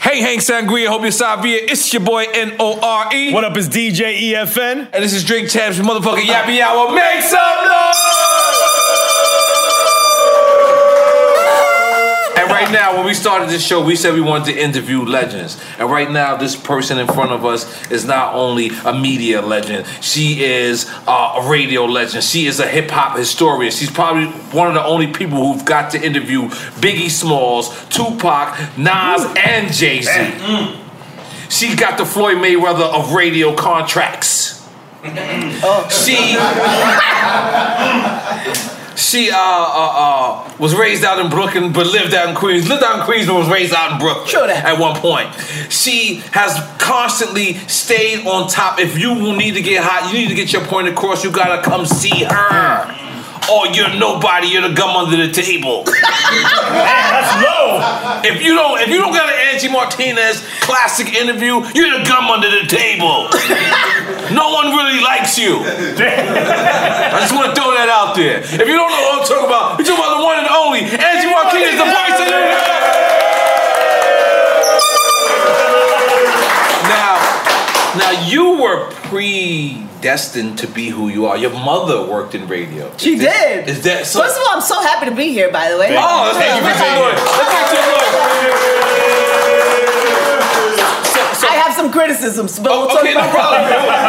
Hey, Hank Sangria, hope you're Savia. It's your boy N-O-R-E. What up, is DJ EFN? And this is Drink Champs motherfucking Yappy Hour. Make some noise! Right now, when we started this show, we said we wanted to interview legends. And right now, this person in front of us is not only a media legend, she is uh, a radio legend. She is a hip hop historian. She's probably one of the only people who've got to interview Biggie Smalls, Tupac, Nas, and Jay Z. Eh, mm. She got the Floyd Mayweather of radio contracts. Mm. She mm. She uh, uh, uh, was raised out in Brooklyn but lived out in Queens. Lived out in Queens but was raised out in Brooklyn. Sure that. At one point, she has constantly stayed on top. If you will need to get hot, you need to get your point across. You gotta come see her. Or you're nobody. You're the gum under the table. That's low. If you don't, if you don't got an Angie Martinez classic interview, you're the gum under the table. no one really likes you. I just want to throw that out there. If you don't know what I'm talking about, you're talking about the one and only Angie Martinez, the voice of the Now, now you were predestined to be who you are. Your mother worked in radio. She Is did. Is that so? First of all, I'm so happy to be here, by the way. Oh, let's Thank you for being Let's make some noise. I have some criticisms, but we'll talk Okay, no about problem.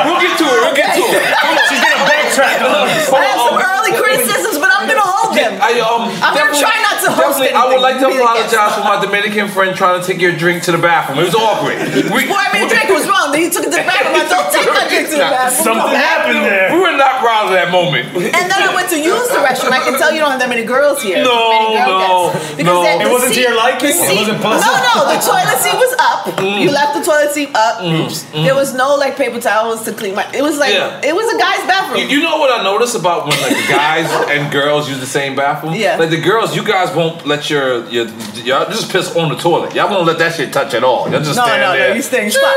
We'll get to it. We'll get to it. She's gonna backtrack. I have some early criticisms, but I'm gonna hold them. I, um, I'm gonna try not to host definitely, I would like to Be the guest. apologize for my Dominican friend trying to take your drink to the bathroom. It was awkward. We, I mean, a drink was wrong. Then you took it to the bathroom. I don't take my drink to the bathroom. Something happened there. we were not proud of that moment. And then I went to use the restroom. I can tell you don't have that many girls here. No, girl no, guests. no. It wasn't to seat- your liking? the It wasn't possible. No, no. The toilet seat was up. Mm. You left the toilet seat up. There was no like paper towels to clean my. It was like Yeah. it was a guy's bathroom. You, you know what I notice about when like guys and girls use the same bathroom? Yeah. Like the girls, you guys won't let your your y'all just piss on the toilet. Y'all won't let that shit touch at all. Y'all just No, stand no, no, there. you stay in spot.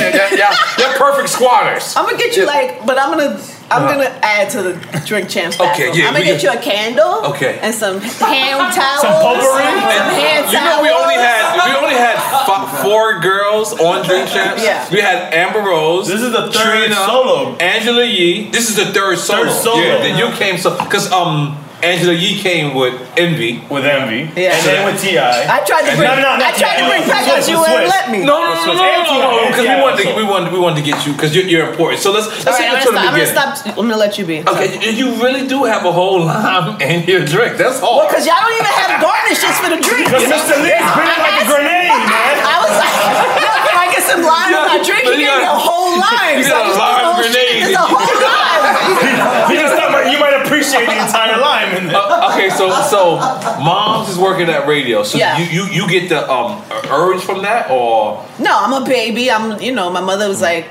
Y'all, y'all, y'all perfect squatters. I'm gonna get you Yeah. like, but I'm gonna I'm Uh-huh. gonna add to the drink champs. Okay, bathroom. yeah, I'm gonna we get you a candle. Okay. And some hand towels. Some potpourri? Some hand You know, we only had we only had f- four girls on Drink Champs. Yeah. We had Amber Rose. This is the third solo. Angela Yee. This is the third solo. Third solo. Yeah. Then you came so because um Angela Yee came with Envy. With Envy. Yeah. And then with T.I. I tried to bring. no, no, I tried to bring Peck Swiss, you wouldn't let me. No, no, no, no, no, no, because we Yeah, wanted to, we wanted we wanted to get you because you're, you're important. So let's let's right, take I'm it gonna, the stop, I'm gonna stop. I'm gonna let you be. Okay, you- you really do have a whole lime in your drink. That's all. Well, because y'all don't even have garnishes for the drink. Because Mr. Lee's bring it like a grenade, man. I was like, yo, can I get some lime in my Yeah, drink? but He gave me a whole lime. you So got I a just lime whole grenade. It's a whole lime. You just thought you might appreciate the entire lime in there. Uh, okay, so so mom's is working at radio. So Yeah. you, you you get the um urge from that or No, I'm a baby. I'm, you know, my mother was like,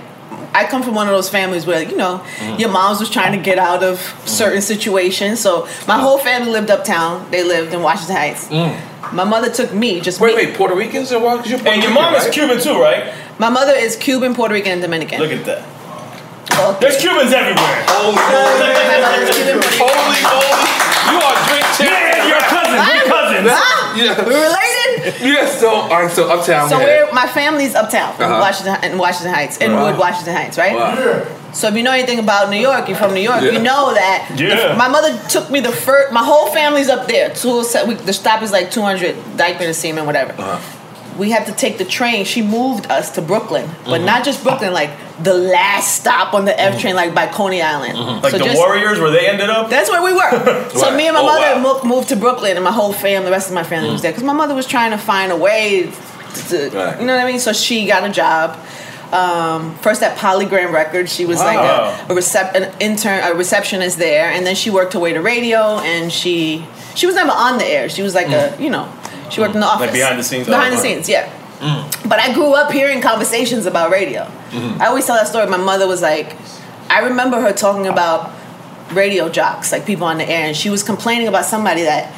I come from one of those families where, you know, Mm. your moms was trying to get out of certain situations. So my whole family lived uptown. They lived in Washington Heights. My mother took me, just Mm. wait me. wait Puerto Ricans and what? 'Cause you're Puerto And your Rican, mom is right? Cuban too, right? My mother is Cuban, Puerto Rican, and Dominican. Look at that. Well, There's Cubans everywhere. Holy, my mother Cuban, holy, holy. You are drink champ. Yeah, you're cousins. We're cousins. Ah, Yeah. we're related. Yeah, so, all right, so uptown. So man. we're my family's uptown in Uh-huh. Washington in Washington Heights, in Wow. Wood, Washington Heights, right? Wow. So if you know anything about New York, you're from New York, Yeah. you know that. the- Yeah. my mother took me the first. My whole family's up there. Two, we, the stop is like 200, Dyckman and Seaman, whatever. Uh-huh. We had to take the train. She moved us to Brooklyn, but Mm-hmm. not just Brooklyn, like the last stop on the F train, like by Coney Island. Like So the just- Warriors, where they ended up. That's where we were. So Right. me and my Oh, mother wow. moved to Brooklyn, and my whole family, the rest of my family was there because my mother was trying to find a way to, Right. you know what I mean. So she got a job. Um, first at Polygram Records, she was like a, a recep- an intern, a receptionist there, and then she worked her way to radio, and she she was never on the air. She was like a you know she worked in the office, Like behind the scenes? behind the scenes, yeah. Mm. But I grew up hearing conversations about radio. Mm-hmm. I always tell that story. My mother was like, I remember her talking about radio jocks, like people on the air, and she was complaining about somebody that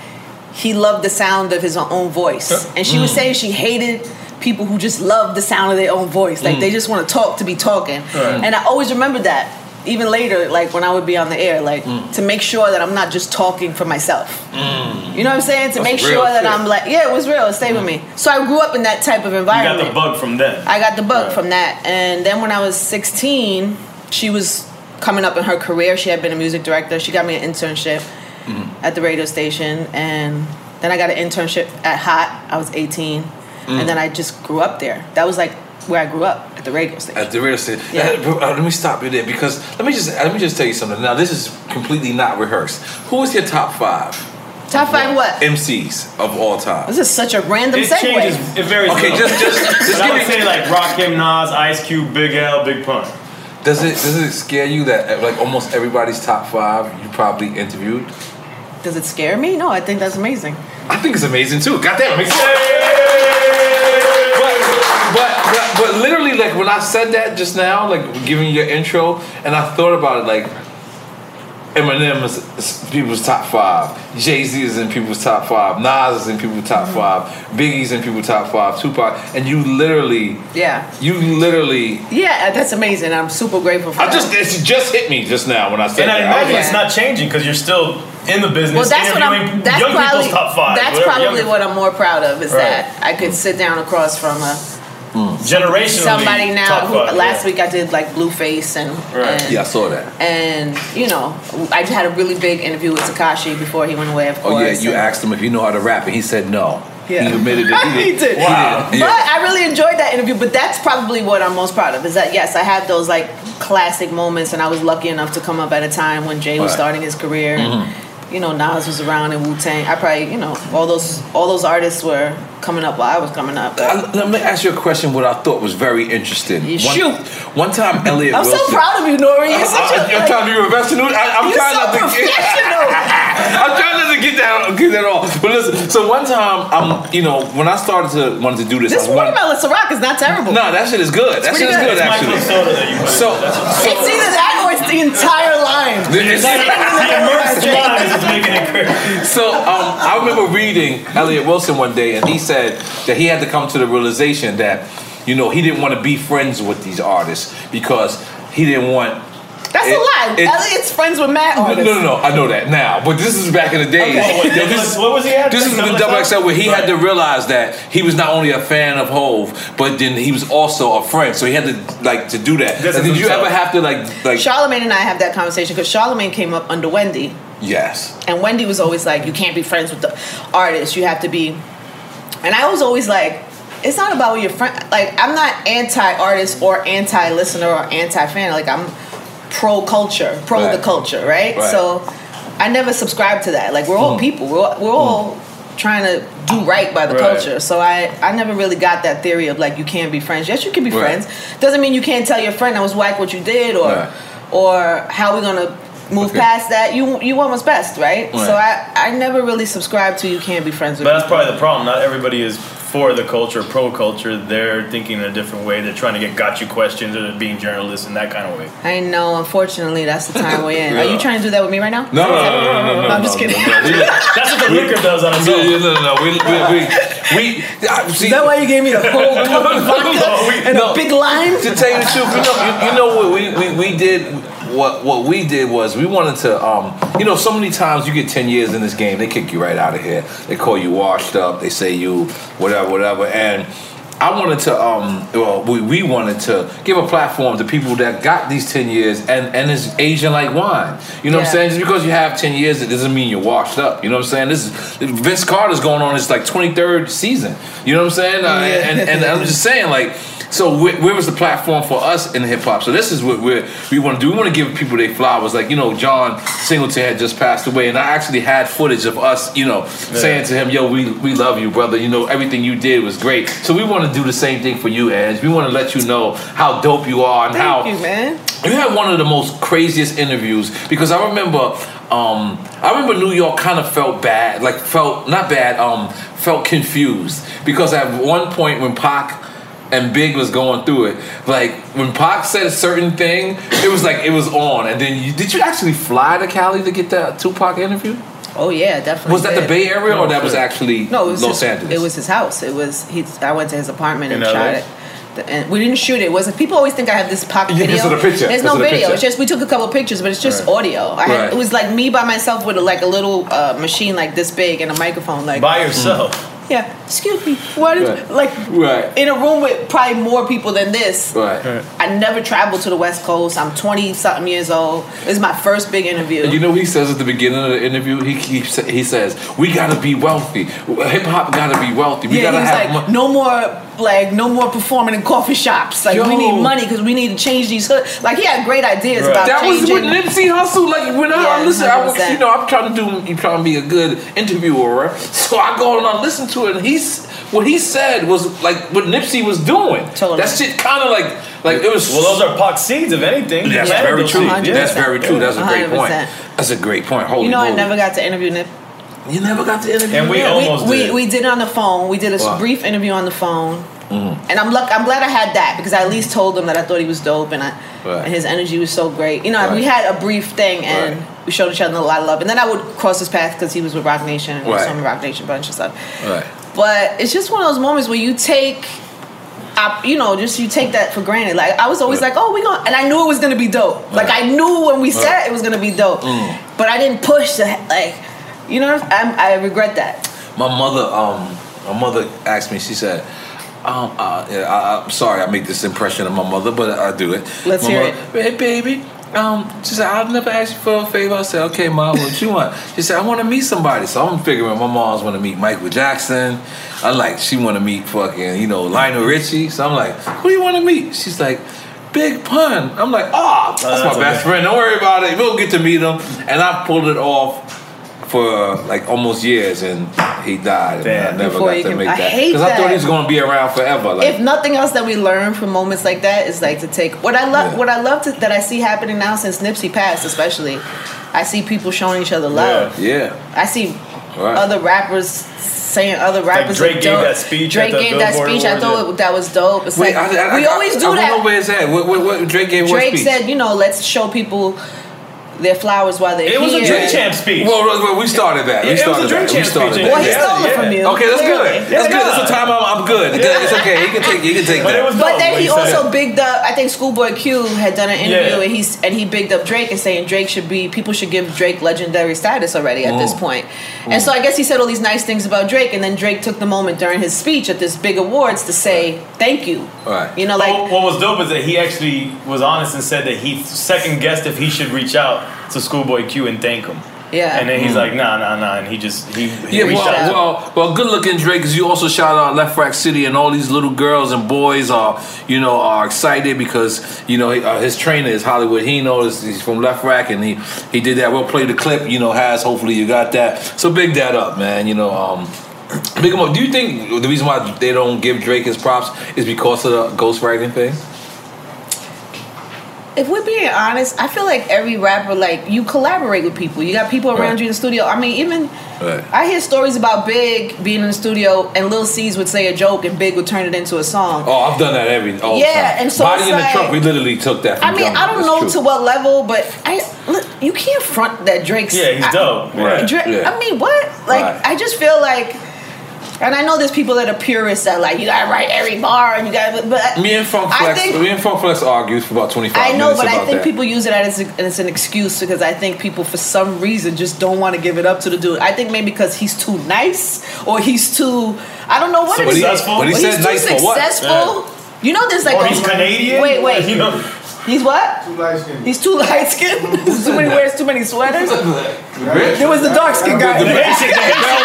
he loved the sound of his own voice. And she was mm. saying she hated people who just love the sound of their own voice. Like mm. they just want to talk to be talking. Right. And I always remember that. Even later, like when I would be on the air, like to make sure that I'm not just talking for myself. You know what I'm saying? To That's make sure that shit. I'm like, yeah, it was real. Stay stayed with me. So I grew up in that type of You environment. got the bug from them. I got the bug Right. from that. And then when I was 16, she was coming up in her career. She had been a music director. She got me an internship Mm-hmm. at the radio station. And then I got an internship at Hot. I was 18. Mm. And then I just grew up there. That was like where I grew up the radio station. At the radio station. Yeah. Uh, uh, let me stop you there because let me just let me just tell you something. Now this is completely not rehearsed. Who is your top five Top five what? MCs of all time? This is such a random It segue. changes. It varies. Okay, little. just just just But I give would me. say like Rakim, Nas, Ice Cube, Big L, Big Pun. Does it does it scare you that uh, like almost everybody's top five you probably interviewed? Does it scare me? No, I think that's amazing. I think it's amazing too. God damn, it makes but, but, but, but literally, like when I said that just now, like giving your intro, and I thought about it, like Eminem is, is people's top five, Jay Z is in people's top five, Nas is in people's top mm-hmm. five, Biggie's in people's top five, Tupac, and you literally, Yeah. you literally, Yeah, that's amazing. I'm super grateful for I that. just it just hit me just now when I said And I that. I imagine like, it's not changing because you're still in the business. Well, that's what I'm. That's young probably people's top five. that's probably what I'm more proud of is Right. that I could sit down across from a Mm. generationally somebody now. Who, five, last yeah. week I did like Blueface and Right. and, yeah, I saw that. and you know I had a really big interview with Tekashi before he went away. Of course. Oh yeah, you and- asked him if you know how to rap, and he said no. Yeah. He admitted that he He did. did. Wow. He did. But Yeah. I really enjoyed that interview. But that's probably what I'm most proud of is that yes, I had those like classic moments, and I was lucky enough to come up at a time when Jay was Right. starting his career. and, You know, Nas was around and Wu Tang. I probably, you know, all those all those artists were coming up while I was coming up. I- uh, let me ask you a question. What I thought was very interesting. You one, shoot. One time, Elliott. I'm so proud of you, Nori. You're uh, such I, a uh, am trying to be professional. I, I'm you're trying so not to get. professional. I'm trying not to get that get that off. But listen, so one time, I'm you know when I started to wanted to do this, this I wanted, watermelon Ciroc is not terrible. No, that shit is good. That shit pretty is good. good, It's actually. club soda that you put. So, so It's either that or it's the entire line. it's- the immersed line is just making it clear. So um, I remember reading Elliott Wilson one day, and he said that he had to come to the realization that you know he didn't want to be friends with these artists because he didn't want. That's It- a lie. it- Elliott's friends with Matt No, artists. no, no, no, I know that now, but this is back in the days. Okay. What, this, what was he at? this is the Double double XL? XL where he had to realize that he was not only a fan of Hove, but then he was also a friend. So he had to like to do that. This And is did you ever have to like like? Charlemagne and I have that conversation because Charlemagne came up under Wendy. Yes. And Wendy was always like, you can't be friends with the artist. You have to be. And I was always like, it's not about your friend. Like, I'm not anti artist or anti listener or anti fan. Like, I'm pro culture, pro Right. the culture, right? Right. So I never subscribed to that. Like, we're all Mm. people. We're, all- we're all trying to do right by the Right. culture. So I, I never really got that theory of like, you can't be friends. Yes, you can be friends. Doesn't mean you can't tell your friend I was whack what you did or, or how we going to move Okay. past that. You you want what's best, right? Right. So I, I never really subscribed to you can't be friends with But that's people. probably the problem. Not everybody is for the culture, pro culture, they're thinking in a different way. They're trying to get got you questions or they're being journalists in that kind of way. I know. Unfortunately, that's the time we're in. Are you trying to do that with me right now? No, no, no, no, no, no, I'm just kidding. no, no, we- That's what the liquor does on its Yeah, no, no, no. We, we, we, we, I- see, Is that why you gave me the whole cup of vodka and no. a big lime? to tell you the truth, you know, you, you know what we, we, we did. What what we did was we wanted to, um, you know, so many times you get ten years in this game, they kick you right out of here. They call you washed up. They say you whatever, whatever, and. I wanted to, um, well, we, we wanted to give a platform to people that got these 10 years and, and is aging like wine. You know what I'm saying? Just because you have 10 years, it doesn't mean you're washed up. You know what I'm saying? This is Vince Carter's going on his like 23rd season. You know what I'm saying? Uh, and, and I'm just saying, like, so where, where was the platform for us in hip hop? So this is what we're, we want to do. We want to give people their flowers. Like you know, John Singleton had just passed away, and I actually had footage of us, you know, saying to him, "Yo, we we love you, brother. You know, everything you did was great." So we want to do the same thing for you, Edge. We want to let you know how dope you are and how you, man. you had one of the most craziest interviews because I remember, um, I remember New York kind of felt bad, like felt not bad, um, felt confused because at one point when Pac and Big was going through it, like when Pac said a certain thing, it was like it was on, and then you, did you actually fly to Cali to get that Tupac interview? Oh yeah, definitely. Was that the. Bay Area or that was actually No, it was Los his, Angeles? It was his house. It was he. I went to his apartment and shot it. The- And we didn't shoot it. it was people always think I have this pop Yeah, video. this is a picture. There's This no is a video. picture. It's just we took a couple pictures, but it's just Right. audio. I had, Right. It was like me by myself with a, like a little uh, machine like this big and a microphone. Like By yourself. Yeah, excuse me. What is Right. like Right. in a room with probably more people than this. right. I never traveled to the West Coast. I'm 20 something years old. This is my first big interview. And you know what he says at the beginning of the interview? He keeps he says, "We gotta be wealthy. Hip hop gotta be wealthy. We yeah, gotta he was have like, money." no more like no more performing in coffee shops. Like we need money because we need to change these hood. Like he had great ideas Right. about That was changing. with Nipsey Hussle. Like when I Yeah, listen, I, was- you know, I'm trying to do, you trying to be a good interviewer. So I go and I listen to it, and he's what he said was like what Nipsey was doing. Totally. That shit kind of like like it was. Well, those are Pac seeds, if anything. That's Yeah, very true. seeds, yeah. That's very true. That's a great point. 100%. That's a great point. Holy you know, I never got to interview Nip. You never got to interview. And we him? almost we, did. we we did it on the phone. We did a Wow. Mm-hmm. brief interview on the phone. And I'm luck. I'm glad I had that because I at least told him that I thought he was dope and I Right. and his energy was so great. You know, we had a brief thing and Right. we showed each other a lot of love. And then I would cross his path because he was with Roc Nation and Right. some Roc Nation bunch of stuff. Right. But it's just one of those moments where you take, op- you know, just you take that for granted. Like I was always Yeah. like, oh, we gonna," and I knew it was gonna be dope. Like Right. I knew when we said it was gonna be dope, Mm. but I didn't push the like, you know. I'm, I regret that. My mother, um, my mother asked me. She said, um, uh, yeah, I, "I'm sorry, I make this impression of my mother, but I do it." Let's my hear mother, Hey, baby. Um, she said, "I've never asked you for a favor." I said, "Okay, mom, what you want?" She said, "I want to meet somebody." So I'm figuring my mom's want to meet Michael Jackson. I like she want to meet fucking you know Lionel Richie. So I'm like, "Who do you want to meet?" She's like. Big pun. I'm like, oh, that's, that's my okay. best friend. Don't worry about it. We'll get to meet him. And I pulled it off for like almost years, and he died. And I never Before got to can- make I that hate I thought he was going to be around forever. Like, if nothing else that we learn from moments like that is like to take what I love. Yeah. What I love to, that I see happening now since Nipsey passed, especially, I see people showing each other love. yeah, I see Right. other rappers saying other rappers. Drake are gave that speech Drake at the gave that Billboard speech. I thought yeah. it, that was dope. It's Wait, like I, I, we I, always I, do I don't that. know where it's at. What, what, what Drake gave what Drake speech? said, you know, let's show people their flowers while they're It was a Drink Champ speech. Well, well, well, we started that. We Yeah, it was a started Drink that. We Champ started speech. that. Well, he Yeah, stole it yeah. from you. Okay, that's clearly. good. That's good. That's the time I'm, I'm good. It's okay. He can take. He can take But that. it was But then when he also it. bigged up. I think Schoolboy Q had done an interview, Yeah. and he's and he bigged up Drake and saying Drake should be people should give Drake legendary status already at this Mm. point. And so I guess he said all these nice things about Drake, and then Drake took the moment during his speech at this big awards to say thank you. Right. You know, like what, what was dope is that he actually was honest and said that he second guessed if he should reach out to Schoolboy Q and thank him. Yeah. And then he's like, nah, nah, nah, and he just he, he Yeah, reached well, out. well, well, good looking Drake, because you also shout out Lefrak City, and all these little girls and boys are, you know, are excited because you know uh, his trainer is Hollywood. He knows he's from Left Rack, and he he did that. We'll play the clip. You know, has hopefully you got that. So big that up, man. You know, um, big him up. Do you think the reason why they don't give Drake his props is because of the ghostwriting thing? If we're being honest, I feel like every rapper, like you collaborate with people. You got people around Right. you in the studio. I mean, even Right. I hear stories about Big being in the studio and Lil Cease would say a joke and Big would turn it into a song. Oh, I've done that every all the Yeah, time. and so Body it's in the like- Trunk, we literally took that from I mean, Jungle. I don't It's know true. to what level, but I look, you can't front that Drake's. Yeah, he's I- dope. Right. Drake, Yeah. I mean, what? Like, Right. I just feel like, and I know there's people that are purists that like you gotta write every bar and you gotta, but Me and Funk I Flex, think- me and Funk Flex argued for about 25 I know, minutes but I think that. people use it as, a, as an excuse because I think people, for some reason, just don't want to give it up to the dude. I think maybe because he's too nice or he's too, I don't know what So it is. successful? But he Or said he's too nice for what? successful. You know, there's like Or a- he's Canadian. Wait, wait. You know, He's what? Too light skinned. He's too light skinned. too many wears too many sweaters. Rich? There was the dark skinned guy. the Haitian, the Haitian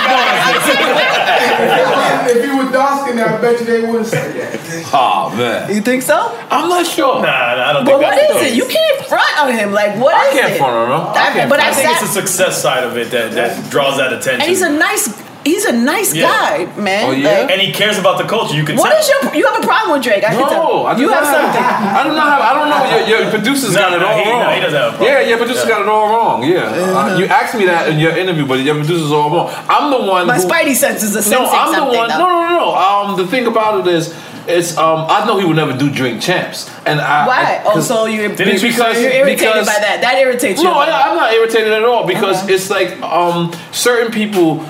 If he was dark skinned, I bet you they wouldn't say that. Oh man, You think so? I'm not sure. Nah, nah, I don't But think what that's is it? You can't front on him. Like what I is can't it? front on him. I I- can't but I, I think sat, it's the success side of it that, that draws that attention. and he's a nice. He's a nice Yeah. guy, man. Oh, yeah? Like, and he cares about the culture. You can what tell. is your? You have a problem with Drake? I can No, tell. I do you not have something. I do not have. I don't know. Your, your producer's No, got it no, all he- no, wrong. he doesn't have a problem. Yeah, your producer's Yeah. got it all wrong. Yeah, Uh, you asked me that in your interview, but your producer's all wrong. I'm the one. My who, spidey senses are No, sensing I'm the something. one. though. No, no, no, no. Um, the thing about it is, it's um, I know he would never do drink champs, and I. Why? I, Oh, 'cause- so you're, Didn't you because say- you're irritated because- by that. That irritates you. No, I, I'm not irritated at all because Okay. it's like um, certain people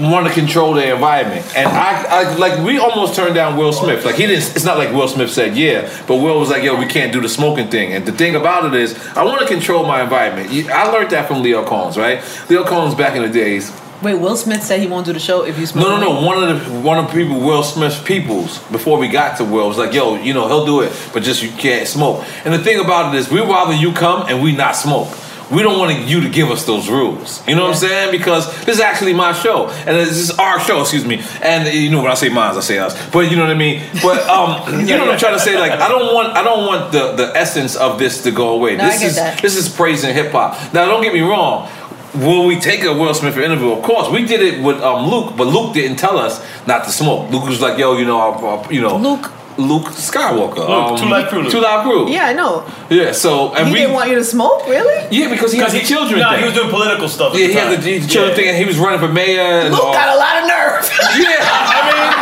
want to control their environment, and I, I like we almost turned down Will Smith. Like he didn't. It's not like Will Smith said yeah, but Will was like, "Yo, we can't do the smoking thing." And the thing about it is, I want to control my environment. I learned that from Leo Combs, right? Leo Combs back in the days. Wait, Will Smith said he won't do the show if you smoke. No, no, no. One of the one of the people, Will Smith's peoples, before we got to Will, was like, "Yo, you know, he'll do it, but just you can't smoke." And the thing about it is, we rather you come and we not smoke. We don't want you to give us those rules. You know what I'm saying? Because this is actually my show, and this is our show. Excuse me. And you know when I say mine, I say us. But you know what I mean. But um, you know what I'm trying to say? Like I don't want I don't want the the essence of this to go away. No, I this get is that. this is praising hip hop. Now, don't get me wrong. Will we take a Will Smith interview? Of course, we did it with um, Luke, but Luke didn't tell us not to smoke. Luke was like, "Yo, you know, uh, uh, you know, Luke. Luke Skywalker, um, Luke, Two Live Crew Luke. Two Live Crew, Yeah, I know. yeah." So, and He we, didn't want you to smoke, really? yeah, because he has Because the children No, thing. he was doing political stuff. At yeah, the he had time. the, the children Yeah. thing, and he was running for mayor. And Luke all. got a lot of nerve. yeah, I mean, he drank, he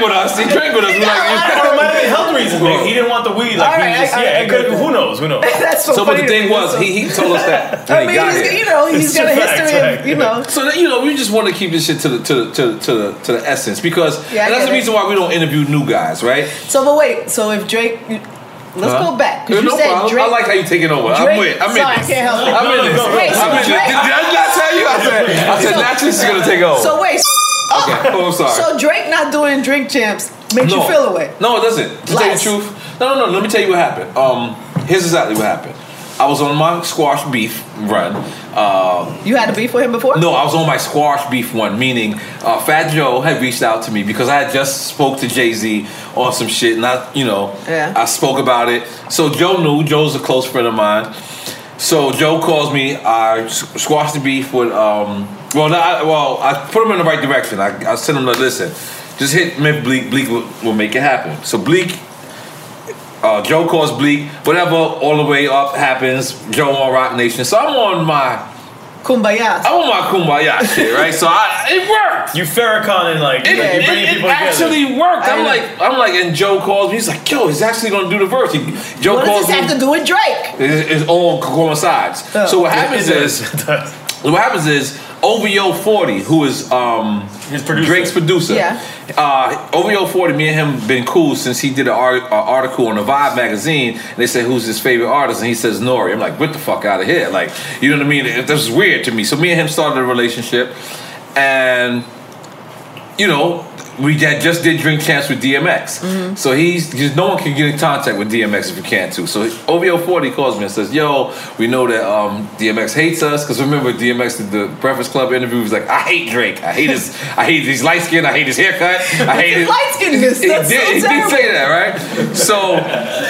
drank with us. He drank with us. We got a lot like, it might have been health reasons. Maybe he didn't want the weed. Like All right, he just, I- I- yeah, I it could, who knows? Who knows? That's so, so, but the thing was, So- he, he told us that when I he mean, got he's, here. you know, he's It's got a a history fact, of, you know. So that, you know, we just want to keep this shit to the to the to the to the, to the essence because Yeah, and that's get the it. reason why we don't interview new guys, right? So, but wait. So if Drake, let's Huh? go back Yeah, you no said problem. Drake. I like how you taking over. I'm with. I'm in sorry, I can't help it. I'm in this. go, go. Wait, so I'm in this. Did, Drake- did I not tell you? I said, I said So- naturally she's gonna take over. So wait. Oh, okay. Oh, I'm sorry. So Drake not doing drink champs makes you feel away. No, it doesn't. To tell you the truth. No, no, no. Let me tell you what happened. Um, here's exactly what happened. I was on my squash beef run. Uh, You had a beef with him before? No, I was on my squash beef one, meaning uh, Fat Joe had reached out to me because I had just spoke to Jay Z on some shit, and I, you know, Yeah. I spoke about it. So Joe knew. Joe's a close friend of mine. So Joe calls me. I squashed the beef with. Um, well, no, I, well, I put him in the right direction. I, I sent him to listen. Just hit Myth Bleek. Bleek will, will make it happen. So Bleek. Uh, Joe calls Bleek. Whatever, all the way up happens. Joe on Roc Nation. So I'm on my. Kumbaya. I'm on my kumbaya shit, right? So I, it worked. You Farrakhan and like It, you it- bringing it people together. actually worked. I I'm like, I'm like, and Joe calls me. He's like, yo, he's actually gonna do the verse. He, Joe What calls does this me. have to do with Drake? It, it all coincides. Oh. so what happens It is, does. What happens is OVO 40, who is um, His producer. Drake's producer. Yeah. Uh, OVO 40, me and him been cool since he did an art, uh, article on the Vibe magazine. And they said, who's his favorite artist? And he says, Nori. I'm like, get the fuck out of here. Like, you know what I mean? It- This is weird to me. So me and him started a relationship. And, you know, we just did Drink Champs with DMX. Mm-hmm. So he's just no one can get in contact with DMX if you can't too. So OVO 40 calls me and says, Yo, we know that um, DMX hates us. Because remember, DMX did the Breakfast Club interview. He was like, I hate Drake. I hate his, I hate his light skin. I hate his haircut. I hate his. Light-skinnedness, He, that's did, so he did say that, right? So,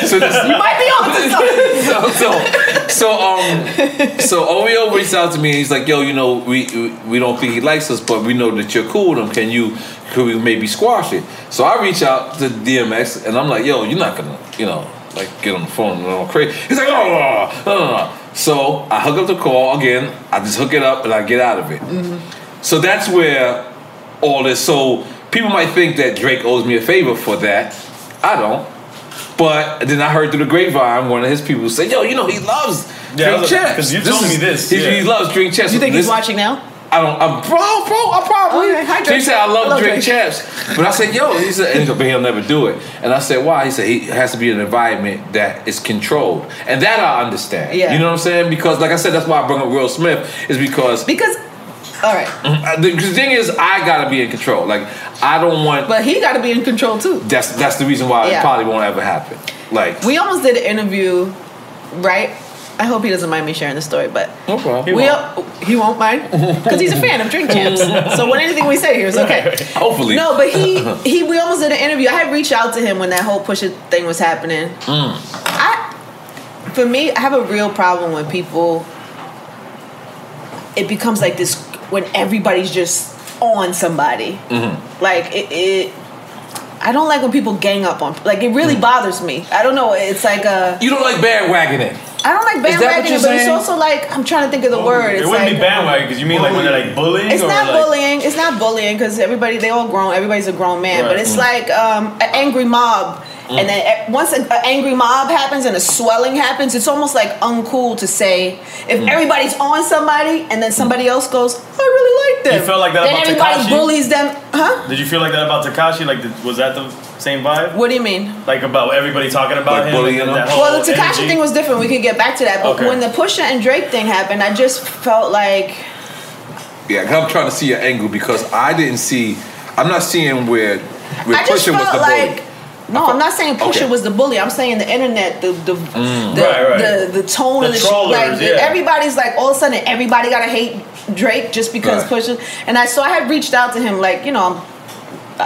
so this, You might be on something. so, so, so, um, so OVO reached out to me and he's like, "Yo, you know, we we- we don't think he likes us, but we know that you're cool with him. Can you, could we maybe squash it?" So I reach out to DMX and I'm like, "Yo, you're not gonna, you know, like get on the phone and all crazy. He's like, oh, no, no, no, no. So I hook up the call again. I just hook it up and I get out of it. Mm-hmm. So that's where all this. So people might think that Drake owes me a favor for that. I don't. But then I heard through the grapevine one of his people say, "Yo, you know he loves Yeah, drink look, champs 'cause you told me this, He, yeah. he loves drink champs. You think he's watching now? I don't, I'm, bro, bro, I probably. Okay, hi, So he said, I love, I love drink Drake. champs. But I said, yo, he said, and he goes, but he'll never do it. And I said, why? He said, he has to be in an environment that is controlled. And that I understand. Yeah. You know what I'm saying? Because, like I said, that's why I bring up Will Smith, is because Because, all right, uh, the, thing is, I gotta be in control. Like, I don't want, but he got to be in control too. that's that's the reason why Yeah. it probably won't ever happen. Like, We almost did an interview, right? I hope he doesn't mind me sharing the story, but no problem. we al- he won't mind because he's a fan of Drink Champs. so when anything we say here is okay. Hopefully. No, but he he we almost did an interview. I had reached out to him when that whole push it thing was happening. Mm. I for me, I have a real problem when people it becomes like this when everybody's just on somebody. Mm-hmm. Like it, it I don't like when people gang up on like it Mm. really bothers me. I don't know. It's like a You don't like bandwagoning. I don't like Is bandwagoning, you're but it's also like I'm trying to think of the oh, word. It It's wouldn't like, be bandwagon because you mean like when they're like bullying. it's or not like, bullying. It's not bullying because everybody they all grown. Everybody's a grown man. But Right. it's like um, an angry mob, mm. and then e- once an angry mob happens and a swelling happens, it's almost like uncool to say if mm. everybody's on somebody and then somebody else goes, I really like them. You felt like that then about everybody Tekashi? bullies them, huh? Did you feel like that about Tekashi? Like, did- was that the same vibe? What do you mean? Like about everybody talking about Like him? bullying and him? that whole Well, the Tekashi thing was different. We could get back to that. But Okay. when the Pusha and Drake thing happened, I just felt like Yeah, 'cause I'm trying to see your angle because I didn't see. I'm not seeing where where I just Pusha was felt the like. bully. No, I'm not saying Pusha Okay. was the bully. I'm saying the internet, the the mm. the, Right, right. the, the tone The of the trollers, shit. Like yeah. everybody's like all of a sudden everybody gotta hate Drake just because Right. Pusha. And I so I had reached out to him like you know I'm. I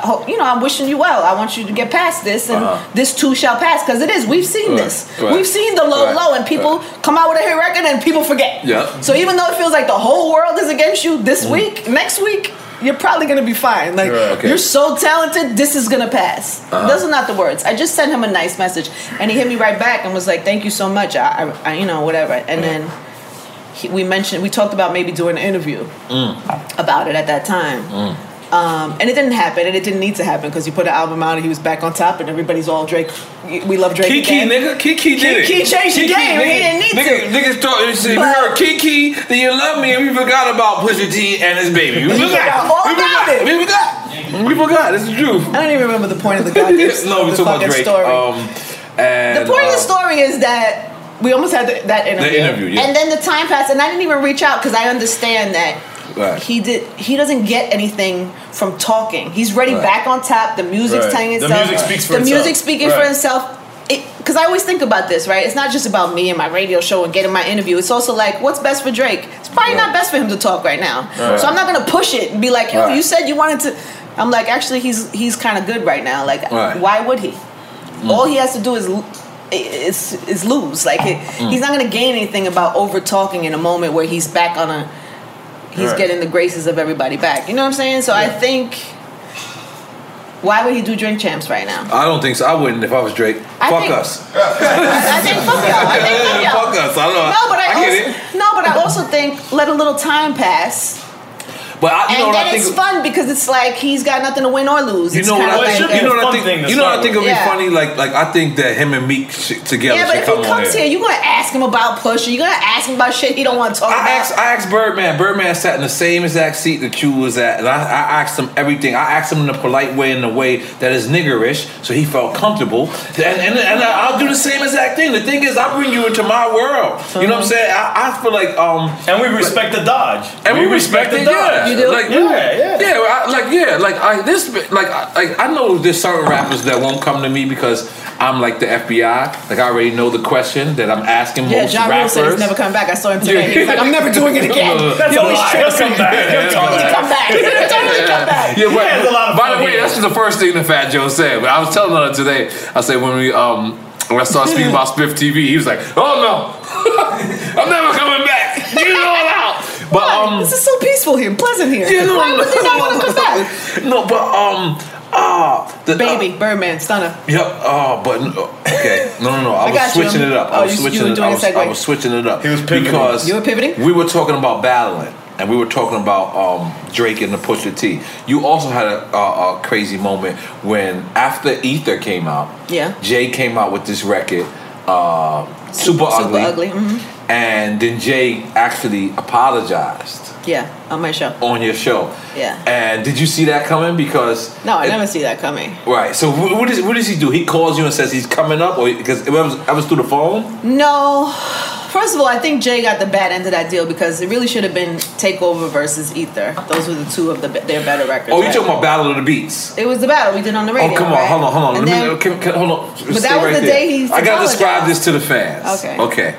hope, you know, I'm wishing you well. I want you to get past this, and Uh-huh. this too shall pass. Because it is. We've seen Right, this. right, We've seen the low, right, low, and people come out with a hit record, and people forget. Yeah. So even though it feels like the whole world is against you this Mm. week, next week you're probably gonna be fine. Like Right. Okay. you're so talented, this is gonna pass. Uh-huh. Those are not the words. I just sent him a nice message, and he hit me right back and was like, "Thank you so much." I, I, I you know, whatever. And then he, we mentioned, we talked about maybe doing an interview Mm. about it at that time. Um, and it didn't happen, and it didn't need to happen because he put an album out and he was back on top, and everybody's all Drake. We love Drake. Kiki, again. nigga, Kiki did it. Kiki changed the game. He didn't need nigga, to. Niggas thought you see, we But- heard Kiki, then you love me, and we forgot about Pusha T and his baby. We forgot forgot. all We about forgot. it. We forgot. We forgot. That's the truth. I don't even remember the point of the goddamn no, we the talking about Drake. story. Um, and, The point of uh, the story is that we almost had the, that interview. interview, yeah. And then the time passed, and I didn't even reach out because I understand that Right. he did. He doesn't get anything from talking. He's ready Right. back on top. The music's Right. telling The itself. music speaks for the itself. music speaking for itself. Because I always think about this, right? It's not just about me and my radio show and getting my interview. It's also like, what's best for Drake? It's probably not best for him to talk right now. So I'm not gonna push it and be like, yo, you said you wanted to. I'm like, actually, he's he's kind of good right now. Like, why would he? All he has to do is is is lose. Like it, Mm. he's not going to gain anything about over talking in a moment where he's back on a. He's Right. getting the graces of everybody back. You know what I'm saying? So I think. Why would he do drink champs right now? I don't think so. I wouldn't if I was Drake. I Fuck think- us. I think fuck y'all. I think fuck y'all. Fuck us. I don't know. No, but I, I get also, it. no, but I also think let a little time pass, But I, you and know what I think. it's fun because it's like he's got nothing to win or lose. You know what I think? should be You know what I think? You know what I think would be with. funny? Like, like I think that him and Meek sh- together Yeah, but if come he comes here. here, you're gonna ask him about Pusha. You're gonna ask him about shit he don't want to talk I about. asked, I asked Birdman. Birdman sat in the same exact seat that you was at, and I, I asked him everything. I asked him in a polite way, in a way that is niggerish, so he felt comfortable. And, and, and I'll do the same exact thing. The thing is, I bring you into my world. You know what I'm saying? I, I feel like um, And we respect the Dodge. and we, respect, the. Dodge. Yeah, You do? Like, Yeah, yeah. yeah. I, like yeah, like I this like I, like I know there's certain rappers that won't come to me because I'm like the FBI. Like I already know the question that I'm asking yeah, most Ja Rule rappers. said he's never coming back. I saw him today. He's like, I'm never doing it again. That's He always lie. trips He'll come back. He'll He'll totally come back. He'll totally come back. Yeah, but has a lot of by the way, here. that's just the first thing that Fat Joe said. But I was telling her today. I said when we um when I started speaking about Spiff TV, he was like, "Oh no, I'm never coming back. Get it all out." But um, this is so peaceful here, pleasant here. yeah, no, Why no, would they not want to come back? No, but um, Ah, the Baby, Birdman, Stunner. Yep. Oh, but okay. No, no, no. I, I was got you. switching it up. Oh, I was you- you switching were it. doing I a was, I segue. was switching it up. He was pivoting. because You were pivoting? We were talking about battling, and we were talking about um, Drake and the Pusha T. You also had a, a, a crazy moment when after Ether came out. Yeah. Jay came out with this record, uh, Super, Super Ugly. Ugly, mhm. And then Jay actually apologized Yeah, on my show. on your show. Yeah. And did you see that coming? Because No, I it- never see that coming. Right. So wh- what, is, what does he do? He calls you and says he's coming up, or because it was, that was through the phone. No. First of all, I think Jay got the bad end of that deal because it really should have been Takeover versus Ether. Those were the two of the their better records. Oh, you right? talking about Battle of the Beats? It was the battle we did on the radio. oh, come on, right? hold on, hold on. Let then- me, can, can, hold on. But that was the day he I gotta describe this to the fans. Okay. Okay.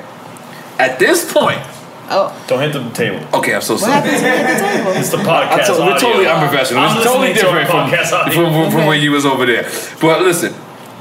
At this point, oh, Don't hit the table. okay, I'm so what sorry. happened to me at the table? It's the I podcast. told, we're audio. totally unprofessional. I'm It's totally listening to our different from, podcast audio. from, from, from Okay. when you was over there. But listen,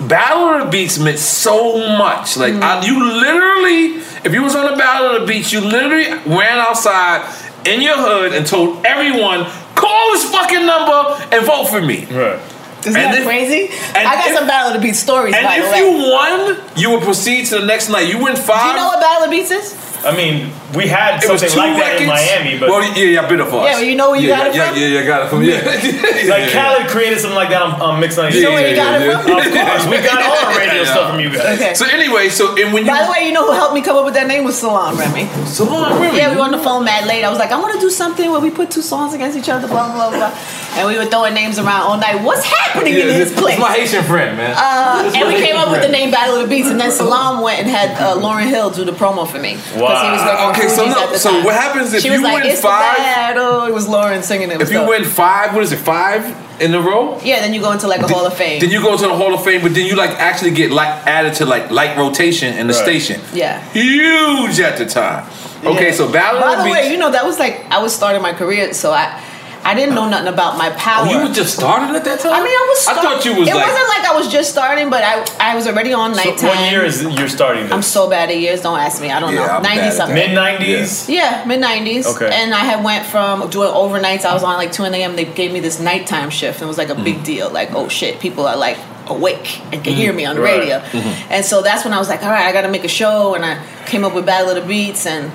Battle of the Beats meant so much. Like I, you literally, if you was on the Battle of the Beats, you literally ran outside in your hood and told everyone, call this fucking number and vote for me. Right. Isn't And that if- crazy? I got if- some Battle of the Beats stories, And by the if you won, you would proceed to the next night. You win five. Do you know what Battle of the Beats is? I mean, we had it was something two like that records. in Miami, but well, yeah, yeah, bit of us. Yeah, well, you know where you yeah, got it yeah, from? Yeah, yeah, yeah, got it from yeah. like Khaled created something like that on, on Mix 96. know where you got it from? Of course, we got all our radio stuff from you guys. Okay. So anyway, so and when you By the way, you know who helped me come up with that name was Salaam Remi. Salaam Remi. Yeah, we were on the phone mad late. I was like, I want to do something where we put two songs against each other, blah blah blah, and we were throwing names around all night. What's happening Yeah, in this- place? It's my Haitian friend, man. Uh, and we came up with the name Battle of the Beats, and then Salaam went and had uh, Lauryn Hill do the promo for me because he was Wow. working Okay, so no- at the so time. what happens if she you was like, win it's five- battle. It was Lauryn singing it. If you so- win five, what is it? Five in a row. yeah, then you go into like a Hall of Fame. Then you go into the Hall of Fame, but then you like actually get like added to like like rotation in the Right. station. Yeah. Huge at the time. Okay, Yeah. so Battle By the the way, you know that was like I was starting my career, so I I didn't know nothing about my power. Oh, you were just started at that time. I mean, I was. I thought you was It like. wasn't like I was just starting, but I I was already on So nighttime. what year is you're starting this? I'm so bad at years. Don't ask me. I don't Yeah, know. I'm Ninety something. Mid 90s? Yeah, mid nineties. Okay. And I had went from doing overnights. I was on like two a.m. They gave me this nighttime shift. and It was like a Mm. big deal. Like, oh shit, people are like awake and can hear me on the Right. radio. Mm-hmm. And so that's when I was like, all right, I got to make a show. And I came up with Battle of the Beats and.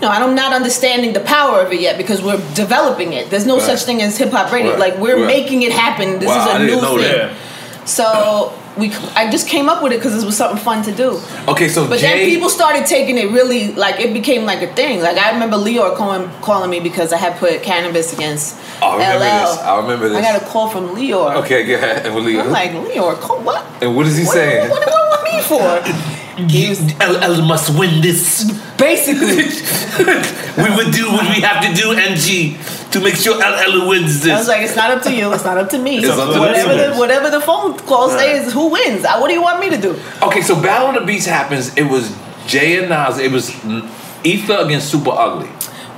Know, I'm not understanding the power of it yet because we're developing it. There's no Right. such thing as hip hop radio. Right. Like we're Right. making it happen. This Wow, is a I didn't new know thing. that. So we, I just came up with it because it was something fun to do. okay, so But Jay. then people started taking it really like it became like a thing. Like I remember Lyor calling calling me because I had put Canibus against Oh, I remember LL. this. I remember this. I got a call from Lyor. Okay, go ahead. And Leah. I'm like Lyor, call what? and what is he What, saying? what, what, what, what me for? LL must win this. Basically, we would do what we have to do, NG, to make sure LL wins this. I was like, it's not up to you. It's not up to me. It's up to whatever, the, whatever the phone call says, who wins? Uh, What do you want me to do? Okay, so Battle of the Beats happens. It was Jay and Nas. It was Ether against Super Ugly.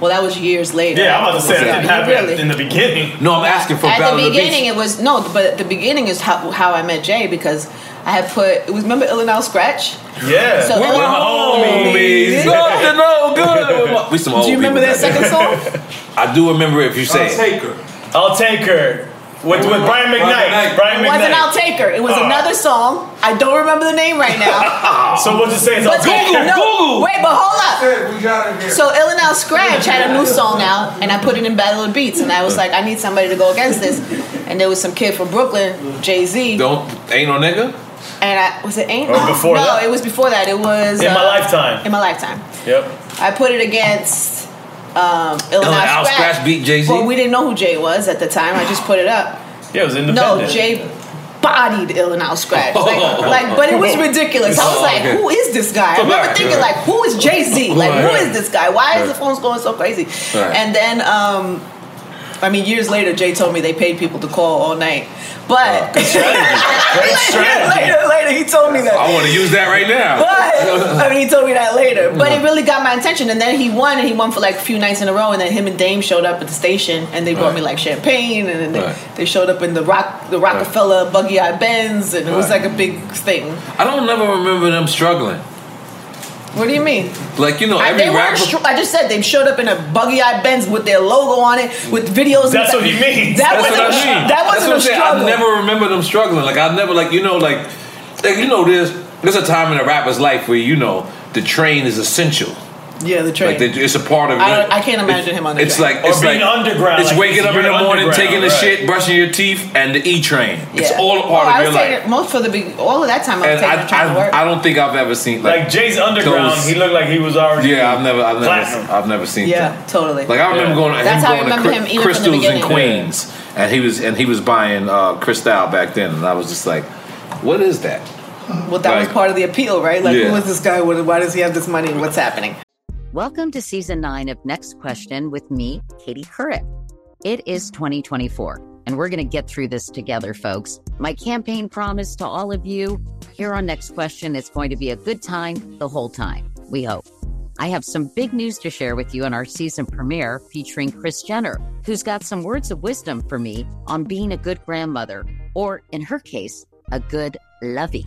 Well, that was years later. Yeah, I'm about to say that didn't happen Really? in the beginning. No, I'm asking for At Battle the of the beginning, it was no, but the beginning is how, how I met Jay because I had put it was remember Ill Al Skratch. Yeah. So- With We're oh, my homies. homies. No, good. We some old Do you remember that second song? I do remember if you say it. Taker. I'll take her. With, with Brian McKnight. McKnight. It wasn't I'll take her. It was Oh. another song. I don't remember the name right now. So what you say is I'll But take Google, her. no, wait, but hold up. Hey, we got it. So Ill Al Skratch had a new song out, and I put it in Battle of Beats, and I was like, I need somebody to go against this. And there was some kid from Brooklyn, Jay Z, Don't ain't no nigga. and I was it Ain't Or before no, that? it was before that. It was In my uh, lifetime. In my lifetime. Yep. I put it against um, Illinois Al Scratch. Scratch beat Jay Z. Well, we didn't know who Jay was at the time. I just put it up. Yeah, it was independent. No, independent. Jay bodied Ill Al Skratch. Like, like, but it was ridiculous. I was Oh, like, who is this guy? I remember thinking, like, who is Jay Z? Like, who is this guy? Why is the Right. phones going so crazy? And then, um, I mean, years later, Jay told me they paid people to call all night. But uh, Great strategy. later, later, he told me that. I want to use that right now. But I mean, he told me that later. But it uh-huh. really got my attention. And then he won, and he won for like a few nights in a row. And then him and Dame showed up at the station, and they brought Right. me like champagne, and then they, Right. they showed up in the rock, the Rockefeller buggy eye Benz, and it was like a big thing. I don't never remember them struggling. What do you mean? Like you know, I, every they rapper. Str- I just said they showed up in a buggy eye Benz with their logo on it, with videos. That's what he means. That That's wasn't. what I a, mean. That wasn't what I'm a struggle. I never remember them struggling. Like I never like you know like, like you know there's there's a time in a rapper's life where you know the train is essential. Yeah, the train. Like they, it's a part of. I- it. I can't imagine him on the It's train. like Or it's being like underground, It's like waking up in the morning, taking the right. shit, brushing your teeth, and the E train. It's all a part I of was your taking life. most for the big, all of that time. I was And taking the train to work. I, I don't think I've ever seen like, Like Jay's underground, those- he looked like he was already. yeah, I've never, I've never, Platinum. I've never seen that. yeah, that. totally. Like I remember Yeah. going, That's him how I going remember to him even Crystals in. Queens, and he was and he was buying uh, Cristal back then, and I was just like, what is that? well, that was part of the appeal, right? Like, Yeah. who is this guy? Why does he have this money? What's happening? Welcome to season nine of Next Question with me, Katie Couric. It is 2024, and we're going to get through this together, folks. My campaign promise to all of you here on Next Question is going to be a good time the whole time. We hope. I have some big news to share with you in our season premiere featuring Kris Jenner, who's got some words of wisdom for me on being a good grandmother, or in her case, a good lovey.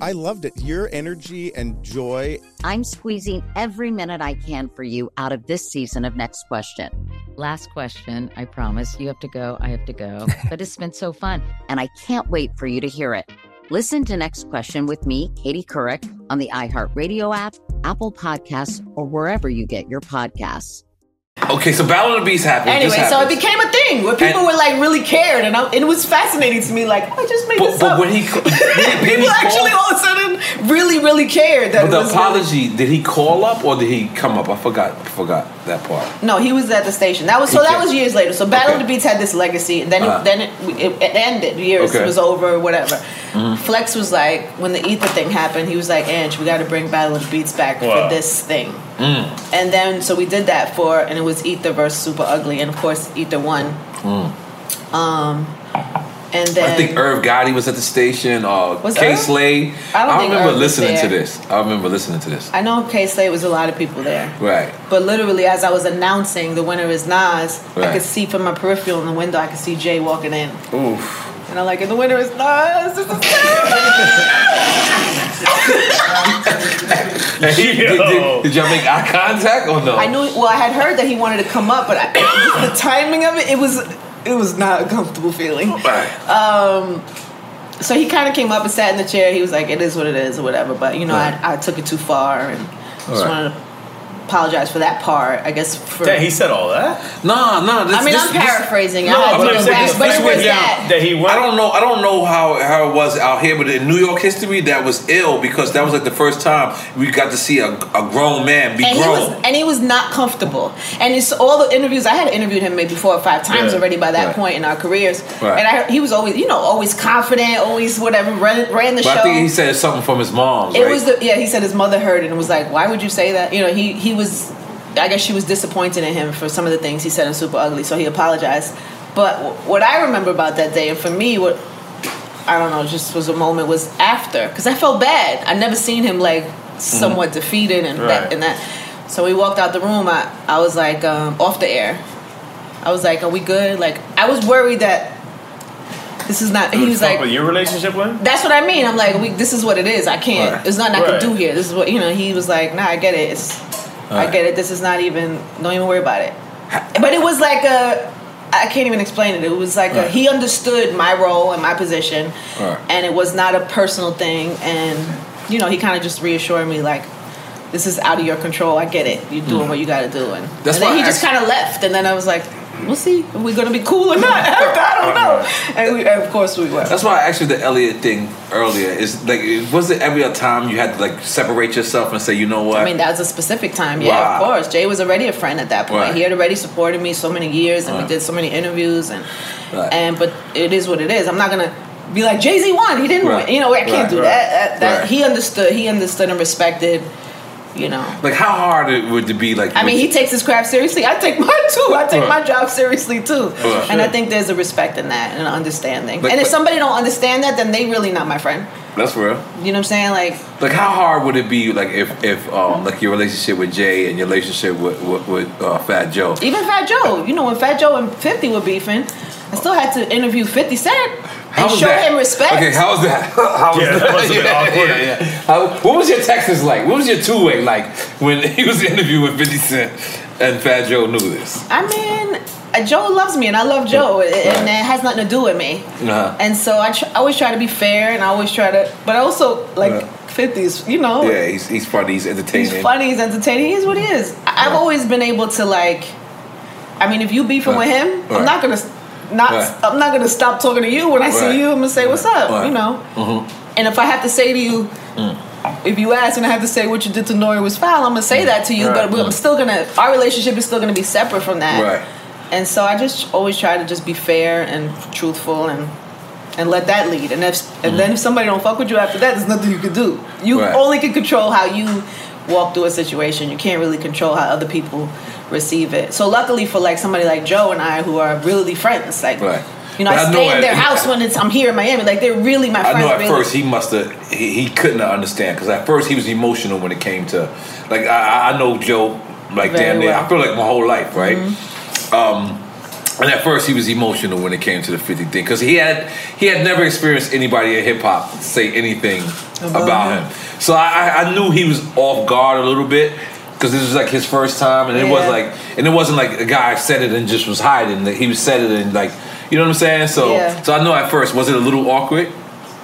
I loved it. Your energy and joy. I'm squeezing every minute I can for you out of this season of Next Question. Last question, I promise. You have to go, I have to go. But it's been so fun, and I can't wait for you to hear it. Listen to Next Question with me, Katie Couric, on the iHeartRadio app, Apple Podcasts, or wherever you get your podcasts. Okay, so Battle of the Beats happened. Anyway, This so it became a thing where people And- were like really cared, and I, it was fascinating to me. Like, I just made But, this but up. when he, did, did he people call- actually all of a sudden really, really cared that But it the was really- apology, did he call up or did he come up? I forgot. I forgot that part. No, he was at the station. That was so. Okay. That was years later. So Battle Okay. of the Beats had this legacy, and then Uh-huh. it, then it, it, it ended. Years Okay. Mm-hmm. it was over, whatever. Flex was like, when the Ether thing happened, he was like, "Ange, we got to bring Battle of the Beats back Wow. for this thing." Mm. And then so we did that for, and it was Ether versus Super Ugly, and of course Ether won. Um, and then Mm. I think Irv Gotti was at the station. Uh, Was K? Slade. I don't think remember Irv listening to this. I remember listening to this. I know Kay Slay was a lot of people there. Right. But literally, as I was announcing the winner is Nas, I could see from my peripheral in the window, I could see Jay walking in. Oof. And I'm like, and the winner is Nas. This is he- did, did, did y'all make eye contact or no? I knew. Well, I had heard that he wanted to come up, but I, the timing of it, it was, it was not a comfortable feeling. Right. Um, so he kind of came up and sat in the chair. He was like, "It is what it is," or whatever. But you know, Right. I, I took it too far, and just Right. wanted to apologize for that part. I guess for. Damn, he said all that. No, no. This, I mean, this, I'm this- paraphrasing. No, I had I'm to not saying back, this- but it was down that. That he went. I don't know. I don't know how, how it was out here, but in New York history, that was ill because that was like the first time we got to see a, a grown man be and he grown. was and he was not comfortable. And it's all the interviews I had interviewed him maybe four or five times Yeah. already by that Right. point in our careers. Right. And I, he was always, you know, always confident, always whatever, ran, ran the but show. I think he said something from his mom. it right? was the yeah. He said his mother heard it and was like, "Why would you say that?" You know, he he was. I guess she was disappointed in him for some of the things he said in Super Ugly, so he apologized. But what I remember about that day, and for me, what I don't know, just was a moment was after because I felt bad. I never seen him like somewhat defeated and Right. that and that. So we walked out the room. I I was like um, off the air. I was like, "Are we good?" Like I was worried that this is not. He was like, with your relationship with that's what I mean. I'm like, we, this is what it is. I can't. Right. There's nothing I can do here. This is what you know. He was like, nah, I get it. It's, I Right. get it. This is not even. Don't even worry about it. But it was like a. I can't even explain it. It was like a, he understood my role and my position, Right. and it was not a personal thing. And you know, he kind of just reassured me like. This is out of your control. I get it. You're doing hmm. what you got to do, and, and then he I just kind of left. And then I was like, "We'll see. Are we gonna be cool or not?" I don't know. And, we, and of course we were. That's why I asked you the Elliot thing earlier. Is like, was it every time you had to like separate yourself and say, you know what? I mean, that was a specific time. Yeah, Wow. of course. Jay was already a friend at that point. Right. He had already supported me so many years, and Right. we did so many interviews, and Right. and but it is what it is. I'm not gonna be like Jay Z won. He didn't win. You know, I can't do that. That, that he understood. He understood and respected. You know. like how hard it would it be? Like, I mean, he takes his craft seriously. I take mine too. I take Right. my job seriously too, Right. and I think there's a respect in that and an understanding. And if somebody don't understand that, then they really not my friend. That's real. You know what I'm saying? Like, Like, how hard would it be, like, if, if um, like, your relationship with Jay and your relationship with, with, with uh, Fat Joe? even Fat Joe. You know, when Fat Joe and 50 were beefing, I still had to interview 50 Cent How and show that? him respect. Okay, how was that? How was Yeah, that must have been. Yeah, yeah. How, what was your Texas like? What was your two way like when he was interviewed with 50 Cent and Fat Joe knew this? I mean, Joe loves me, and I love Joe, and it has nothing to do with me. Uh-huh. And so I, tr- I always try to be fair, and I always try to, but I also like. 50s, you know. Yeah, he's, he's funny, he's entertaining. He's funny, he's entertaining, he is what he is. I- I've Right. always been able to like, I mean, if you beefing with him, Right. I'm not gonna not Right. I'm not gonna stop talking to you when I Right. see you. I'm gonna say what's up, Right. you know. Mhm. And if I have to say to you, if you ask and I have to say what you did to Nori was foul, I'm gonna say that to you. Right. But I'm still gonna our relationship is still gonna be separate from that. Right. And so I just always try to just be fair and truthful and and let that lead. And if and then if mm-hmm. somebody don't fuck with you after that, there's nothing you can do. You Right. only can control how you walk through a situation. You can't really control how other people receive it. So luckily for like somebody like Joe and I who are really friends, like Right. You know, But I, I stay in at- their house when it's I'm here in Miami. Like they're really my friends. I know at really. first he must have he, he couldn't understand because at first he was emotional when it came to like I, I know Joe like Very damn near well. Mm-hmm. I feel like my whole life right um and at first he was emotional when it came to the 50 thing because he had he had never experienced anybody in hip hop say anything About about, him. him so I, I knew he was off guard a little bit because this was like his first time and it was like and it wasn't like a guy said it and just was hiding he was said it and like you know what I'm saying so Yeah. so I know at first was it a little awkward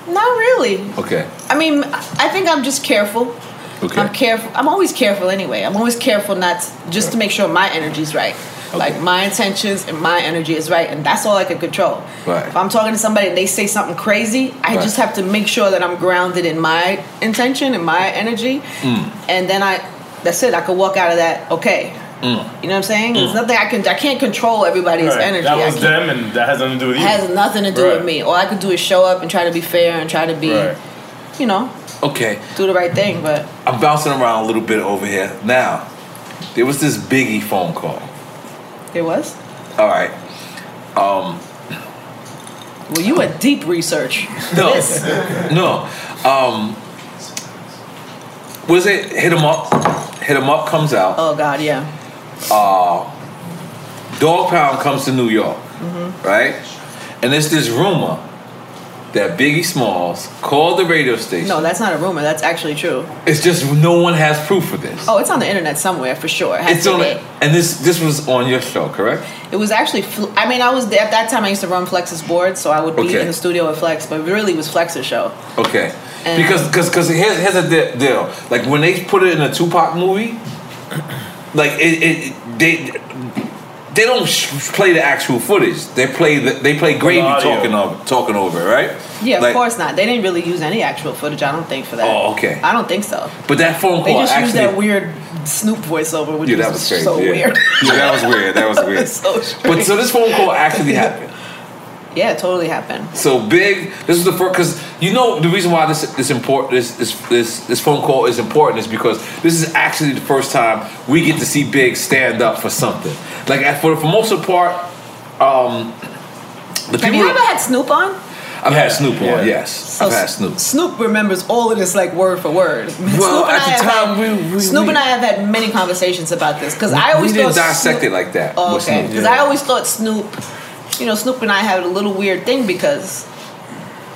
Not really. okay I mean, I think I'm just careful. Okay. I'm careful. I'm always careful anyway. I'm always careful not to, just to make sure my energy's right. Like my intentions and my energy is right, and that's all I can control. Right. If I'm talking to somebody and they say something crazy, I Right. just have to make sure that I'm grounded in my intention and my energy, Mm. and then I, that's it. I can walk out of that okay. You know what I'm saying? There's Mm. nothing I can. I can't control everybody's Right. energy. That was them, and that has nothing to do with you. has nothing to do Right. with me. All I could do is show up and try to be fair and try to be, Right. you know, Okay, do the right thing. But I'm bouncing around a little bit over here. Now, there was this Biggie phone call. it was. All right. Um, Well, you a deep research. no, This. no. Um, was it Hit 'em Up? Hit 'em Up comes out. Oh God, yeah. Uh, Dogg Pound comes to New York, Mm-hmm. right? And there's this rumor that Biggie Smalls called the radio station. No, that's not a rumor. That's actually true. It's just no one has proof of this. Oh, it's on the internet somewhere for sure. It it's on it, and this this was on your show, correct? It was actually. I mean, I was at that time. I used to run Flex's board, so I would be Okay. in the studio with Flex. But really it really was Flex's show. Okay. And- because because because here's, here's a deal. Like when they put it in a Tupac movie, like it, it they they don't play the actual footage. They play the, they play Gravy audio. talking over talking over it, right? Yeah, Like- of course not. They didn't really use any actual footage. I don't think for that. Oh, okay. I don't think so. But that phone call. They call just used that weird Snoop voiceover, which yeah, was, that was crazy. so yeah. weird. yeah, that was weird. That was weird. so strange. but so this phone call actually happened. Yeah, it totally happened. So big. This is the first because you know the reason why this this important this, this this this phone call is important is because this is actually the first time we get to see Big stand up for something. Like for for most of the part, um, the Have people you ever had Snoop on? I've had Snoop on. Yeah. Yes, I've had Snoop. Snoop remembers all of this like word for word. Well, at the time, we- we- Snoop we- and I have had many conversations about this because I always we didn't thought dissect Snoop- it like that. Oh, okay, Snoop. because I always thought Snoop, you know, Snoop and I had a little weird thing because.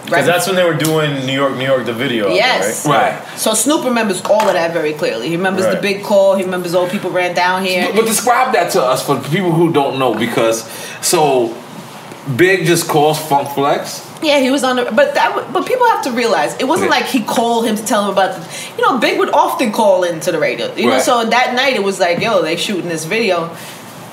Because that's when they were doing New York, New York, the video. of it, Right. Right. So Snoop remembers all of that very clearly. He remembers the big call. He remembers old people ran down here. But, but describe that to us for people who don't know because so Big just calls Funk Flex. Yeah, he was on the. But that. But people have to realize it wasn't Okay. like he called him to tell him about. The, you know, Big would often call into the radio. You know, so that night it was like, yo, they shooting this video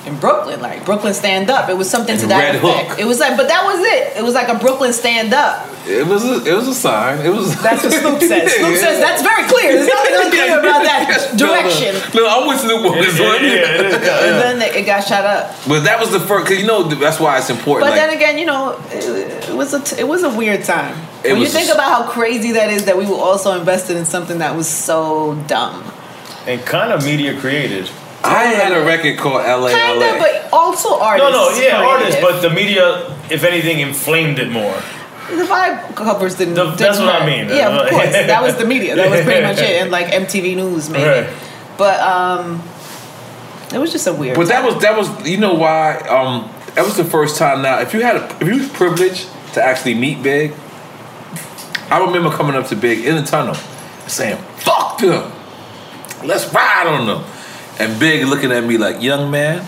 in Brooklyn, like Brooklyn stand up. It was something to that Red effect. Hook. It was like, but that was it. It was like a Brooklyn stand up. It was a, it was a sign. It was. That's what Snoop says. Snoop says that's very clear. There's nothing unclear about that direction. No, no, I'm with Snoop on this Yeah, one. yeah, it is. And then it got shot up. But that was the first, cause you know that's why it's important. But like, then again, you know, it, it was a t- it was a weird time. It when you think about how crazy that is, that we were also invested in something that was so dumb. And kind of media created. I I had a record called LA Kinda, but also artists. No, no, yeah, creative. artists, but the media, if anything, inflamed it more. the vibe covers didn't. The- that's didn't what I mean. Yeah, of course. that was the media. That was pretty much it, and like MTV News maybe. Right. But um, it was just a weird. But that was that was you know why um that was the first time now if you had a, if you was privileged to actually meet Big, I remember coming up to Big in the tunnel saying fuck them, let's ride on them, and Big looking at me like young man,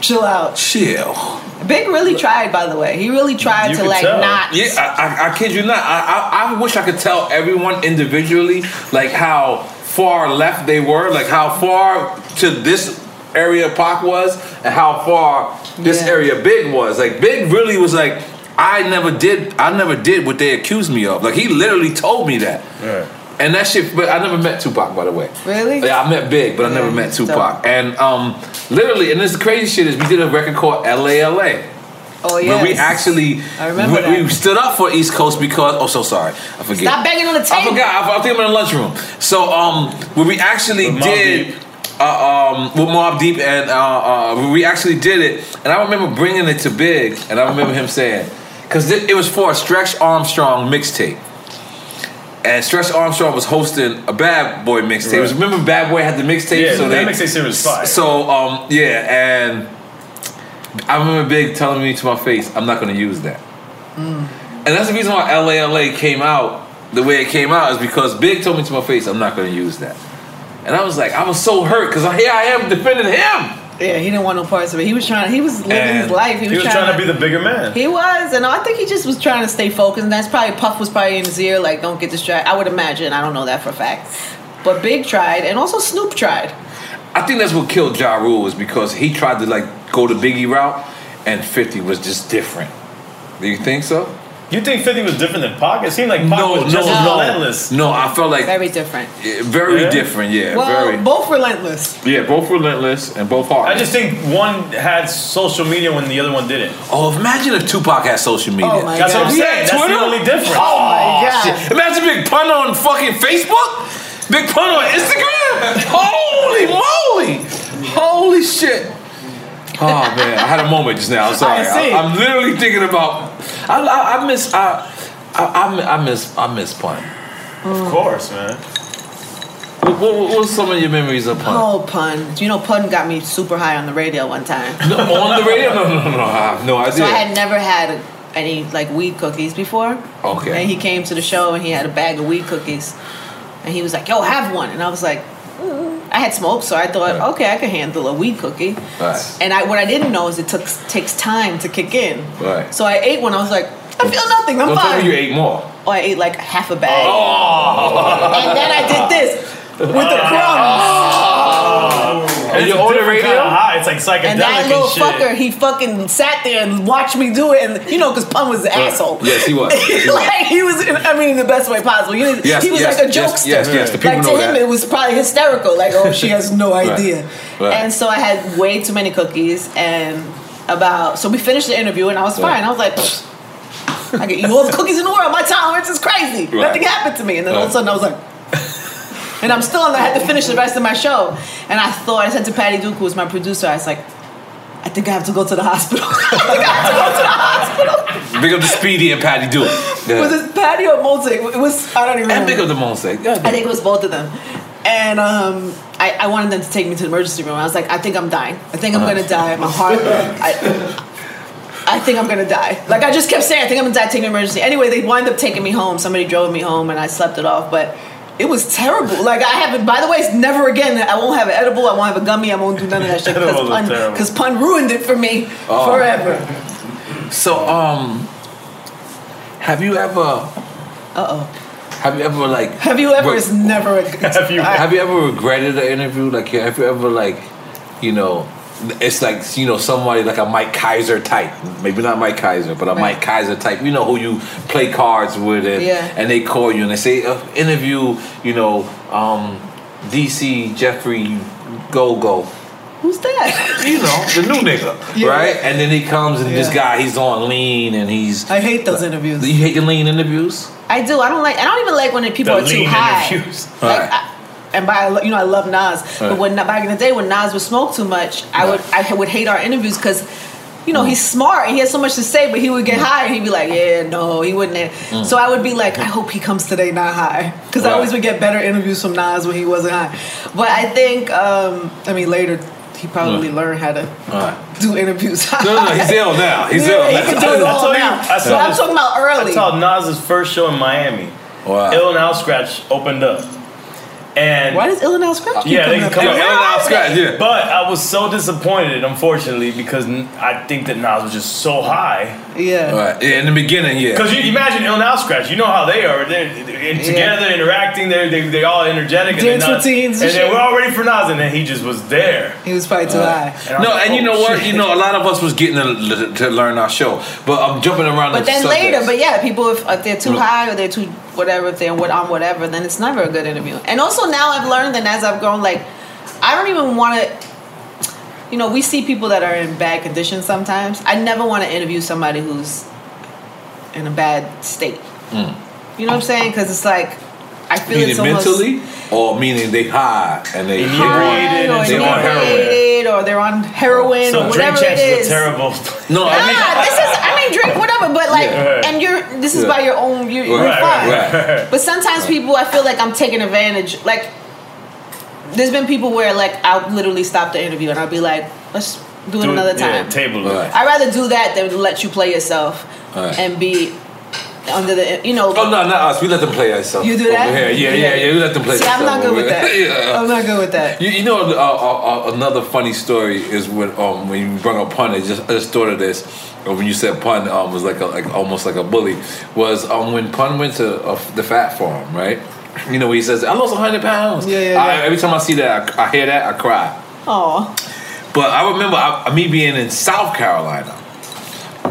chill out. chill. Big really tried, by the way. He really tried You to could like tell. not. Yeah, I, I, I kid you not. I, I I wish I could tell everyone individually like how far left they were, like how far to this area Pac was, and how far this Yeah. area Big was. Like Big really was like, I never did, I never did what they accused me of. Like he literally told me that. Right. And that shit, but I never met Tupac, by the way. Really? Yeah, I met Big, but I Yeah, never met Tupac. dope. And um, literally, and this crazy shit is we did a record called LALA. Oh yeah. Where we actually I remember we, that. we stood up for East Coast because oh so sorry I forget Stop banging on the table. I forgot I, I think I'm in the lunchroom so um where we actually With did uh, um with Mobb Deep and uh, uh we actually did it and I remember bringing it to Big and I remember him saying because it, it was for a Stretch Armstrong mixtape. And Stretch Armstrong was hosting a Bad Boy mixtape. Right. Remember Bad Boy had the mixtape? Yeah, so that mixtape series was fire. So um yeah, and I remember Big telling me to my face, I'm not gonna use that. And that's the reason why LALA came out the way it came out is because Big told me to my face, I'm not gonna use that. And I was like, I was so hurt because here I am defending him. Yeah, he didn't want no parts of it. He was trying. He was living And his life. He was, He was trying to be the bigger man. He was, and I think he just was trying to stay focused. And that's probably Puff was probably in his ear, like, don't get distracted. I would imagine. I don't know that for a fact. But Big tried, and also Snoop tried. I think that's what killed Ja Rule is because he tried to like go the Biggie route and 50 was just different. Do you think so? You think 50 was different than Pac? It seemed like Pac was just as relentless. No, I felt like Very different. Yeah, very Yeah? different, yeah. Well, very both relentless. Yeah, both relentless and both hard. I just think one had social media when the other one didn't. Oh, imagine if Tupac had social media. Oh my That's what I'm He saying. had That's Twitter? the only difference. Oh, oh, my God. shit. Imagine Big Pun on fucking Facebook. Big Pun on Instagram. Holy moly. Holy shit. Oh man, I had a moment just now. I'm sorry. I see. I, am literally thinking about. I, I, I miss. I, I, I, I miss. I miss Pun. Of course, man. What, what, what's some of your memories of Pun? Oh, pun. You know, pun got me super high on the radio one time. No, on the radio? No, no, no, no. I have no idea. So I had never had any like weed cookies before. Okay. And he came to the show and he had a bag of weed cookies, and he was like, "Yo, have one." And I was like. I had smoked, so I thought, Right. okay, I can handle a weed cookie. Right. And I what I didn't know is it took takes time to kick in. Right. So I ate one. I was like, I feel nothing. I'm Don't tell fine. me you ate more. Oh, I ate like half a bag. Oh. And then I did this with the crumbs. You It's a on the different radio? kind of high. It's like psychedelic And that and, little shit. fucker, he fucking sat there and watched me do it, and you know, because Pun was an uh, asshole. Yes, he was. Yes, he was. like he was, I mean, in the best way possible. You know, Yes, he was yes, like a jokester. yes, yes, the people like to know him, that. it was probably hysterical. Like, oh, she has no idea. right. And so I had way too many cookies, and about so we finished the interview, and I was Right. fine. I was like. "Pfft, I can eat all the cookies in the world. My tolerance is crazy. Right. Nothing happened to me. And then all of a sudden I was like, and I'm still on. I had to finish the rest of my show, and I thought I said to Patty Duke, who was my producer, I was like, I think I have to go to the hospital. I think I have to go to the hospital. Big up the Speedy and Patty Duke. Yeah. Was it Patty or Mosaic? It was. I don't even. and remember. big up the Mosaic. I think it was both of them. And um, I, I wanted them to take me to the emergency room. I was like, I think I'm dying. I think I'm Uh-huh. gonna die. My heart. I, I think I'm gonna die. Like I just kept saying, I think I'm gonna die. Take me emergency. Anyway, they wind up taking me home. Somebody drove me home, and I slept it off. But it was terrible. Like I haven't. By the way, it's never again. I won't have an edible. I won't have a gummy. I won't do none of that shit because pun, terrible. 'cause pun ruined it for me Oh. forever. So, um, have you ever, Uh oh. have you ever like, Have you ever? re- It's never. A, Have you- have you ever regretted an interview? Like, have you ever like, you know, it's like you know somebody like a Mike Kyser type, maybe not Mike Kyser, but a Right. Mike Kyser type. You know who you play cards with, and, Yeah. and they call you and they say uh, interview, you know, um, DC Jeffrey Go Go. Who's that? you know, the new nigga, Yeah. right? And then he comes and this guy, he's on lean and he's. I hate those interviews. You hate the lean interviews? I do. I don't like. I don't even like when people The are too high. interviews. Like, Right. I, and by you know I love Nas, Right. but when back in the day when Nas would smoke too much, I would I would hate our interviews because. You know, he's smart and he has so much to say, but he would get high and he'd be like, Yeah, no, he wouldn't. Mm. So I would be like, I hope he comes today not high. Because I always would get better interviews from Nas when he wasn't high. But I think, um, I mean, later he probably learned how to Alright. do interviews. No, no, he's ill now. He's Yeah, ill he now. can do it I all told you, now. I saw But I'm talking about early. I saw Nas's first show in Miami. Wow. Ill Al Skratch opened up. And Why does Ill Al Skratch keep Yeah, they can come up. Where Ill Al Skratch, yeah. But I was so disappointed, unfortunately, because I think that Nas was just so high. Yeah. Right. Yeah, in the beginning, yeah. Because you imagine Ill Al Skratch, you know how they are. They're, they're together, interacting. They're they, they all energetic. Dance and, routines and and then we're all ready for Nas, and then he just was there. He was probably too uh, high. And No, was and like, you oh, know oh, what? shit. You know, a lot of us was getting to, to learn our show, but I'm jumping around. But the then subjects. later, but yeah, people if, if they're too high or they're too whatever, if they're what on whatever, then it's never a good interview. And also now I've learned that as I've grown, like I don't even want to. You know, we see people that are in bad condition sometimes. I never want to interview somebody who's in a bad state. Hmm. You know what I'm saying? Because it's like I feel meaning it's almost mentally, or meaning they high and they high Inebriated or and They on heroin. inebriated or they're on heroin So or whatever it champs is. terrible. No, I mean, this is Mean drink whatever, but like Yeah. and you're this is Yeah. by your own you're, you're Right, fine. right, right. But sometimes people I feel like I'm taking advantage like there's been people where like I'll literally stop the interview and I'll be like, let's do it Do another yeah, time. table. Right. I'd rather do that than let you play yourself Right. and be under the you know Oh no, not us. We let them play ourselves. You do that? Here. Yeah, yeah, yeah. We let them play. See, I'm not good with that. yeah. I'm not good with that. You, you know, uh, uh, uh, another funny story is when um, when you brought up pun. I just I just thought of this. When you said pun um, was like a, like almost like a bully. Was um, when pun went to uh, the fat farm, right? You know, he says, "I lost hundred pounds." Yeah, yeah, I, every time I see that, I, I hear that, I cry. Oh. But I remember I, me being in South Carolina,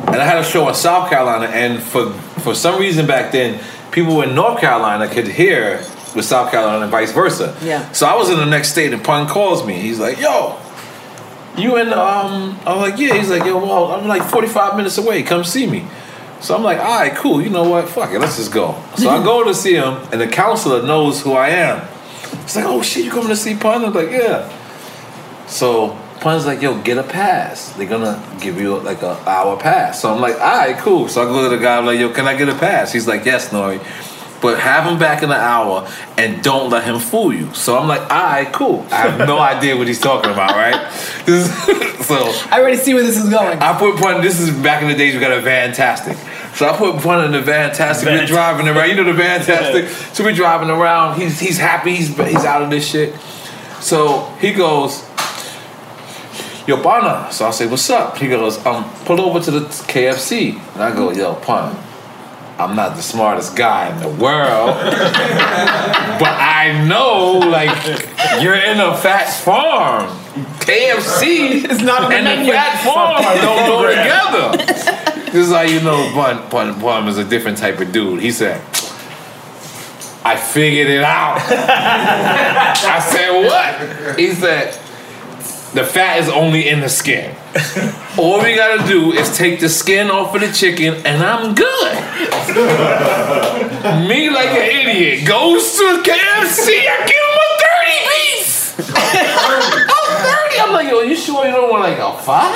and I had a show in South Carolina, and for for some reason back then, people in North Carolina could hear with South Carolina and vice versa. Yeah. So I was in the next state, and Pun calls me. He's like, "Yo, you in?" Um, I'm like, "Yeah." He's like, "Yo, well, I'm like 45 minutes away. Come see me." So I'm like, "All right, cool. You know what? Fuck it. Let's just go." So I go to see him, and the counselor knows who I am. He's like, "Oh shit, you coming to see Pun?" I'm like, "Yeah." So Pun's like, yo, get a pass. They're gonna give you like a hour pass. So I'm like, all right, cool. So I go to the guy, I'm like, yo, can I get a pass? He's like, yes, Nori. But have him back in an hour and don't let him fool you. So I'm like, all right, cool. I have no idea what he's talking about, right? This is- so I already see where this is going. I put Pun, this is back in the days we got a Fantastic. So I put Pun in the Fantastic. We're driving around. You know the Fantastic? So we're driving around. He's he's happy. He's, he's out of this shit. So he goes, Yo, Pana. So I say, What's up? He goes, um, Pull over to the KFC. And I go, Yo, Pun. I'm not the smartest guy in the world, but I know, like, you're in a fat farm. KFC It's not and menu. fat farm don't go together. This is how you know Bun Bun Bun is a different type of dude. He said, I figured it out. I said, what? He said, the fat is only in the skin. All we gotta do is take the skin off of the chicken and I'm good. Me like an idiot goes to KFC, I give him a 30 piece. Oh, 30. I'm like, yo, you sure you don't want like a five?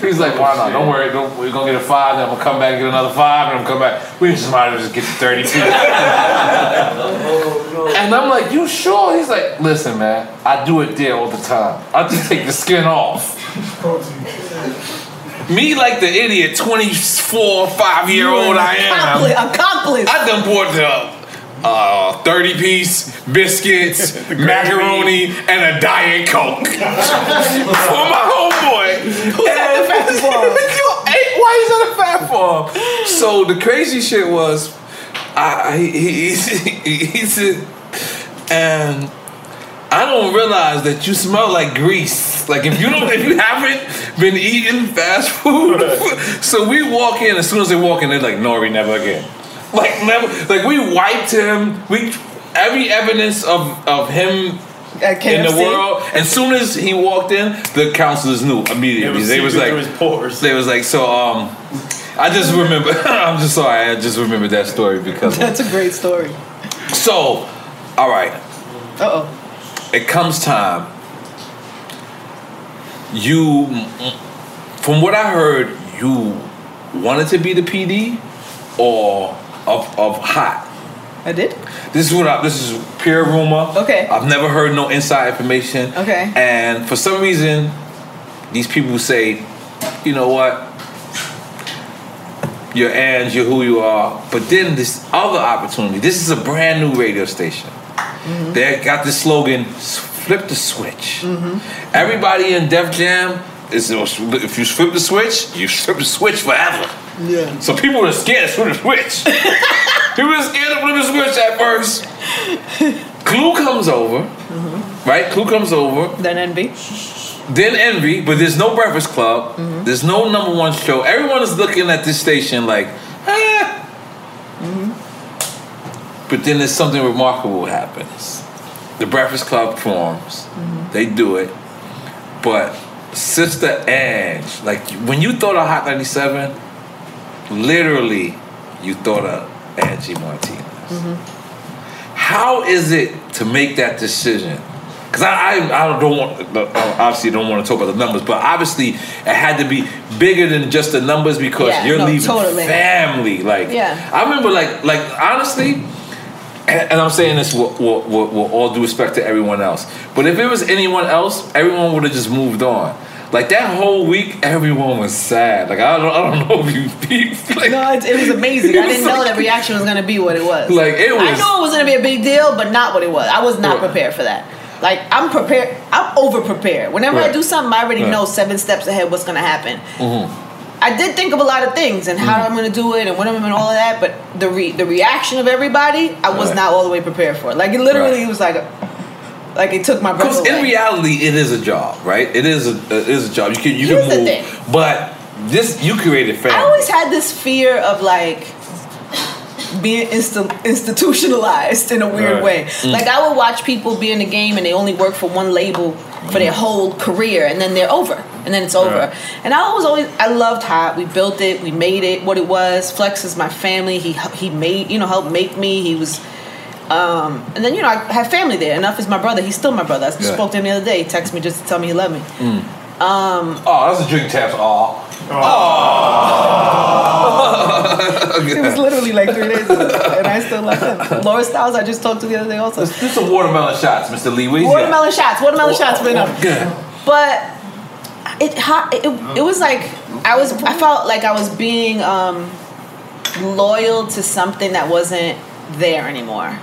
He's like, why not? Don't worry, don't, we're gonna get a five, then I'm gonna come back and get another five, and I'm gonna come back. We just might as well just get the 30 piece. and I'm like, you sure? He's like, listen, man, I do it there all the time. I just take the skin off. Me like the idiot, 24, 5 year old I am. Accomplice. Accomplice. I done bought the uh, 30 piece biscuits, macaroni, and a Diet Coke for my homeboy. Who's at the fat farm? Hey, why he's at a fat farm? So the crazy shit was, I, he, he, he, he said, and I don't realize that you smell like grease. Like if you don't, if you haven't been eating fast food, so we walk in. As soon as they walk in, they're like, "Nori, never again." Like never. Like we wiped him. We every evidence of of him in the world. As soon as he walked in, the counselors knew immediately. It was they was like, through his pores. they was like, so um. I just remember. I'm just sorry. I just remember that story because. That's a great story. So, all right. Uh oh. it comes time. You, from what I heard, you wanted to be the PD, or of of hot. I did. This is what I, this is pure rumor. Okay. I've never heard no inside information. Okay. And for some reason, these people say, you know what? You're Ange, you're who you are. But then this other opportunity. This is a brand new radio station. Mm-hmm. They got this slogan: "Flip the switch." Mm-hmm. Everybody in Def Jam is if you flip the switch, you flip the switch forever. Yeah. So people are scared to flip the switch. people are scared to flip the switch at first. Clue comes over, Mm-hmm. right? Clue comes over. Then Envy. Then Envy, but there's no Breakfast Club. Mm-hmm. There's no number one show. Everyone is looking at this station like, eh. Mm-hmm. But then there's something remarkable happens. The Breakfast Club forms. Mm-hmm. They do it. But Sister Ange, like when you thought of Hot 97, literally you thought of Angie Martinez. Mm-hmm. How is it to make that decision? Because I, I, I don't want, uh, obviously, don't want to talk about the numbers, but obviously, it had to be bigger than just the numbers because Yeah, you're no, leaving totally. family. Like, Yeah. I remember, like, like honestly, and, and I'm saying this with, with, with, with all due respect to everyone else, but if it was anyone else, everyone would have just moved on. Like that whole week, everyone was sad. Like I don't, I don't know if you, like, No, it, it was amazing. It I was didn't know like- the reaction was gonna be what it was. Like, it was. I knew it was gonna be a big deal, but not what it was. I was not Right. prepared for that. Like I'm prepared. I'm over prepared. Whenever I do something, I already Right. know seven steps ahead what's gonna happen. Mm-hmm. I did think of a lot of things and how I'm gonna do it and when I'm and all of that, but the re- the reaction of everybody, I was Right. not all the way prepared for. Like it literally Right. was like, like it took my breath Because in reality, it is a job, right? It is a it is a job. You can you Here's can move, thing. but this you created family. I always had this fear of like being insta- institutionalized in a weird Right. way. Mm. Like I would watch people be in the game and they only work for one label for their whole career and then they're over and then it's over. Right. And I was always I loved Hot. We built it. We made it what it was. Flex is my family. He he made you know helped make me. He was. Um, and then you know I have family there. Enough is my brother. He's still my brother. I just Yeah. spoke to him the other day. He texted me just to tell me he loved me. oh, that's a drink taps. Oh, It was literally like three days ago, and I still love him. Laura Stylez, I just talked to the other day also. let's do some watermelon shots, Mr. Lee. What do got? Watermelon shots, watermelon shots for enough. Good. But it, it it was like I was I felt like I was being um, loyal to something that wasn't there anymore.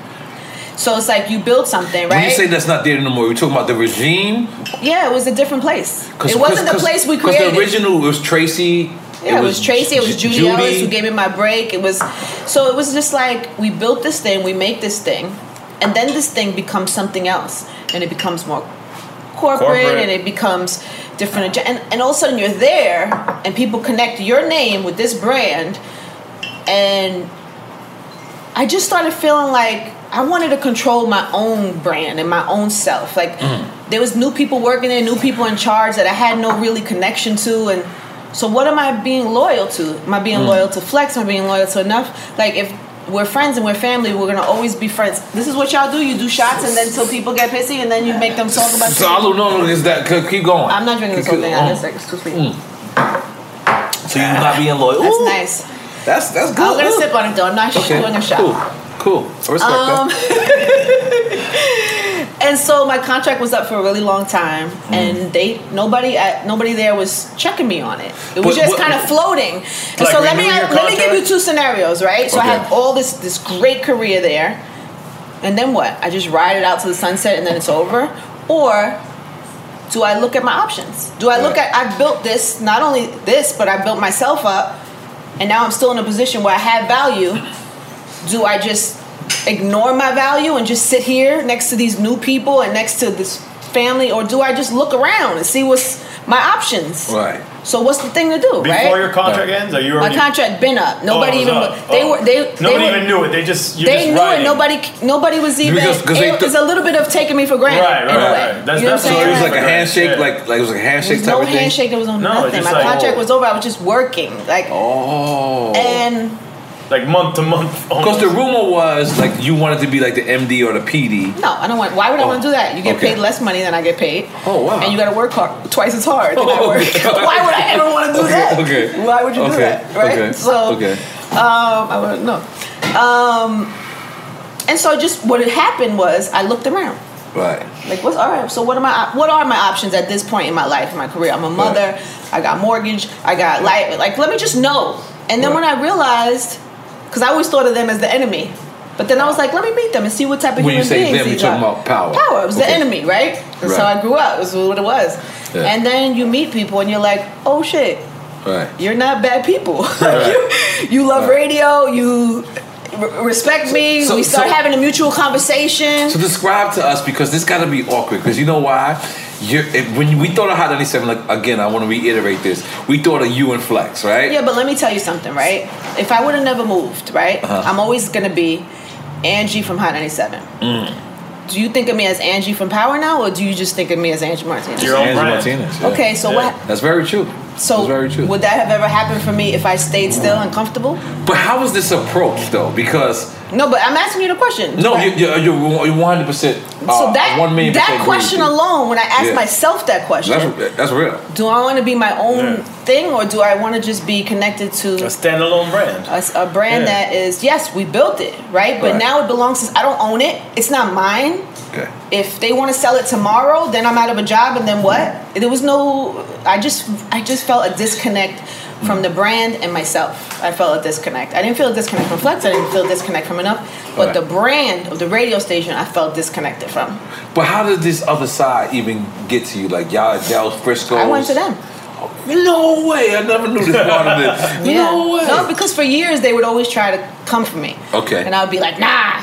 So it's like you build something, right? When you say that's not there anymore, we're talking about the regime. yeah, it was a different place. It wasn't the place we created. Because the original was Tracy. Yeah, it was, Tracy. It was Ju- Judy, Ellis who gave me my break. It was so it was just like we built this thing, we make this thing, and then this thing becomes something else, and it becomes more corporate, Corporate. and it becomes different. And and all of a sudden you're there, and people connect your name with this brand, and I just started feeling like I wanted to control my own brand and my own self. Like mm. there was new people working there, new people in charge that I had no really connection to, and so what am I being loyal to? Am I being mm. loyal to Flex? Am I being loyal to enough? Like if we're friends and we're family, we're gonna always be friends. This is what y'all do. You do shots and then till people get pissy, and then you make them talk about. It. So I don't know. Is that keep going? I'm not drinking this whole thing. I just like it's too sweet. Mm. So you're not being loyal. That's Ooh, nice. That's that's good. I'm gonna Ooh. sip on it though. I'm not Okay. doing a shot. Cool. Cool. I respect Um, that. And so my contract was up for a really long time, Mm. and they nobody at nobody there was checking me on it. It was But just kind of floating. And Like so let me let me give you two scenarios, right? So I Okay. had all this this great career there, and then what? I just ride it out to the sunset, and then it's over, or do I look at my options? Do I look at I've built this not only this, but I built myself up, and now I'm still in a position where I have value. Do I just ignore my value and just sit here next to these new people and next to this family, or do I just look around and see what's my options? Right. So what's the thing to do, Before right? your contract ends, are you my contract been up. Oh, Nobody it was even up. they Oh. were they Nobody they were, even knew it. They just you they just knew riding. it. Nobody nobody was even. Because- 'cause they it th- was a little bit of taking me for granted. Right, in right, right. That's- you know what I'm that's saying? So it was like a handshake, Yeah. like like it was a handshake There's type no of thing. handshake. There was no, No, nothing. My like- contract Oh. was over. I was just working. Like Oh. and like month to month. Because the rumor was like you wanted to be like the MD or the PD. No, I don't want. Why would I Oh, want to do that? You get okay. paid less money than I get paid. Oh, wow. And you got to work hard, twice as hard than I Oh, work. okay. Why would I ever want to do Okay, that? okay. Why would you do that? Right. okay, So, okay. um, I wouldn't know. Um, and so just what had happened was I looked around. Right. Like, what's all right? So, what are my what are my options at this point in my life, in my career? I'm a mother. I got mortgage. I got life. Like, let me just know. And then when I realized, because I always thought of them as the enemy, but then I was like, let me meet them and see what type of When you human say beings them, you're these talking are. about power. Power. It was the Okay. enemy, right? That's how I grew up. Was what it was. Yeah. And then you meet people and you're like, oh shit, Right. you're not bad people. Right. you, you love Right. radio. You r- respect me. So- we start so- having a mutual conversation. So describe to us because this got to be awkward because you know why? You're, when we thought of Hot 97, like again, I want to reiterate this. We thought of you and Flex, right? Yeah, but let me tell you something, right? If I would have never moved, right, Uh-huh. I'm always gonna be Angie from Hot 97. Mm. Do you think of me as Angie from Power now, or do you just think of me as Angie Martinez? Your own Angie brand. Martinez. yeah. Okay, so what? That's very true. So very true. would that have ever happened for me if I stayed still and comfortable? but how was this approach though? Because No, but I'm asking you the question. no, Right. you, you're, you're 100. percent uh, so that one million that percent agree question alone, when I ask Yeah. myself that question, That's that's real. do I want to be my own Yeah. thing, or do I want to just be connected to A standalone brand. a, a brand Yeah. that is yes, we built it, right? But Right. now it belongs to. I don't own it. It's not mine. Okay. if they want to sell it tomorrow, then I'm out of a job, and then what? There was no. I just, I just felt a disconnect from the brand and myself. I felt a disconnect. I didn't feel a disconnect from Flex. I didn't feel a disconnect from enough. But Right. the brand of the radio station, I felt disconnected from. But how did this other side even get to you? Like y'all at Del Frisco? I went to them. No way! I never knew this part of it. Yeah. No way! No, because for years they would always try to come for me. Okay. And I would be like, nah.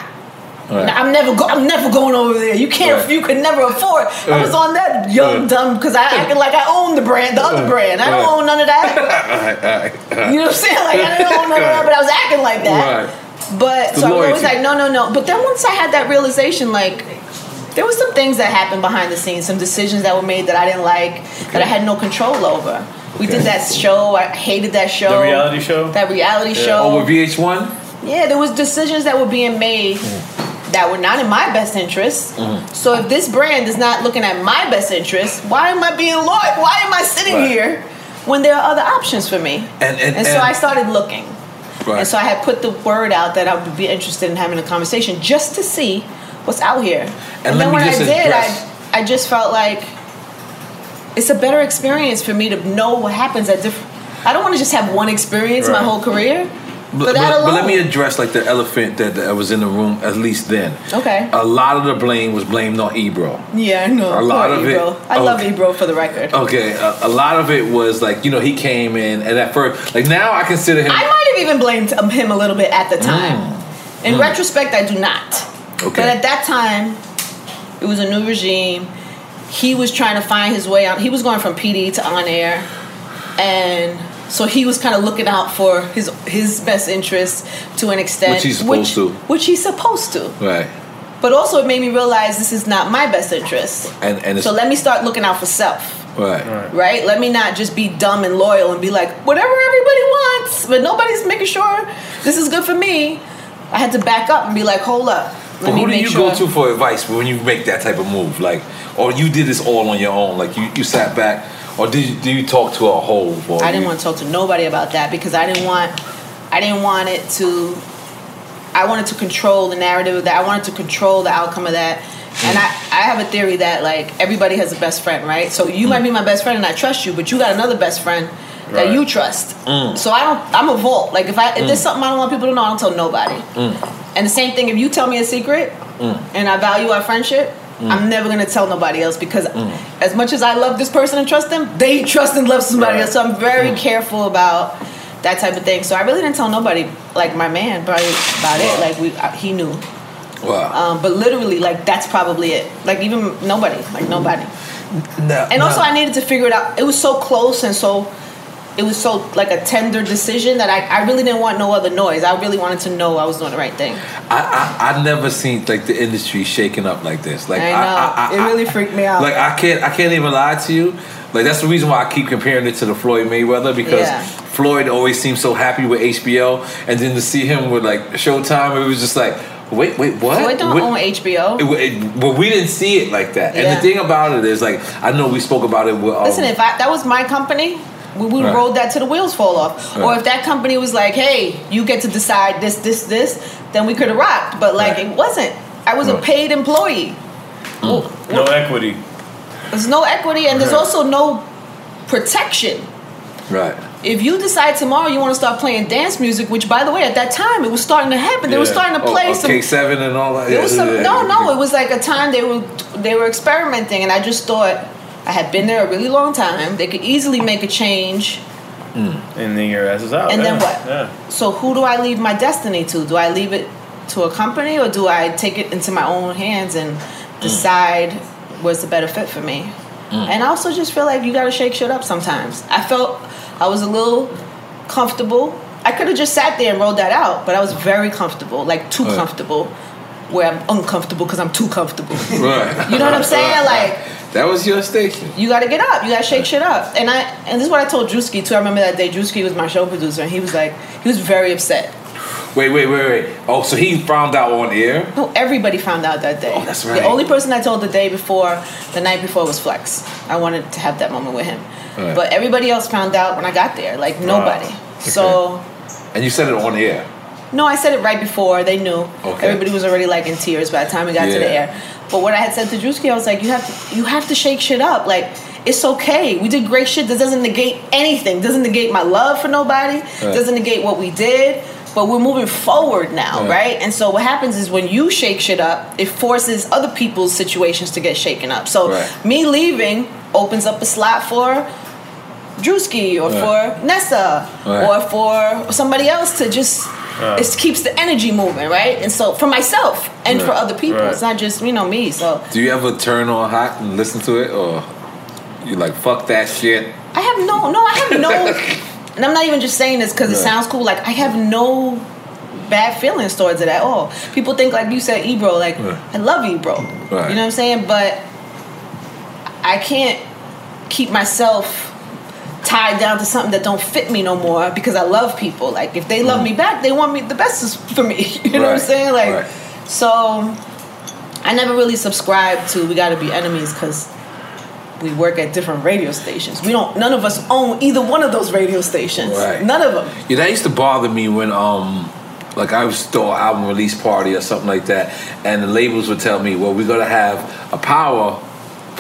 Right. I'm never go- I'm never going over there. You can't. Right. You could never afford. I was on that young Right. dumb because I acted like I own the brand, the other Right. brand. I don't Right. own none of that. You know what I'm saying? Like I didn't own none of that, but I was acting like that. Right. But The so I was always like, no, no, no. But then once I had that realization, like there was some things that happened behind the scenes, some decisions that were made that I didn't like, that I had no control over. We Okay. did that show. I hated that show. The reality show? That reality show. Over VH1? Yeah, there was decisions that were being made hmm. That were not in my best interest. Mm-hmm. So if this brand is not looking at my best interest, why am I being loyal? Why am I sitting Right. here when there are other options for me? And- and- so and- I started looking. Right. And so I had put the word out that I would be interested in having a conversation just to see what's out here. And, then when I did, address- I, I just felt like it's a better experience for me to know what happens at different. I don't want to just have one experience my whole career. But, But, but- let me address like the elephant that, that was in the room at least then. Okay. A lot of the blame was blamed on Ebro. Yeah, I know. A lot of it- Ebro. I love. Ebro for the record. Okay, a, a lot of it was like you know he came in and at first like now I consider him. I might have even blamed him a little bit at the time. In retrospect, I do not. Mm. Okay. But at that time, it was a new regime. He was trying to find his way out. He was going from PD to on air, and so he was kind of looking out for his his best interests to an extent, Which he's supposed to. Which he's supposed to. right. But also, it made me realize this is not my best interest. And and So let me start looking out for self. right. right? Let me not just be dumb and loyal and be like, whatever everybody wants, but nobody's making sure this is good for me. I had to back up and be like, hold up. Let But me who do make you sure. go to for advice when you make that type of move? Like, or you did this all on your own? Like you, you sat back, or did you, do you talk to a whole? I didn't want to talk to nobody about that because I didn't want, I didn't want it to. I wanted to control the narrative of that. I wanted to control the outcome of that. And mm. I, I have a theory that like everybody has a best friend, right? So you might mm. be my best friend and I trust you, but you got another best friend that Right. you trust. Mm. So I don't. I'm a vault. Like if I if there's something I don't want people to know, I don't tell nobody. And the same thing if you tell me a secret and I value our friendship. I'm never gonna tell nobody else because as much as I love this person and trust them, they trust and love somebody Right. else. So I'm very careful about that type of thing. So I really didn't tell nobody, like my man, probably about it. Like we, uh, he knew. Wow. Um, but literally, like that's probably it. Like even nobody, like nobody. No. And also, I needed to figure it out. It was so close and so, it was so like a tender decision that I, I really didn't want no other noise. I really wanted to know I was doing the right thing. I, I I never seen like the industry shaking up like this. Like I know. It really freaked me out. Like I can't I can't even lie to you. Like that's the reason why I keep comparing it to the Floyd Mayweather because Yeah. Floyd always seems so happy with HBO, and then to see him with like Showtime, it was just like, wait, wait, what? Floyd don't What- own HBO. It, it, but we didn't see it like that. And the thing about it is, like, I know we spoke about it with. Um, Listen, if I, that was my company, we would Right. roll that to the wheels fall off. Or if that company was like, "Hey, you get to decide this, this, this," then we could have rocked. But like, Right. it wasn't. I was a paid employee. Mm. Well, No equity. There's no equity, and there's also no protection. right. If you decide tomorrow you want to start playing dance music, which by the way, at that time it was starting to happen. They were starting to Oh, play oh, some K7 and all that. It was some, yeah, no, no. It was like a time they were they were experimenting, and I just thought I had been there a really long time. They could easily make a change. Mm. And then your ass is out. And then what? Yeah. So who do I leave my destiny to? Do I leave it to a company, or do I take it into my own hands and mm. decide what's the better fit for me? Mm. And I also just feel like you got to shake shit up sometimes. I felt I was a little comfortable. I could have just sat there and rolled that out, but I was very comfortable, like too Right. comfortable, where I'm uncomfortable because I'm too comfortable. Right. You know what I'm saying? Like That was your station. you got to get up. You got to shake shit up. And I and this is what I told Drewski too. I remember that day Drewski was my show producer, and he was like, he was very upset. Wait, wait, wait, wait. Oh, so he found out on air? No, everybody found out that day. Oh, that's right. The only person I told the day before, the night before, was Flex. I wanted to have that moment with him, Right. but everybody else found out when I got there. Like nobody. So. And you said it on air. No, I said it right before. They knew. Okay. Everybody was already like in tears by the time we got to the air. But what I had said to Drewski, I was like, you have to, you have to shake shit up. Like it's okay. We did great shit. This doesn't negate anything. Doesn't negate my love for nobody. Right. Doesn't negate what we did. But we're moving forward now, Right. right? And so what happens is when you shake shit up, it forces other people's situations to get shaken up. So Right. me leaving opens up a slot for Drewski or for Nessa or for somebody else to just Uh. it keeps the energy moving, right? And so for myself and for other people, Right. it's not just you know me. So Do you ever turn on hot and listen to it, or you like fuck that shit? I have no, no, I have no, and I'm not even just saying this because it sounds cool. Like I have no bad feelings towards it at all. People think like you said, Ebro. Like Right. I love Ebro. Right. You know what I'm saying? But I can't keep myself tied down to something that don't fit me no more because I love people. Like if they love me back, they want me the best for me. You know what I'm saying? Like Right. so I never really subscribed to we gotta be enemies because we work at different radio stations. We don't none of us own either one of those radio stations. Right. None of them. Yeah, that used to bother me when um like I was throw an album release party or something like that, and the labels would tell me, well, we're gonna have a power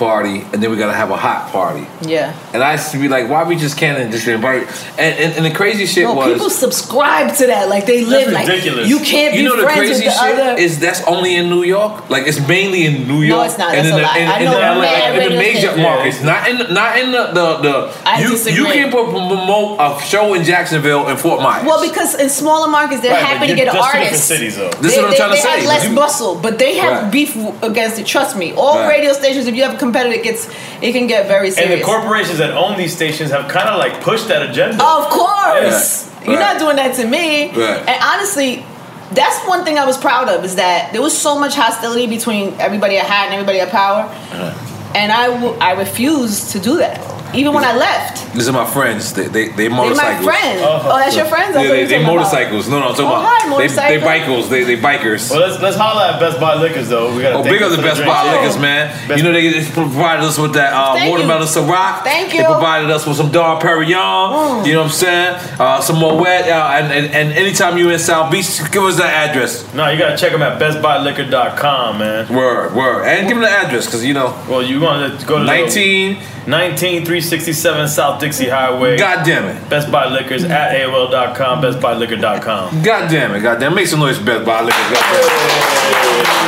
party and then we gotta have a hot party. Yeah. And I used to be like, why we just can't just invite? And, and, and the crazy shit No, was, people subscribe to that. Like they live like ridiculous. you can't you be know, the friends crazy with the shit other. is that's only in New York. Like it's mainly in New York. No, it's not. And That's in a the, lie. in, I in know the, mad like, in the major stations. markets, not in the, not in the the, the I you disagree. you can pro- promote a show in Jacksonville and Fort Myers. well, because in smaller markets they're Right, happy to get an just two different artist. cities, though. This is what I'm they, trying to they say. have less You- bustle, but they have Right. beef against it. Trust me, all Right. radio stations. If you have a competitor, it gets it can get very serious. And the corporations that own these stations have kind of like pushed that agenda. Of course. Right. You're Right. not doing that to me. Right. And honestly, that's one thing I was proud of is that there was so much hostility between everybody at Hot and everybody at Power. Uh-huh. And I, w- I refused to do that. Even when I left. These are my friends. They they, they They're motorcycles. my friends. Oh, that's your friends? I Yeah, they, you they were talking about- motorcycles. No, no, I'm talking Oh, about hi, they, they motorcycle. bikers. They they bikers. Well, let's let's holla at Best Buy Liquors though. We got Oh, big up the Best Buy Liquors, man. Best- you know they, they provided us with that uh, Thank you. watermelon Ciroc. Thank you. They provided us with some Dom Perignon. Mm. You know what I'm saying? Uh, some Moet. Uh, and, and and anytime you in South Beach, give us that address. No, you gotta check them at bestbuyliquor.com, man. Word, word, and give them the address because you know Well, you want to go to 19. 19 367 South Dixie Highway. God damn it. Best Buy Liquors at AOL.com, bestbuyliquor.com. God damn it. God damn. Make some noise, Best Buy Liquors. God damn it.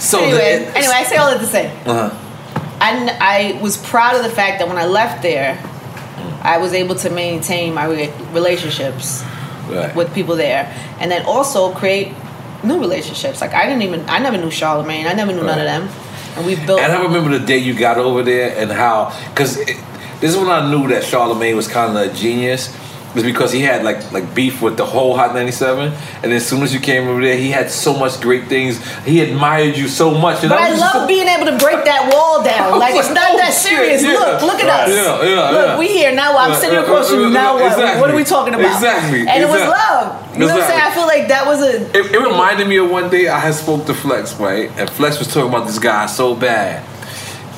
So Anyway, the, anyway, I say all that to say. Uh-huh. I, n- I was proud of the fact that when I left there, I was able to maintain my re- relationships Right. with people there, and then also create new relationships. Like I didn't even, I never knew Charlemagne. I never knew none of them, and we've built. And I remember the day you got over there and how, because this is when I knew that Charlemagne was kind of a genius. Was because he had like like beef with the whole Hot 97, and as soon as you came over there, he had so much great things. He admired you so much. And But I was love just- being able to break that wall down. Like it's not Oh, that serious. yeah. Look, look at Right. us. Yeah, yeah, look, yeah. we here now. I'm sitting across from you. Now what? exactly. What are we talking about? Exactly, And it was love. You know what I'm saying? I feel like that was a. It, it reminded me of one day I had spoke to Flex, right? And Flex was talking about this guy so bad.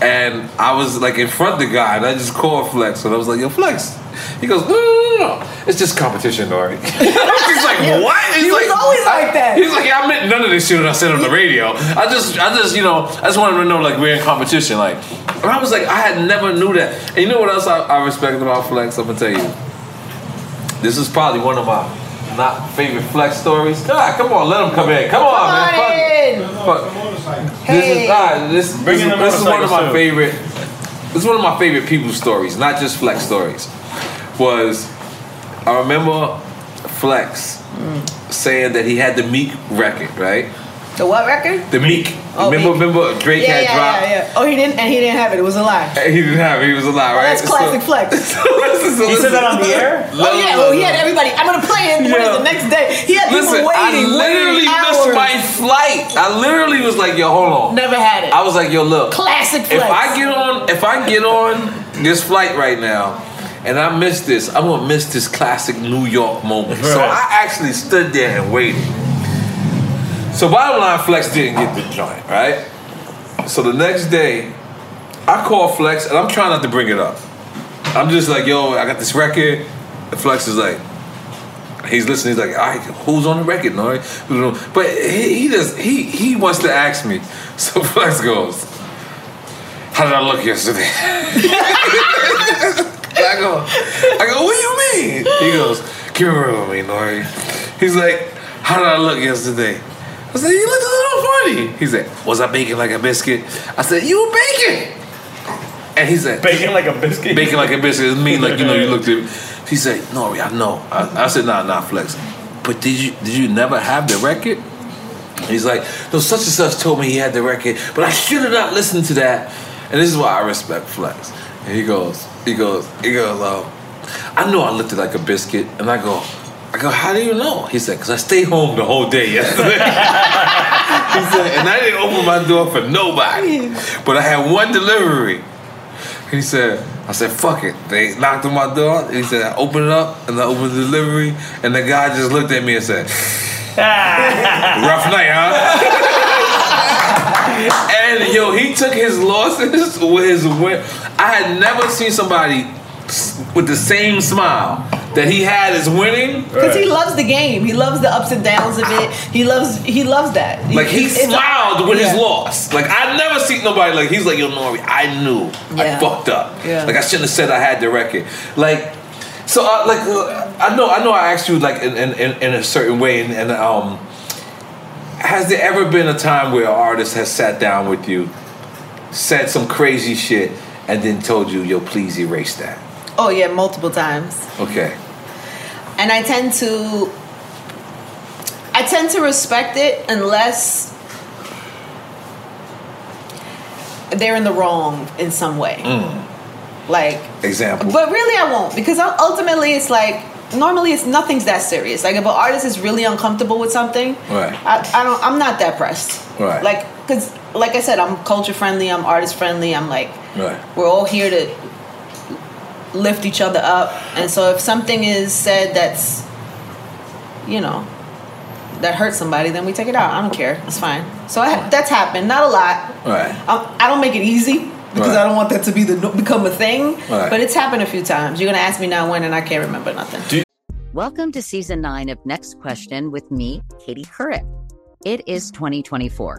And I was like in front of the guy, and I just called Flex, and I was like, "Yo, Flex." He goes, "No, no, no, no. It's just competition, Nori." He's like, "What?" He's He was always like that. He's like, "Yeah, I meant none of this shit that I said on the radio. I just, I just, you know, I just wanted to know like we're in competition, like." And I was like, I had never knew that. And you know what else I, I respect about Flex? I'm gonna tell you. This is probably one of my not favorite Flex stories. God, come on, let them come in. Come on, Come man. on Fuck it. in. Fuck. This is ah, this, Bring this, in is- the this is one of my too. favorite. This is one of my favorite people stories, not just Flex stories. Was I remember Flex saying that he had the Meek record, right? The what record? The Meek. Oh, remember, Meek. remember Drake Yeah, had yeah, dropped. yeah, yeah. Oh, he didn't, and he didn't have it. It was a lie. He didn't have it. He was alive, right? That's classic So- flex. so listen, so He said that on the air? Oh yeah, well he had everybody. I'm gonna play it Yeah. the next day. He had Listen, people waiting. I literally waiting missed hours. my flight. I literally was like, yo, hold on. Never had it. I was like, yo, look. Classic flex. If. I get on, if I get on this flight right now, and I miss this, I'm gonna miss this classic New York moment. So I actually stood there and waited. So bottom line, Flex didn't get the joint, right? So the next day, I call Flex, and I'm trying not to bring it up. I'm just like, yo, I got this record. And Flex is like, he's listening. He's like, all right, who's on the record, on-" But he, he does. He he wants to ask me. So Flex goes, how did I look yesterday? I go, I go, what do you mean? He goes, it real with me, Nori. He's like, how did I look yesterday? I said, you looked a little funny. He said, was I baking like a biscuit? I said, you were baking. And he said, Bacon like a biscuit. Baking like a biscuit. It mean like you know you looked at. He said, "No, I know." I, I said, "Nah, nah, flex." But did you did you never have the record? He's like, "No, such and such told me he had the record, but I should have not listened to that." And this is why I respect Flex. And he goes, he goes, he goes. Um, I know I looked at like a biscuit, and I go, I go, how do you know? He said, because I stayed home the whole day yesterday. he said, and I didn't open my door for nobody, but I had one delivery. He said, I said, fuck it. They knocked on my door. He said, I opened it up and I opened the delivery. And the guy just looked at me and said, rough night, huh? and yo, he took his losses with his win. I had never seen somebody with the same smile that he had is winning. Because he loves the game. He loves the ups and downs of it. He loves he loves that. Like he a- smiled his Yeah. loss. Like I never seen nobody like he's like yo Nori. I knew I fucked up. Yeah. Like I shouldn't have said I had the record. Like so uh, like uh, I know I know I asked you like in in, in, in a certain way and, and um has there ever been a time where an artist has sat down with you, said some crazy shit, and then told you yo please erase that? Oh yeah, multiple times. Okay. And I tend to I tend to respect it unless they're in the wrong in some way. Mm. Like Example. but really I won't because ultimately it's like normally it's nothing's that serious. Like if an artist is really uncomfortable with something, Right. I, I don't I'm not that pressed. Right. Like cuz like I said I'm culture friendly, I'm artist friendly. I'm like Right. we're all here to lift each other up. And so if something is said that's, you know, that hurts somebody, then we take it out. I don't care. It's fine. So I, that's happened. Not a lot. Right. Um, I don't make it easy because Right. I don't want that to be the become a thing. Right. But it's happened a few times. You're gonna ask me now when, and I can't remember nothing. Welcome to season nine of Next Question with me, Katie Couric. It is 2024,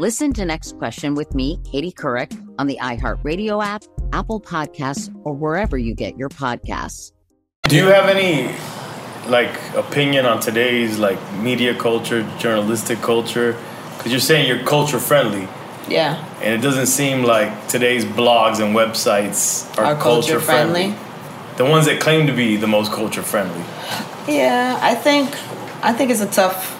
Listen to Next Question with me, Katie Couric, on the iHeartRadio app, Apple Podcasts, or wherever you get your podcasts. Do you have any like opinion on today's like media culture, journalistic culture? Because you're saying you're culture friendly, Yeah. and it doesn't seem like today's blogs and websites are, Are culture friendly? The ones that claim to be the most culture friendly. Yeah, I think I think it's a tough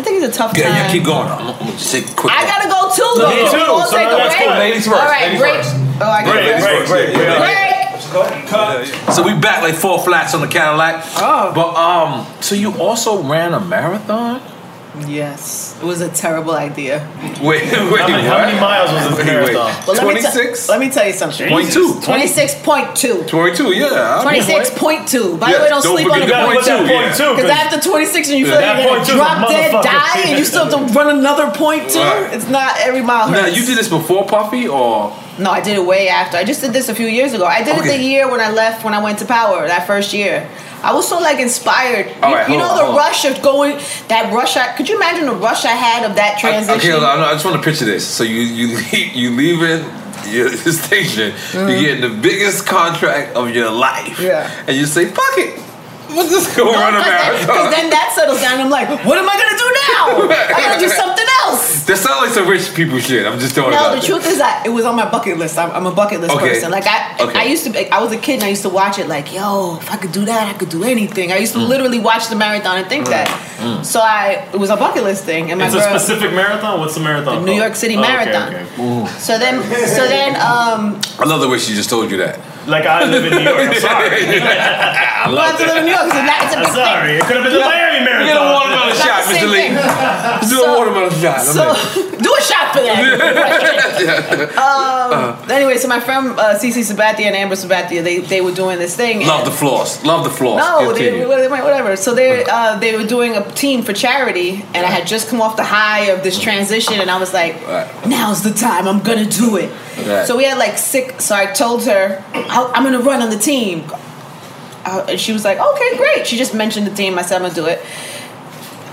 I think it's a tough Yeah, time. yeah, keep going. I'm, I'm gonna just take a quick. I gotta go too Me too, so take let's go. Ladies first, All right, ladies break. first. Oh, I got Break, break. break, break, break. Break. So we back like four flats on the Cadillac. Oh. But um, so you also ran a marathon? Yes, it was a terrible idea. Wait, wait, How many, how many miles was the marathon? But let me te- 26? Let me tell you something. Point two. Twenty six point two. 22, yeah. I'll be Twenty six right. point two. By Yes, the way, don't, don't sleep on forget the the point point two. two, yeah. Point two, after 26 and you feel that like you're point gonna two is a drop dead, die, and you still have to run another point two. Right. It's not every mile Now you did this before Puffy or No, I did it way after. I just did this a few years ago. I did it the year when I left, when I went to Power, that first year. I was so like inspired. All you right, you know on, the hold on. rush of going, that rush. I, could you imagine the rush I had of that I, transition? okay, hold on, I just want to picture this. So you you leave, you leaving your station, you mm-hmm. get the biggest contract of your life. Yeah. and you say, "Fuck it, let's just go run a Because then that settles down. I'm like, what am I gonna do now? I gotta do something else. That sounds like some rich people shit. I'm just throwing it No, out the there. truth is that it was on my bucket list. I'm, I'm a bucket list Okay. person. Like I, Okay. I used to. Be, I was a kid and I used to watch it. Like, yo, if I could do that, I could do anything. I used to Mm. literally watch the marathon and think that. So I, it was a bucket list thing. And my It's girl, a specific marathon. What's the marathon? The New? York City Oh, okay, Marathon. okay. So then, so then, um, I love the way she just told you that. Like I live in New York. I'm sorry. I we have to live in New York. It's a, it's a I'm big thing. sorry. It could have been the Miami Marathon. Get a watermelon It's not shot, the Mr. same Lee. thing. Do a watermelon shot. I'm So in. do a shot for that. um, anyway, so my friend uh, CC Sabathia and Amber Sabathia, they they were doing this thing. Love the floss. Love the floss. No, they, whatever. So they uh, they were doing a team for charity, and I had just come off the high of this transition, and I was like, Right. "Now's the time. I'm gonna do it." Right. So we had like six. So I told her, "I- "I'm gonna run on the team," uh, and she was like, "Okay, great." She just mentioned the team. I said, "I'm gonna do it."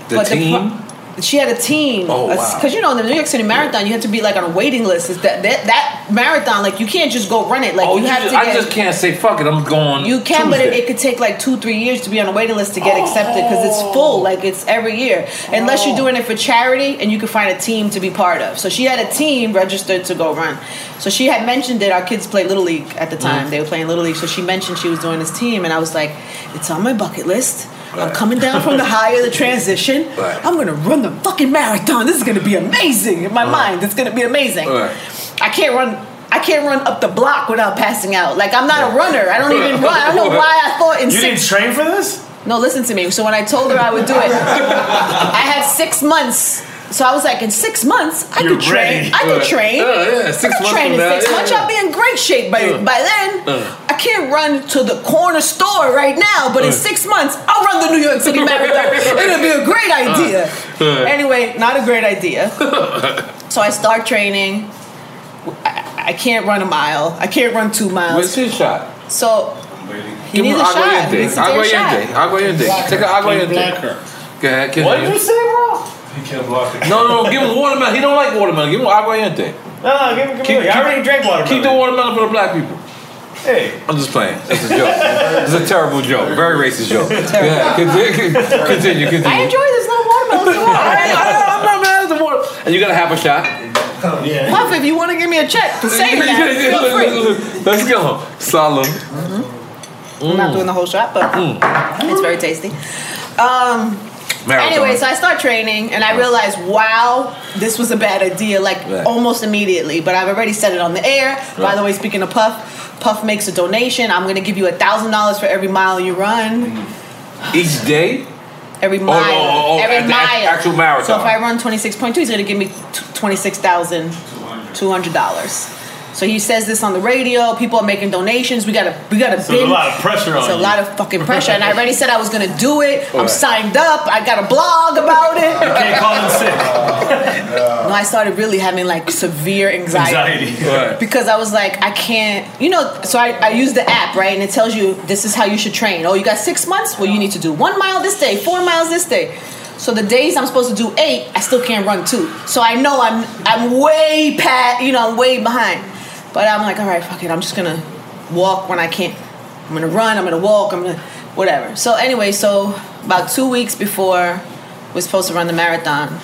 the But team. pro- she had a team. Oh, wow. Because you know, in the New York City Marathon, you have to be like on a waiting list. Is that, that that marathon? Like you can't just go run it. Like oh, you you have just, to I just can't say fuck it. I'm going. You can, but it, it could take like two, three years to be on a waiting list to get accepted because it's full. Like it's every year, unless you're doing it for charity and you can find a team to be part of. So she had a team registered to go run. So she had mentioned that our kids played little league at the time. Mm. They were playing little league. So she mentioned she was doing this team, and I was like, it's on my bucket list. I'm coming down from the high of the transition. Right. I'm gonna run the fucking marathon. This is gonna be amazing in my uh-huh. mind. It's gonna be amazing. Right. I can't run. I can't run up the block without passing out. Like I'm not a runner. I don't even run. I don't know why I thought in You didn't train for this? No, listen to me. So when I told her I would do it, I had six months. So I was like, in six months, I You're could train. ready. I could Right. train. Yeah, yeah, six I could months train in six yeah, months. I'll be in great shape by by then. Uh. I can't run to the corner store right now, but in six months, I'll run the New York City Marathon. It'll be a great idea. Anyway, not a great idea. So I start training. I, I can't run a mile. I can't run two miles. Where's his shot? So he Give needs a shot. He aguardiente. needs to take a Aguardiente. shot. Aguardiente. Take an aguardiente. Go ahead. What did you say, bro? He can't block it. No, no, give him watermelon. He don't like watermelon. Give him aguardiente. No, no, give, give Keep- me. I already drank water. Keep the watermelon for the black people. Hey, I'm just playing. It's a joke. It's a terrible joke. Very racist joke. Yeah, continue. Continue. continue. I enjoy this little watermelon too. I, am not mad at the water. And you gotta have a shot. yeah. Puff, if you want to give me a check for saying that, feel free. Let's go. Salud. I'm not doing the whole shot, but it's very tasty. Um, Marathon. anyway, so I start training, and I realize, wow, this was a bad idea, like Right. almost immediately. But I've already said it on the air. By the way, speaking of Puff, Puff makes a donation. I'm going to give you a thousand dollars for every mile you run. Each day? Every oh, mile. Oh, oh, oh, every at the mile. actual marathon. So if I run 26.2, he's going to give me t- $26,200. So he says this on the radio. People are making donations. We gotta, we gotta. So there's a lot of pressure on It's a you. lot of fucking pressure, and I already said I was gonna do it. I'm Right. signed up. I got a blog about it. You can't call in sick. No, I started really having like severe anxiety. Anxiety. Because I was like, I can't, you know, so I, I use the app, right? And it tells you this is how you should train. Oh, you got six months? Well, you need to do one mile this day, four miles this day. So the days I'm supposed to do eight, I still can't run two. So I know I'm I'm way past, you know, I'm way behind. But I'm like, all right, fuck it. I'm just gonna walk when I can't. I'm gonna run. I'm gonna walk. I'm gonna whatever. So anyway, so about two weeks before we're supposed to run the marathon,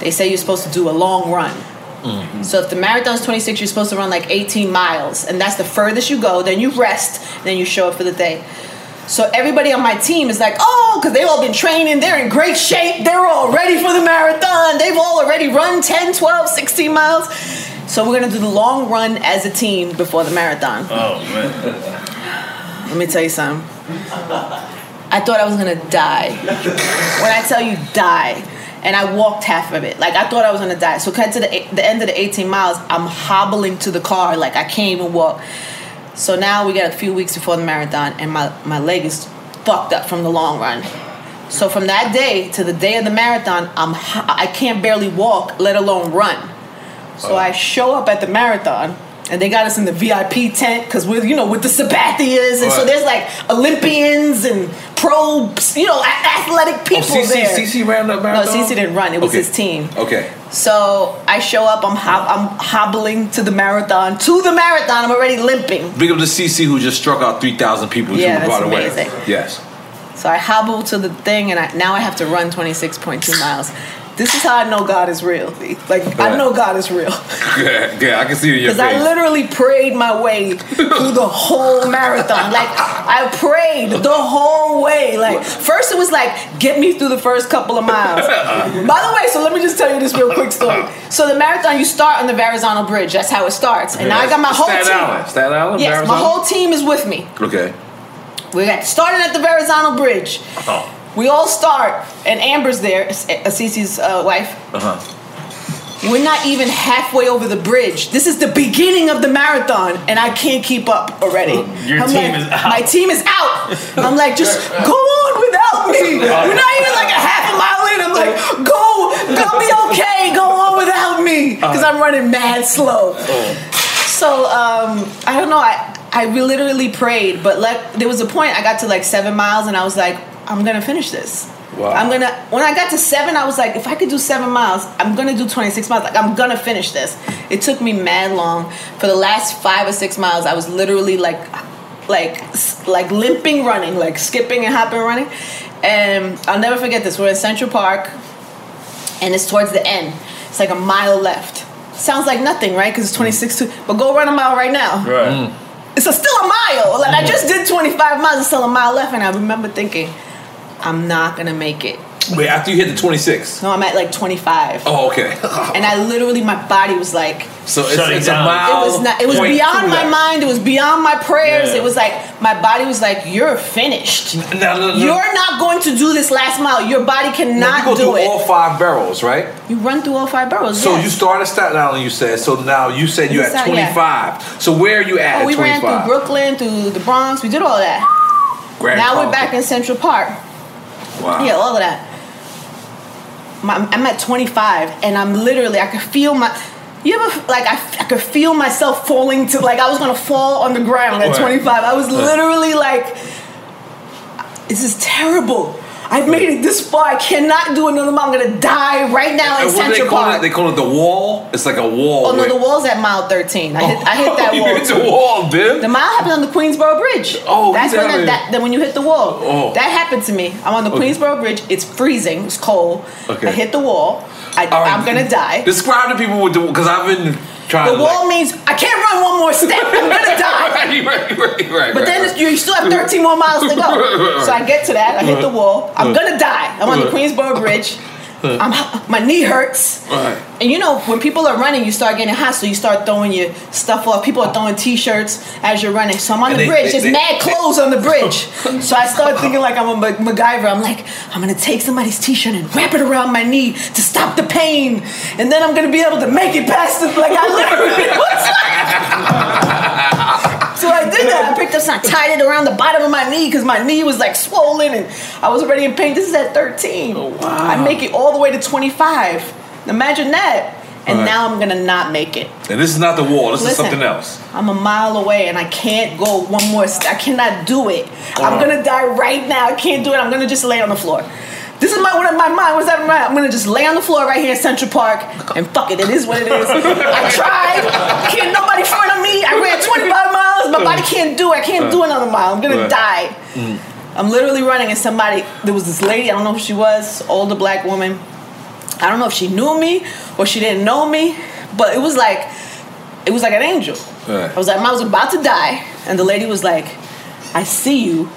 they say you're supposed to do a long run. Mm-hmm. So if the marathon's 26, you're supposed to run like 18 miles, and that's the furthest you go. Then you rest, then you show up for the day. So everybody on my team is like, oh, because they've all been training, they're in great shape, they're all ready for the marathon, they've all already run 10, 12, 16 miles. So we're gonna do the long run as a team before the marathon. Oh man. Let me tell you something. I thought I was gonna die. When I tell you die, and I walked half of it. Like I thought I was gonna die. So cut to the the end of the 18 miles, I'm hobbling to the car, like I can't even walk. So now we got a few weeks before the marathon, and my my leg is fucked up from the long run. So from that day to the day of the marathon, I'm I can't barely walk, let alone run. So I show up at the marathon, and they got us in the VIP tent because we're you know with the Sabathias, and so there's like Olympians and pro, you know, athletic oh, people Oh, CC, there. CC ran no, marathon. CC didn't run. It was Okay. his team. Okay. So I show up. I'm hob- I'm hobbling to the marathon. To the marathon, I'm already limping. Big up to CC who just struck out three thousand people. Yeah, that's the amazing. Yes. So I hobble to the thing, and I, now I have to run 26.2 miles. This is how I know God is real. Like I know God is real. Yeah, yeah, I can see it Because I literally prayed my way through the whole marathon. Like I prayed the whole way. Like first it was like get me through the first couple of miles. By the way, so let me just tell you this real quick story. So the marathon you start on the Verrazano Bridge. That's how it starts. And now I got my whole Staten team. Island. Staten Island. Yes, my whole team is with me. Okay. We got started at the Verrazano Bridge. Oh. We all start, and Amber's there, Assisi's uh, wife. Uh huh. We're not even halfway over the bridge. This is the beginning of the marathon, and I can't keep up already. Your I'm team like, is out. My team is out. I'm like, just go on without me. We're not even like a half a mile in. I'm like, go, go, be okay. Go on without me, because I'm running mad slow. So um, I don't know. I I literally prayed, but like there was a point I got to like seven miles, and I was like, I'm gonna finish this. Wow. I'm gonna. When I got to seven, I was like, if I could do seven miles, I'm gonna do 26 miles. Like I'm gonna finish this. It took me mad long. For the last five or six miles, I was literally like, like, like limping, running, like skipping and hopping, running. And I'll never forget this. We're in Central Park, and it's towards the end. It's like a mile left. Sounds like nothing, right? Because it's 26 to. But go run a mile right now. Right. Mm. It's a, still a mile. Like I mm. just did 25 miles. It's still a mile left, and I remember thinking, I'm not gonna make it. Wait, after you hit the twenty six. No, I'm at like 25. Oh, okay. And I literally, my body was like, So it's, Shutting it's a mile. it was not. It was beyond my left. mind. It was beyond my prayers. Yeah. It was like my body was like, "You're finished. Now, now, now, You're not going to do this last mile. Your body cannot now cannot you go do through it. all five barrels, right? you run through all five boroughs. So yes. you started Staten Island, you said. So now you said you're at East side, yeah. 25. So where are you at Oh, at we ran through Brooklyn, through the Bronx. We did all that. Grand now we're back in Central Park. Wow. Yeah, all of that. My, I'm at 25, and I'm literally, I could feel my. You ever like I, I could feel myself falling to like I was gonna fall on the ground at Right. 25. I was literally like, this is terrible. I've made it this far. I cannot do another mile. I'm gonna die right now in And what do they call Park. it? They call it the wall. It's like a wall. oh no, where- the wall's at mile 13. I hit, I hit that you oh, wall. hit the too. wall, dude. The mile happened on the Queensboro Bridge. Oh, that's get when out that, that, then when you hit the wall. Oh. That happened to me. I'm on the Okay. Queensboro Bridge. It's freezing. It's cold. Okay. I hit the wall. I, All right. I'm gonna die. Describe to people what the because I've been trying. The to wall like, means I can't run one more step. I'm gonna die. right, right, right, right. But then right. you still have 13 more miles to go. So I get to that. I hit the wall. I'm gonna die. I'm on the Queensboro Bridge. I'm, my knee hurts. Right. And you know, when people are running, you start getting hot, so you start throwing your stuff off. People are throwing t-shirts as you're running. So I'm on And the they- bridge. they- There's they- mad clothes on the bridge. so I start thinking like I'm a Ma- MacGyver. I'm like, I'm gonna take somebody's t-shirt and wrap it around my knee to stop the pain, and then I'm gonna be able to make it past the like I literally was I did that. I picked up some, I tied it around the bottom of my knee because my knee was like swollen and I was already in pain. This is at 13. Oh, I make it all the way to 25. Imagine that. And Right. now I'm gonna not make it. And this is not the wall. This is something else. I'm a mile away and I can't go one more step. I cannot do it. I'm gonna die right now. I can't do it. I'm gonna just lay on the floor. This is my what my mind was that right. I'm gonna just lay on the floor right here in Central Park and fuck it. It is what it is. I tried. Can't nobody front of me. I ran 25 miles. My body can't do it. I can't do another mile. I'm gonna Right. die. Mm. I'm literally running and somebody. There was this lady. I don't know who she was. Older black woman. I don't know if she knew me or she didn't know me, but it was like it was like an angel. Right. I was like, I was about to die, and the lady was like, "I see you.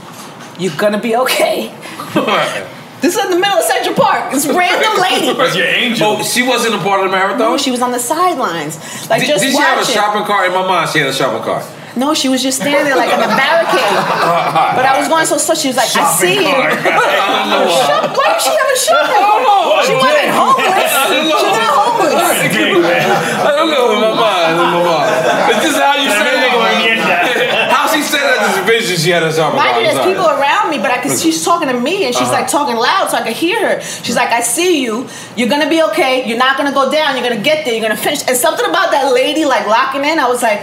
You're gonna be okay." This is in the middle of Central Park. This random lady. That's your angel. Oh, she wasn't a part of the marathon. No, she was on the sidelines, like did, just did she have a watching. shopping cart? In my mind, she had a shopping cart. No, she was just standing there like in a barricade. But I was going so slow. She was like, "I see you." Shop- Why did she have a shopping? She wasn't homeless. She's not homeless. I don't know in my mind. In my mind. It's just how you said it. How she said that this vision she had a shopping Mind cart. you, there's people around me, but I can. She's talking to me, and she's Uh-huh. like talking loud, so I can hear her. She's like, "I see you. You're gonna be okay. You're not gonna go down. You're gonna get there. You're gonna finish." And something about that lady like locking in, I was like,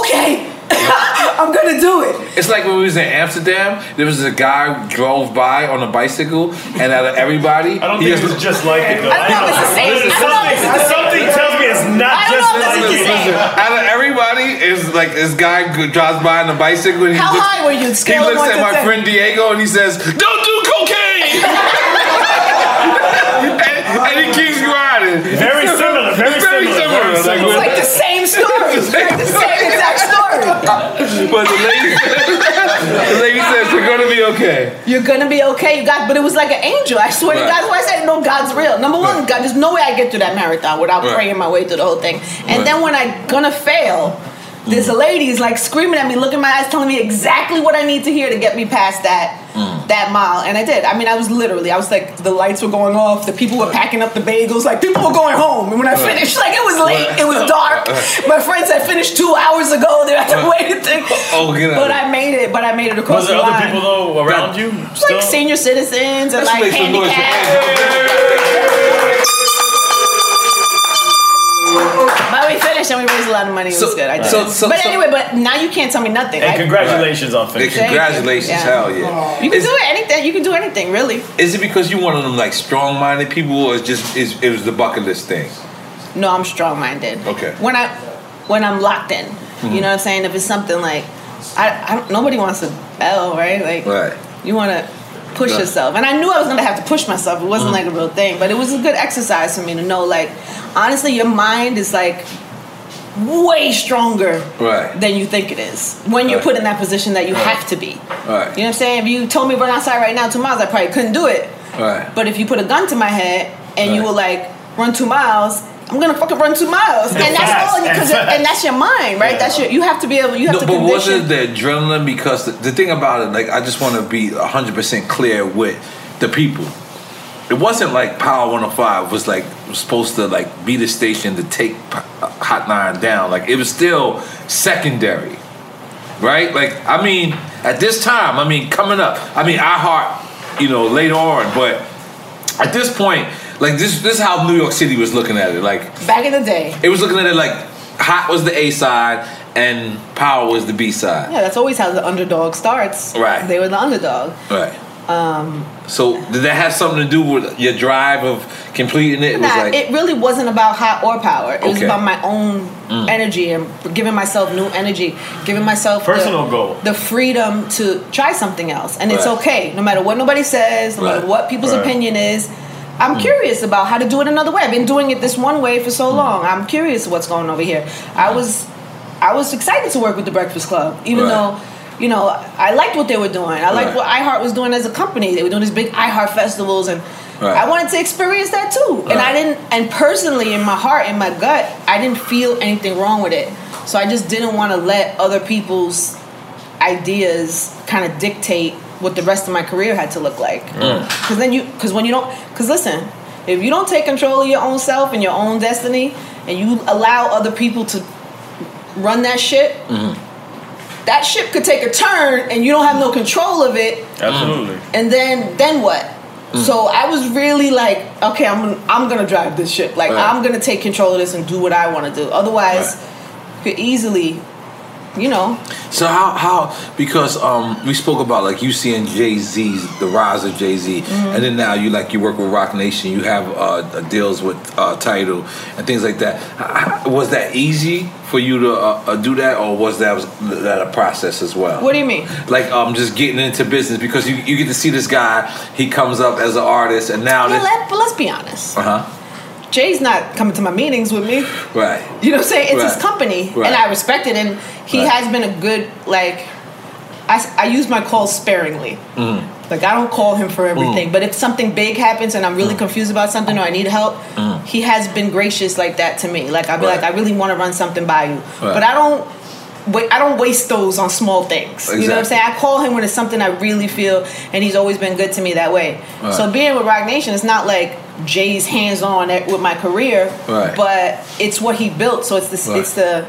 "Okay, I'm gonna do it." It's like when we was in Amsterdam. There was a guy who drove by on a bicycle, and out of everybody, I don't he think it was just like it though. I don't know if it's the same. Listen, I don't know if it's the something, something tells me it's not I just like the it. same. Out of everybody, is like this guy g- drives by on a bicycle. And he How looks, high were you? He looks at my 10. friend Diego and he says, "Don't do cocaine." and, and he keeps riding. Very similar. Very, Very similar. similar. Very Like, similar. It's like the same story. It's the same story. But the lady, the lady says, "You're gonna be okay." You're gonna be okay. You got, but it was like an angel. I swear Right. to God. Why I said no, God's real. Number one. God, there's no way I get through that marathon without Right. praying my way through the whole thing. And Right. then when I gonna fail, there's a lady is like screaming at me, looking in my eyes, telling me exactly what I need to hear to get me past that Mm. that mile. And I did. I mean, I was literally, I was like, the lights were going off, the people were packing up the bagels, like people were going home. And when I finished, like it was late, it was dark. My friends had finished two hours ago. They had to wait to think. Oh, get But I made it. But I made it across Was there the other line. people though around you? Still? like senior citizens and Let's like make some noise for handicapped. But we finished and we raised a lot of money. It So- was good. I did. so- so- but so- anyway, but now you can't tell me nothing. And I- congratulations on Hey, finishing. Thank you. congratulations, Yeah. hell yeah! you can Is- do it anything. You can do anything, really. Is it because you're one of them like strong-minded people, or is just is it was the bucket list thing? No, I'm strong minded. Okay. Mm-hmm. When I when I'm locked in, you know what I'm saying. If it's something like, I, I don't, nobody wants to bell, right? Like Right. you want to push Right. yourself, and I knew I was gonna have to push myself. It wasn't Mm-hmm. like a real thing, but it was a good exercise for me to know. Like honestly, your mind is like way stronger Right. than you think it is when you're Right. put in that position that you have to be. Right. You know what I'm saying? If you told me run outside right now two miles, I probably couldn't do it. Right. But if you put a gun to my head and you were like, run two miles, I'm gonna fucking run two miles, and that's all, and because fast. and that's your mind, right? That's your. You have to be able. You have No, to but wasn't the adrenaline? Because the, the thing about it, like, I just want to be hundred percent clear with the people. It wasn't like Power 105 was like was supposed to like be the station to take P- uh, Hot Nine down. Like it was still secondary, right? Like I mean, at this time, I mean, coming up, I mean, I heart, you know, later on, but at this point, like this, this is how New York City was looking at it. Like Back in the day, it was looking at it like Hot was the A side and Power was the B side. yeah, that's always how the underdog starts. Right. They were the underdog. Right. Um. So did that have something to do with your drive of completing it? It was Nah, like it really wasn't about hot or power. It was about my own mm. energy and giving myself new energy, giving myself Personal the, goal. the freedom to try something else, and it's okay, no matter what nobody says, no matter what people's Right. opinion is. I'm mm. curious about how to do it another way. I've been doing it this one way for so mm. long. I'm curious what's going over here. I was, I was excited to work with the Breakfast Club, even Right. though. You know, I liked what they were doing. I liked Right. what iHeart was doing as a company. They were doing these big iHeart festivals, and Right. I wanted to experience that too. And I didn't and personally in my heart, in my gut, I didn't feel anything wrong with it. So I just didn't want to let other people's ideas kind of dictate what the rest of my career had to look like. Mm. Cuz then you cuz when you don't cuz listen, if you don't take control of your own self and your own destiny and you allow other people to run that shit, mm-hmm. That ship could take a turn and you don't have no control of it. Absolutely. Mm. and then then what? Mm. So i was really like okay i'm gonna, i'm gonna drive this ship. Like Right. i'm gonna take control of this and do what i want to do. Otherwise could easily you know So how how because um we spoke about like you seeing Jay Z's the rise of Jay Z, Mm-hmm. and then now you like you work with Roc Nation, you have uh, deals with uh, Tidal and things like that. H- Was that easy for you to uh, uh, do that, or was that was that a process as well? what do you mean like um just getting into business because you, you get to see this guy, he comes up as an artist, and now yeah, let, but let's be honest uh huh jay's not coming to my meetings with me right you know what i'm saying it's his company Right. and i respect it and he Right. has been a good like I, I use my calls sparingly Mm-hmm. like i don't call him for everything but if something big happens and i'm Mm. really confused about something or i need help he has been gracious like that to me like i'll be Right. like i really want to run something by you Right. but i don't wait, I don't waste those on small things. You know what I'm saying? I call him when it's something I really feel, and he's always been good to me that way. Right. So being with Roc Nation, it's not like Jay's hands on with my career, Right. but it's what he built. So it's the Right. it's the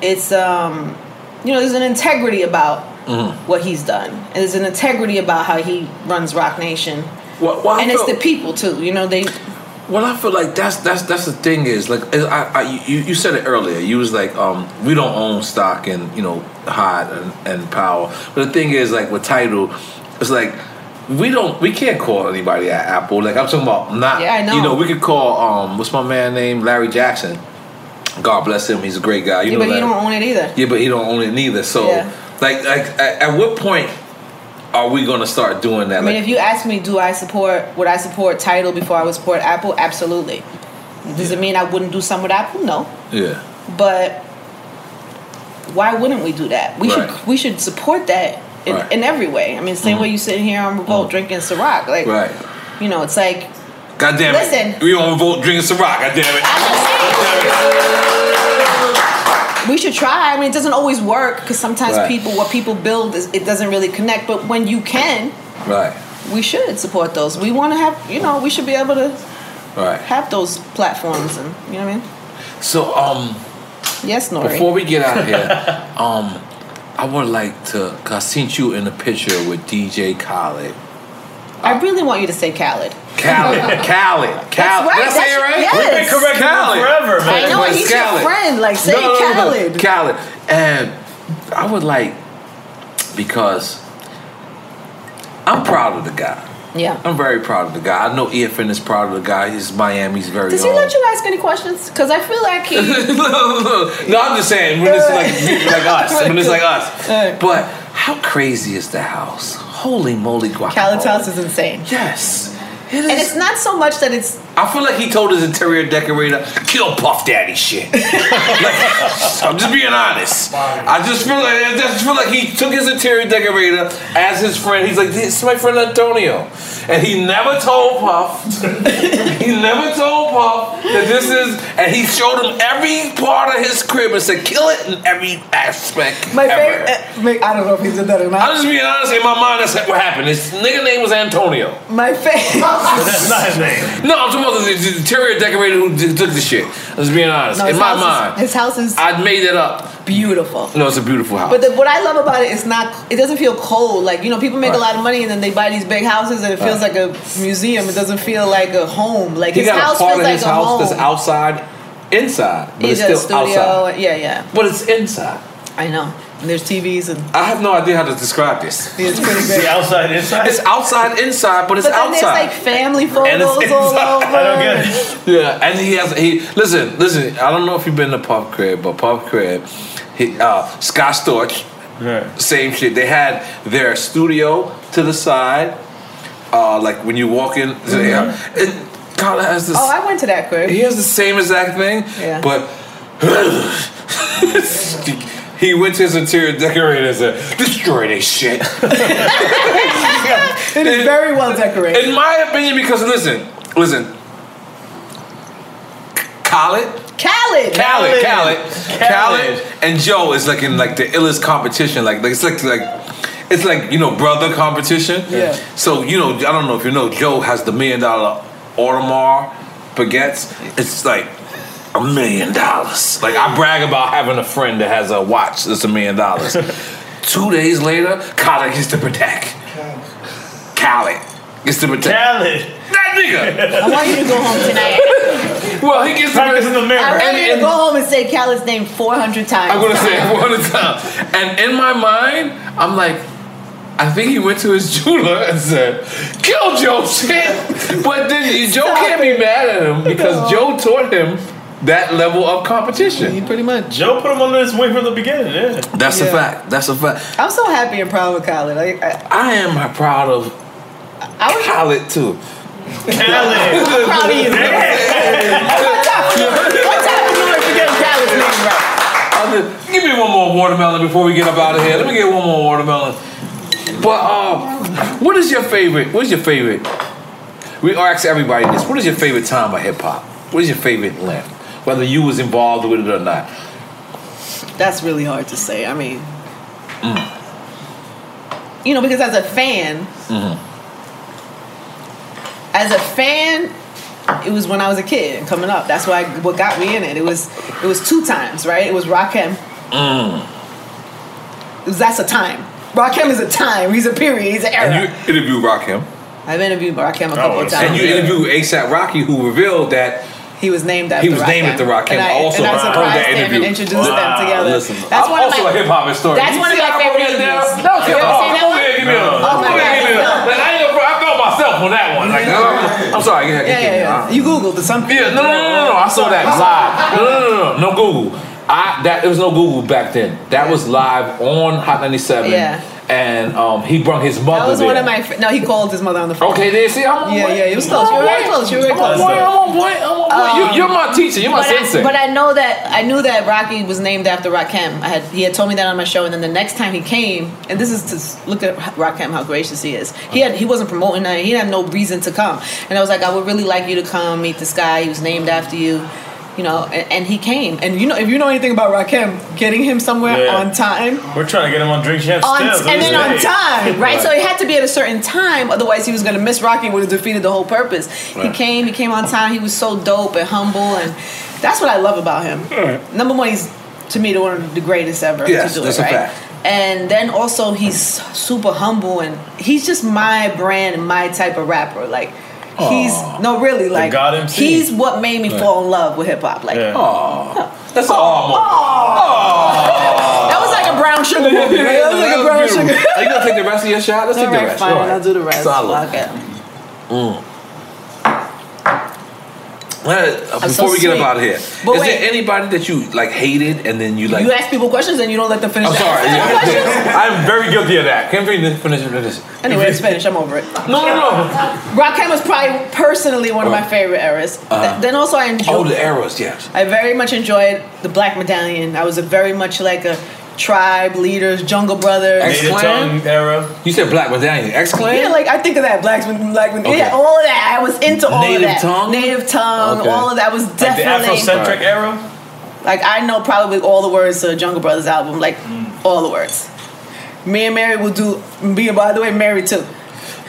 it's um you know there's an integrity about Mm-hmm. what he's done, and there's an integrity about how he runs Roc Nation, well, well, and it's the people too. You know they Well, I feel like that's that's that's the thing is like I, I you, you said it earlier. You was like, um, we don't own stock in you know Hot and, and Power. But the thing is, like with Tidal, it's like we don't we can't call anybody at Apple. Like I'm talking about not. Yeah, I know. You know, we could call um, what's my man name? Larry Jackson. God bless him. He's a great guy. You yeah, know, but Larry. don't own it either. Yeah, but he don't own it neither. So, Yeah. like, like at, at what point are we gonna start doing that? I mean, like, if you ask me, do I support would I support Tidal before I would support Apple? Absolutely. Does it mean I wouldn't do some with Apple? No. yeah, But why wouldn't we do that? We Right. should we should support that in, Right. in every way. I mean, same way you sitting here on Revolt drinking Ciroc, like right. you know, it's like God damn it. Listen. we on vote drinking Ciroc. God damn it. we should try. I mean, it doesn't always work because sometimes Right. people what people build is it doesn't really connect. But when you can, Right, we should support those. We want to have you know we should be able to right. have those platforms and you know what I mean. So, um, Yes, Nori. before we get out of here, um, I would like to. Cause I seen you in a picture with DJ Khaled. I really want you to say Khaled. Khaled, Khaled, Khaled. That's right, Did I say that's- it right? yes. We've been correcting Khaled. forever, man. I know But it's he's your friend. Like say No, no, no, no. Khaled. Khaled. And I would like because I'm proud of the guy. Yeah. I'm very proud of the guy. I know EFN is proud of the guy. He's Miami's very Does he own. let you ask any questions? Because I feel like he. no, I'm just saying when it's like like us, when it's like us. Right. But how crazy is the house? Holy moly, guacamole! Khaled's house is insane. yes. It is. And it's not so much that it's. I feel like he told his interior decorator, "Kill Puff Daddy shit." like, I'm just being honest. I just feel like I just feel like he took his interior decorator as his friend. He's like, "This is my friend Antonio," and he never told Puff. he never told Puff that this is, and he showed him every part of his crib and said, "Kill it in every aspect." My ever. favorite. Uh, I don't know if he did that or not. I'm just being honest. In my mind, that's what happened. His nigga name was Antonio. My favorite. That's not his name. No, I'm talking about the, the interior decorator who d- took the shit. Let's being honest. No, In his my house is- mind, his house is I made it up. beautiful. No, it's a beautiful house. But the, what I love about it, is not. It doesn't feel cold. Like you know, people make Right. a lot of money and then they buy these big houses and it feels like a museum. It doesn't feel like a home. Like he his got house a part feels of like his a house home. that's outside, inside, but He's it's got a still studio. outside. Yeah, yeah. But it's inside. I know. And there's TVs and I have no idea how to describe this. it's pretty The outside, inside. It's outside, inside, but it's But then there's like family And photos it's all over. I don't get it. Yeah, and he has he listen, listen. I don't know if you've been to Puff Crib, but Puff Crib, he, uh, Scott Storch, Right. same shit. They had their studio to the side, uh, like when you walk in. And Carla has this. Oh, I went to that crib. he has the same exact thing, Yeah. but he went to his interior decorator and said, "Destroy this shit." It is very well decorated. In my opinion, because listen, listen, Khaled, Khaled. Khaled, Khaled, Khaled. Khaled, and Joe is like in like the illest competition. Like, like it's like like it's like you know brother competition. Yeah. So you know I don't know if you know Joe has the million dollar Audemars baguettes. It's like a million dollars. Like I brag about having a friend that has a watch that's a million dollars. Two days later, Khaled gets to protect. Khaled gets to protect. Khaled. That nigga. I want you to go home tonight. Well, he gets to Practice in the mirror. I want And- you to go home and say Khaled's name 400 times. I'm gonna say it one at a time. And in my mind, I'm like, I think he went to his jeweler and said, "Kill Joe shit." But then Joe Stop can't it. be mad at him because Joe taught him that level of competition. pretty much. Joe put him under his wing from the beginning. Yeah. That's a fact. That's a fact. I'm so happy and proud of Khaled. I, I, I am proud of I was Khaled too. Khaled. proud of you. What's up? What's up? You know, forgetting Khaled's name right. Just- Give me one more watermelon before we get up out of here. Let me get one more watermelon. But uh, what is your favorite? What is your favorite? We ask everybody this. What is your favorite time of hip hop? What is your favorite length? Whether you was involved with it or not. That's really hard to say. I mean, Mm. you know, because as a fan, Mm-hmm. as a fan, it was when I was a kid and coming up. That's why what got me in it. It was it was two times, right? It was Rakim. Mm. It was, that's a time. Rakim is a time. He's a period. He's an era. And you interviewed Rakim. I've interviewed Rakim a couple Oh, of times. And you Yeah. interviewed ASAP Rocky, who revealed that He was named after. he was named Rakim. after Rakim. I, also, and I heard surprised that interview. and introduced Wow. them together. Listen, That's I'm one of also my- a hip hop historian. That's You one of my favorite broke that down? interviews. Was You ever seen that one? give me a- Oh my God. give me a- Like, I felt myself on that one. Like, I'm, I'm sorry. Yeah, yeah, yeah. You googled it. Some Yeah, no, no, no, no, no. I saw that live. No, no, no, no, no Google. I that there was no Google back then. That was live on Hot 97. Yeah. And um, he brought his mother That was there. one of my. fr- No, he called his mother on the phone. Okay, there. See, I'm on Yeah, yeah, you was close. You were very close. You were very close. I'm on point. I'm on point. you, you're my teacher. You're my But sensei. I, but I know that I knew that Rocky was named after Rakim. I had he had told me that on my show, and then the next time he came, and this is to look at Rakim how gracious he is. He had he wasn't promoting that. He had no reason to come, and I was like, I would really like you to come meet this guy. He was named after you. You know, and, and he came, and you know, if you know anything about Rakim, getting him somewhere Yeah. on time, We're trying to get him on Drink Champs on, still. and this then on time, right? So he had to be at a certain time, otherwise he was going to miss Rocky and would have defeated the whole purpose. He came, he came on time. He was so dope and humble, and that's what I love about him. Number one, he's to me the one of the greatest ever Yes, to do that's it, a right? fact. And then also he's super humble, and he's just my brand, and my type of rapper. Like he's no, really, like God MC. he's what made me fall in love with hip hop. Like Yeah. That's all. that was like a brown sugar moment. right? That was like a brown sugar. Are you gonna take the rest of your shot? Let's All take the rest. fine. All right. I'll do the rest. Solid. Okay. Uh, before so we get up sweet. out of here, But is wait. there anybody that you like hated and then you like? You ask people questions and you don't let them finish. I'm sorry. answer. yeah. I'm very guilty of that. Can't finish finish finish. Anyway, it's finished. I'm over it. No, no, no. Rakim was probably personally one of my favorite eras. Th- then also I enjoyed. Oh, the eras, yes. I very much enjoyed the Black Medallion. I was a very much like a tribe leaders, Jungle Brothers. Ex- Native Clan? era. You said Black Medallion, X Clan. yeah, like I think of that Black, Black, Okay. yeah, all of that. I was into all Native of that. Native tongue? Native tongue, Okay. all of that was Like the definitely Afrocentric era. Like I know probably all the words to a Jungle Brothers album, like mm. all the words. Me and Mary will do. Me and by the way, Mary too.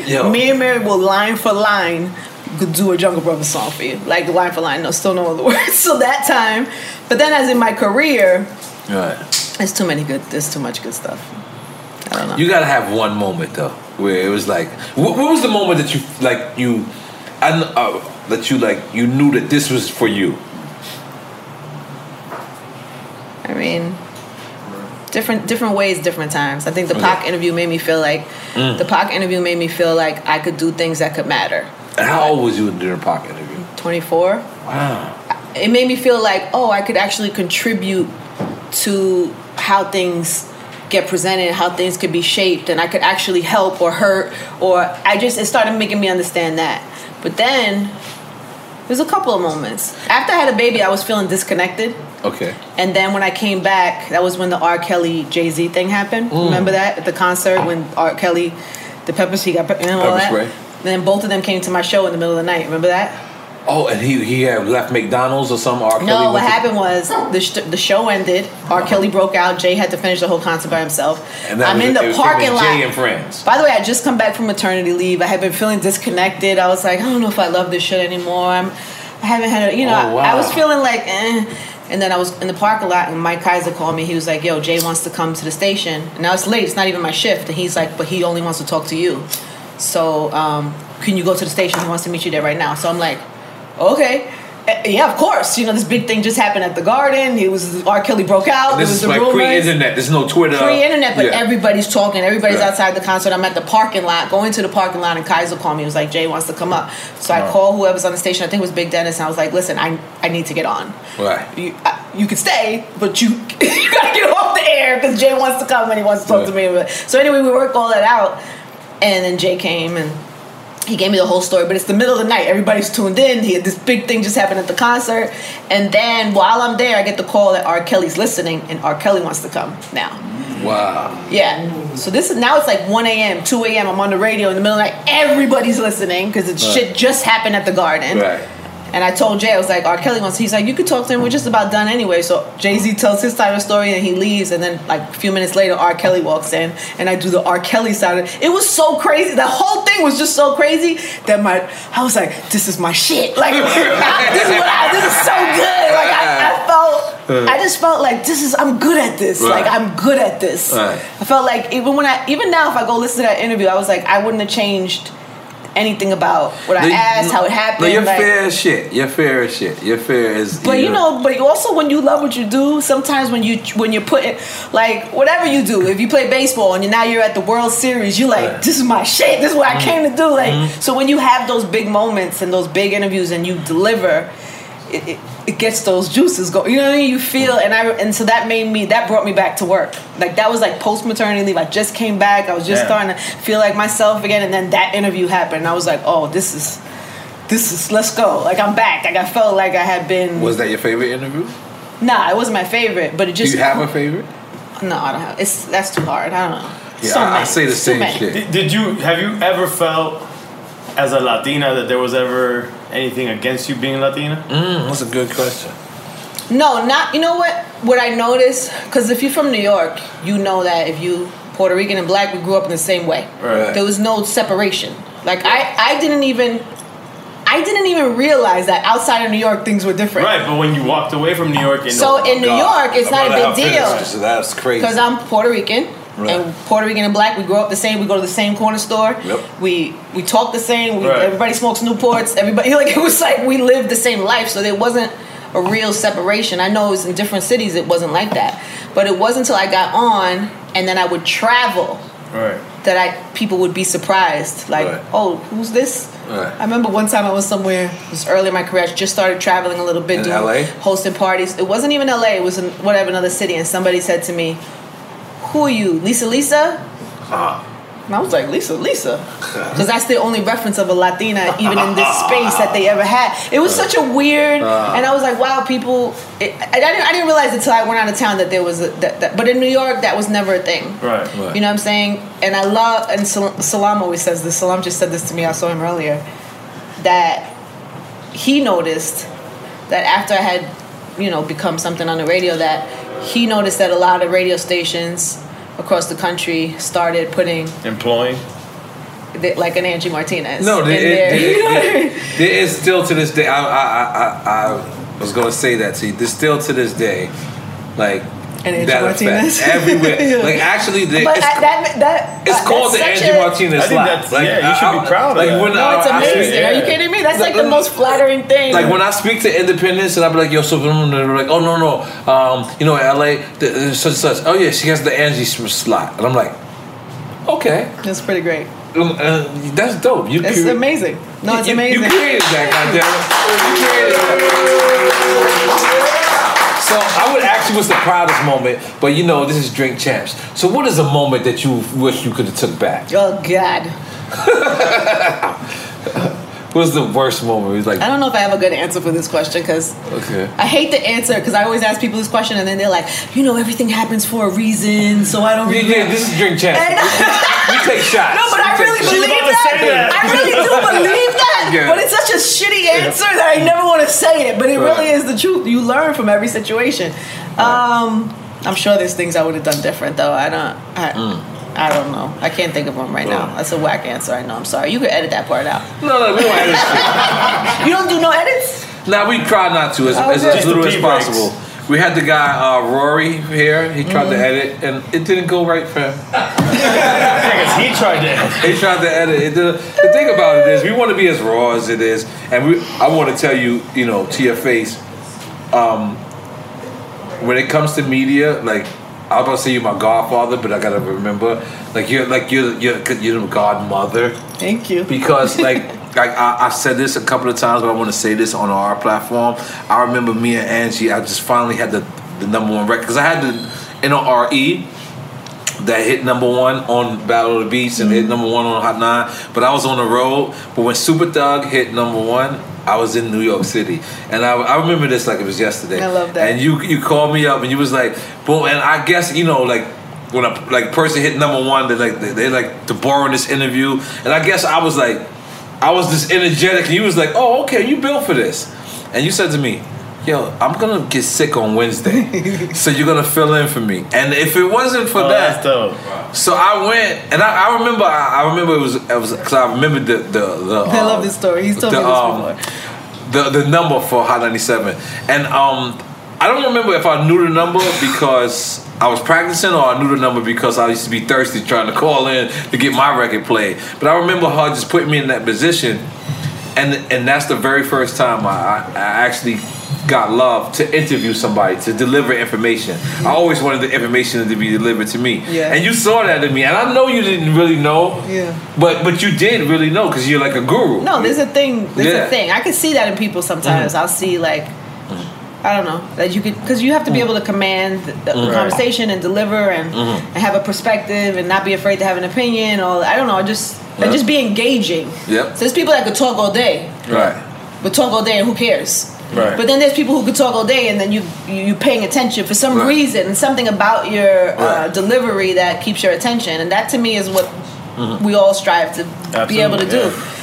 Yo. Me and Mary will line for line could do a Jungle Brothers song for you, like line for line. No, still know all the words. So that time, but then as in my career, Right. There's too many good. There's too much good stuff. I don't know. You gotta have one moment though, where it was like, what, what was the moment that you like you, I uh, that you like you knew that this was for you. I mean, different different ways, different times. I think the Okay. Pac interview made me feel like the Pac interview made me feel like I could do things that could matter. And how old was you during the Pac interview? 24. Wow. it made me feel like oh i could actually contribute to how things get presented how things could be shaped and i could actually help or hurt or i just it started making me understand that but then There's a couple of moments. After I had a baby, I was feeling disconnected. Okay. And then when I came back, that was when the R. Kelly Jay Z thing happened. Mm. Remember that at the concert when R. Kelly, the pepper he got know, all Pepper that. spray. And then both of them came to my show in the middle of the night. Remember that? Oh, and he he had left McDonald's or some R. Kelly No, what went to- happened was the sh- the show ended. R. Kelly broke out. Jay had to finish the whole concert by himself. And that I'm was- in it the was parking lot. and Jay and friends. By the way, I just come back from maternity leave. I had been feeling disconnected. I was like, I don't know if I love this shit anymore. I'm, I haven't had a, you know, Oh, wow. I was feeling like, eh. And then I was in the parking lot, and Mike Kyser called me. He was like, Yo, Jay wants to come to the station. And now it's late. It's not even my shift. And he's like, But he only wants to talk to you. So, um, can you go to the station? He wants to meet you there right now. So I'm like, Okay. Eh, Yeah, of course. You know, this big thing just happened at the garden. It was R. Kelly broke out. This is the like rumors pre-internet. There's no Twitter. pre-internet, but Yeah. everybody's talking. Everybody's Right. outside the concert. I'm at the parking lot, going to the parking lot, and Kyser called me. He was like, "Jay wants to come up." So I Oh. called whoever's on the station. I think it was Big Dennis, and I was like, "Listen, I I need to get on. Right. You I, you could stay, but you you gotta get off the air because Jay wants to come and he wants to talk to me." So anyway, we worked all that out, and then Jay came and he gave me the whole story, but it's the middle of the night. Everybody's tuned in. He had this big thing just happened at the concert, and then while I'm there, I get the call that R. Kelly's listening, and R. Kelly wants to come now. Wow. Yeah. So this is now it's like 1 a.m., 2 a.m. I'm on the radio in the middle of the night. Everybody's listening because it's Right. shit just happened at the garden. Right. And I told Jay, I was like, R. Kelly wants. He's like, you could talk to him. We're just about done anyway. So Jay Z tells his side of the story, and he leaves. And then like a few minutes later, R. Kelly walks in, and I do the R. Kelly side. Of it. it was so crazy. The whole thing was just so crazy that my I was like, this is my shit. Like this is what I. This is so good. Like I, I felt. Uh-huh. I just felt like this is. I'm good at this. Right. Like I'm good at this. Right. I felt like even when I even now if I go listen to that interview, I was like I wouldn't have changed anything about what I No, asked, no, how it happened. No, you're like- fair as shit. You're fair as shit. You're fair as. but you know, but also when you love what you do, sometimes when you when you're putting like whatever you do, if you play baseball and you now you're at the World Series, you're like, this is my shit. This is what I mm-hmm. came to do. Like, mm-hmm. so when you have those big moments and those big interviews and you deliver, it, it, it gets those juices go. You know what I mean? You feel and I and so that made me that brought me back to work. Like that was like post maternity leave. I just came back. I was just Yeah. starting to feel like myself again, and then that interview happened. And I was like, oh, this is. This is let's go. Like I'm back. Like I felt like I had been. Was that your favorite interview? Nah, it wasn't my favorite, but it Do just. you have a favorite? No, I don't have. It's that's too hard. I don't know. Yeah, So I, I say the same shit. Did, did you have you ever felt as a Latina that there was ever anything against you being Latina? Mm, that's a good question. No, not. You know what? What I noticed, because if you're from New York, you know that if you Puerto Rican and black, we grew up in the same way. Right. There was no separation. Like I, I didn't even, I didn't even realize that outside of New York things were different. Right, but when you walked away from New York, you So in New York, it's not a big deal. So that's crazy. Because I'm Puerto Rican. Right. And Puerto Rican and black, we grow up the same. We go to the same corner store. Yep. We we talk the same. We, Right. Everybody smokes Newports. Everybody like it was like we lived the same life. So there wasn't a real separation. I know it was in different cities. It wasn't like that. But it wasn't until I got on and then I would travel right. that I people would be surprised. Like, Right. oh, who's this? Right. I remember one time I was somewhere. It was early in my career. I just started traveling a little bit, In doing LA? hosting parties. It wasn't even LA. It was in whatever another city. And somebody said to me, "Who are you, Lisa? Lisa?" And I was like, Lisa, Lisa. Because that's the only reference of a Latina, even in this space, that they ever had. It was such a weird, uh-huh. and I was like, wow, people. It, I, I, didn't, I didn't realize until I went out of town that there was a. That, that, but in New York, that was never a thing. Right. Right. You know what I'm saying? And I love, and Sal- Salaam always says this. Salaam just said this to me. I saw him earlier. That he noticed that after I had, you know, become something on the radio, that he noticed that a lot of radio stations across the country started putting Employing. the, like an Angie Martinez. No, in there, there. there- You know what I there- mean? there is still to this day. I, I, I, I, I was going to say that to you. There's still to this day, like An Angie that Martinez. effect everywhere. Yeah. Like actually, the, But it's, I, that that it's called the that's such Angie a- Martinez I slap. that's- yeah, you should be proud of like that. When No, I, it's I amazing. speak- Are you kidding me? That's like the most flattering thing. Like when I speak to independents and I be like, yo, so they're like, oh no no, um, you know, LA, the, the, such such. Oh yeah, she has the Angie slot, and I'm like, okay, that's pretty great. Um, uh, that's dope. You It's cre- amazing. No, it's you, amazing. You created that, goddammit. You created that. So I would ask you what's the proudest moment, but you know this is Drink Champs. So what is a moment that you wish you could have took back? Oh God. What's the worst moment? He's like, I don't know if I have a good answer for this question because okay. I hate the answer because I always ask people this question and then they're like, you know, everything happens for a reason, so I don't. Yeah, regret- yeah, this is drink champ. And- we take shots. No, but I We take really shots. believe that. that. I really do believe that. Yeah. But it's such a shitty answer that I never want to say it. But it really is the truth. You learn from every situation. Um, I'm sure there's things I would have done different though. I don't. I, Mm. I don't know. I can't think of one right now. That's a whack answer. I know. I'm sorry. You could edit that part out. No, no, we don't edit shit. You don't do no edits. Nah, we try not to as, as, as little as the breaks. possible. We had the guy uh, Rory here. He tried Mm-hmm. to edit, and it didn't go right for him. Because he tried to. He tried to edit. It did, the thing about it is, we want to be as raw as it is, and we. I want to tell you, you know, to your face, um, when it comes to media, like I was about to say you're my godfather, but I gotta remember, like you're like you're you're you're the godmother Thank you. because like. Like I, said this a couple of times, but I want to say this on our platform. I remember me and Angie. I just finally had the, the number one record because I had the NRE that hit number one on Battle of the Beats and hit mm-hmm. number one on Hot Nine. But I was on the road. But when Super Thug hit number one, I was in New York City, and I, I remember this like it was yesterday. I love that. And you you called me up and you was like, boom. And I guess you know like. When a like person hit number one, they like they, they like to borrow this interview, and I guess I was like, I was just energetic, and you was like, "Oh, okay, you built for this," and you said to me, "Yo, I'm gonna get sick on Wednesday, so you're gonna fill in for me." And if it wasn't for Oh, that, that's dope. so I went, and I, I remember, I, I remember it was, it was, because I remember the the the. I um, love this story. He's told the, me this um, before. the the number for Hot 97, and um, I don't remember if I knew the number because I was practicing, or I knew the number because I used to be thirsty trying to call in to get my record played. But I remember her just putting me in that position, and and that's the very first time I, I, I actually got love to interview somebody to deliver information. I always wanted the information to be delivered to me, Yeah. and you saw that in me, and I know you didn't really know, Yeah. but but you did really know because you're like a guru. No, there's a thing. There's Yeah. a thing. I can see that in people sometimes. Mm-hmm. I'll see like, mm-hmm. I don't know that you could because you have to be mm. able to command the, the conversation and deliver and, and have a perspective and not be afraid to have an opinion or I don't know just and just be engaging. Yep. So there's people that could talk all day, Right. but talk all day and who cares? Right. But then there's people who could talk all day and then you you paying attention for some Right. reason something about your uh, delivery that keeps your attention and that to me is what we all strive to be able to Absolutely,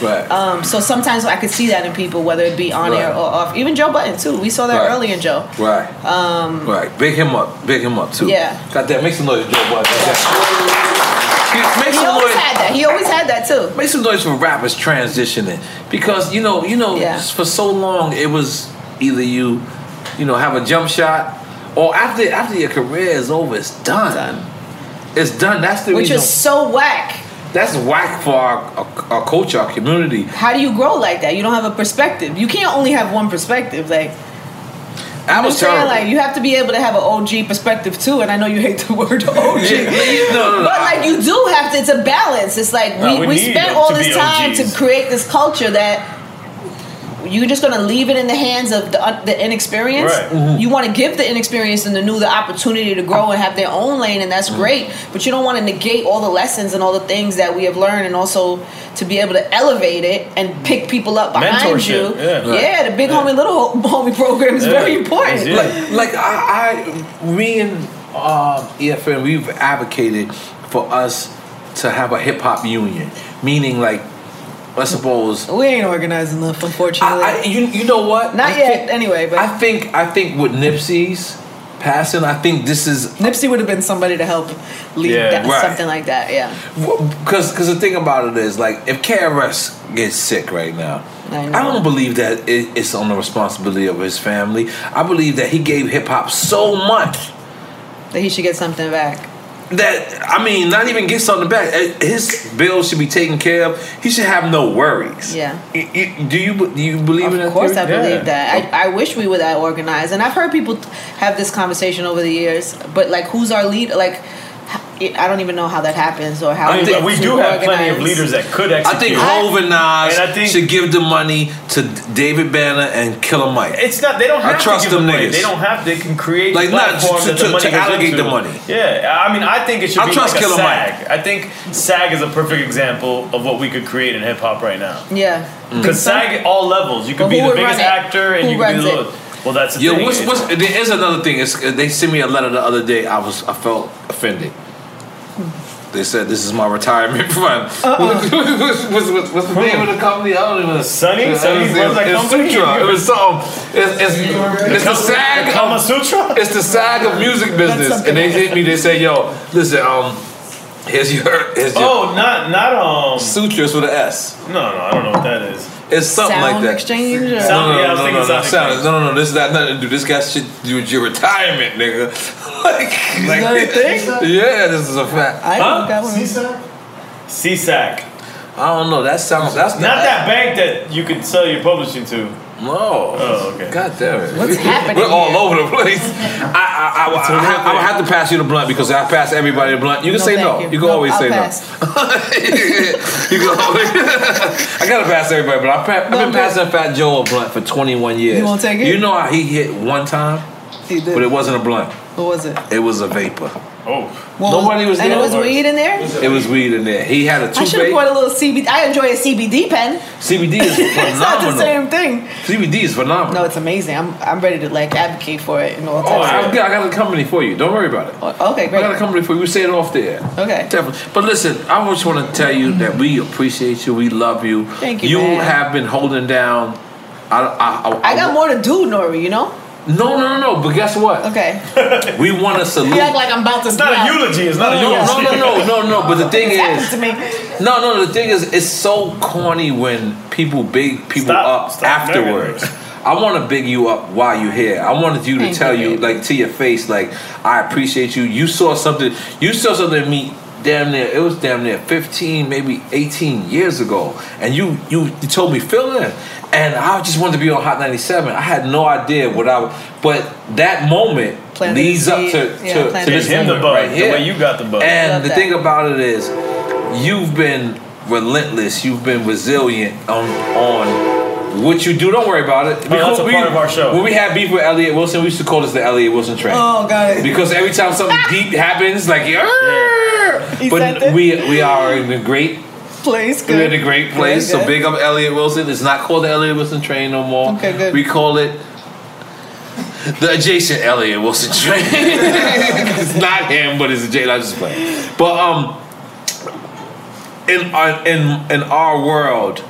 do. Right. Um, so sometimes I could see that in people, whether it be on Right. air or off. Even Joe Budden too. We saw that Right. early in Joe. Right. Um. Right. Big him up. Big him up too. Yeah. Got that. Make some noise, Joe Budden. Make He some always noise. had that. He always had that too. Make some noise for rappers transitioning because you know, you know, Yeah. for so long it was either you, you know, have a jump shot, or after after your career is over, it's done. Done. It's done. That's the Which reason. is so whack. that's whack for our, our, our culture, our community. How do you grow like that? You don't have a perspective. You can't only have one perspective. Like I I'm was saying, like you have to be able to have an OG perspective too. And I know you hate the word OG. Yeah, no, no, no, But like you do have to. It's a balance. It's like No, we, we we, spent all this time OGs. to create this culture that you're just gonna leave it in the hands of the, uh, the inexperienced. Right. Mm-hmm. You want to give the inexperienced and the new the opportunity to grow and have their own lane, and that's Mm-hmm. great. But you don't want to negate all the lessons and all the things that we have learned, and also to be able to elevate it and pick people up behind Mentorship, you. yeah. yeah, the big homie, little homie program is Yeah. very important. Yeah. like like I, I me and um, EFN we've advocated for us to have a hip hop union, meaning like let's suppose. We ain't organized enough, unfortunately. I, I, you you know what? Not I yet, think- anyway. But I think I think with Nipsey's passing, I think this is Nipsey would have been somebody to help lead Yeah, that, right. something like that. Yeah. because because the thing about it is like if KRS gets sick right now. I. I don't believe that it, it's on the responsibility of his family. I believe that he gave hip hop so much That he should get something back. That I mean, not even get something back. Eh, His bills should be taken care of. He should have no worries. Yeah. Do you do you believe in that? Of course, I theory? Yeah. believe that. I, I wish we were that organized, and I've heard people have this conversation over the years. But like, who's our lead? Like, h- I don't even know how that happens or how I mean, we do have plenty of leaders that could execute. I think Hove and Nas And I think- should give the money to David Banner and Killer Mike. It's not. They don't I have trust to give them the money. niggas. They don't have. They can create Like, not platforms to- to- money to allocate the money. Yeah, I mean, I think it should I be trust like a Killer SAG. Mike. I think SAG is a perfect example of what we could create in hip hop right now. Yeah. Mm-hmm. Because SAG at all levels, you could But be the biggest run it? actor and Who you could be the it? little. Well, that's the Yo, thing. what's, what's, there is another thing. It's, they sent me a letter the other day. I was I felt offended. They said this is my retirement fund. what's, what's, what's, what's the name of the company? I don't even. Sunny? It was- Sunny it was- that it's company? Sutra. It was something. It's, it's, it's the SAG. The Kama of- Sutra? It's the SAG of music business. And they hit me. They say, "Yo, listen. Um, here's your here's your Oh, not not um. sutras with an S. No, no, I don't know what that is. It's something Sound like that." exchange. Or? Sound- No, no, Yeah, I was no, thinking no, no, sound sound- exchange. no, no, no. This got nothing to do. This got shit to do with your retirement, nigga. like, like, that a thing? Yeah, this is a fact. I Huh? don't got one. SESAC? SESAC. I don't know. That sounds. That's Not that bank that you could sell your publishing to. No. Oh, okay. God damn it. What's happening We're all over the place. I, I, I, I, I, I would have to pass you the blunt because I pass everybody the blunt. You can No, say no. you. You, can No, always I'll say pass. no. you can always. I gotta pass everybody, but I pa- I've been I'm passing Fat Joe a blunt for 21 years. You won't take it? You know how he hit one time, He did. but it wasn't a blunt. What was it? It was a vapor. Oh. What Nobody was And there. And it was weed in there. It was weed in there. He had a I should have toupee. bought a little CBD. I enjoy a CBD pen. CBD is phenomenal. It's not the same thing. CBD is phenomenal. No, it's amazing. I'm I'm ready to like advocate for it and all Oh, types. I got, I got a company for you. Don't worry about it. Oh, Okay, I got a company for you. We say it off there. Okay. Definitely. But listen, I just want to tell you that we appreciate you. We love you. Thank you, You man. have been holding down. I, I, I, I got more to do, Nori. You know. No, no, no, no. But guess what? Okay. We want to salute. You act like I'm about to. It's not a eulogy. It's not a no, eulogy. no, no, no, no, no. But the thing It is, to me. no, no. The thing is, it's so corny when people big people Stop. up Stop afterwards. I want to big you up while you're here. I wanted you to Thank tell you, you, like, to your face, like, I appreciate you. You saw something. You saw something in me. Damn near, it was damn near 15, maybe 18 years ago, and you you, you told me fill in, and I just wanted to be on Hot 97. I had no idea what I, would- but that moment Planted leads up seed. to, Yeah, to, to this Him the moment bug. right The way you got the bug. And the that. thing about it is, you've been relentless. You've been resilient on on what you do. Don't worry about it. Oh, that's a part of our show. When we had beef with Elliott Wilson, we used to call this the Elliott Wilson train. Oh, got it. Because every time something deep happens, like He but that? we we are in a great Place we're in a great place. Good, So good. big up Elliott Wilson. It's not called the Elliott Wilson train no more. Okay, good. We call it the adjacent Elliott Wilson train. it's not him, but it's adjacent. I'm just playing. But um, in our in in our world,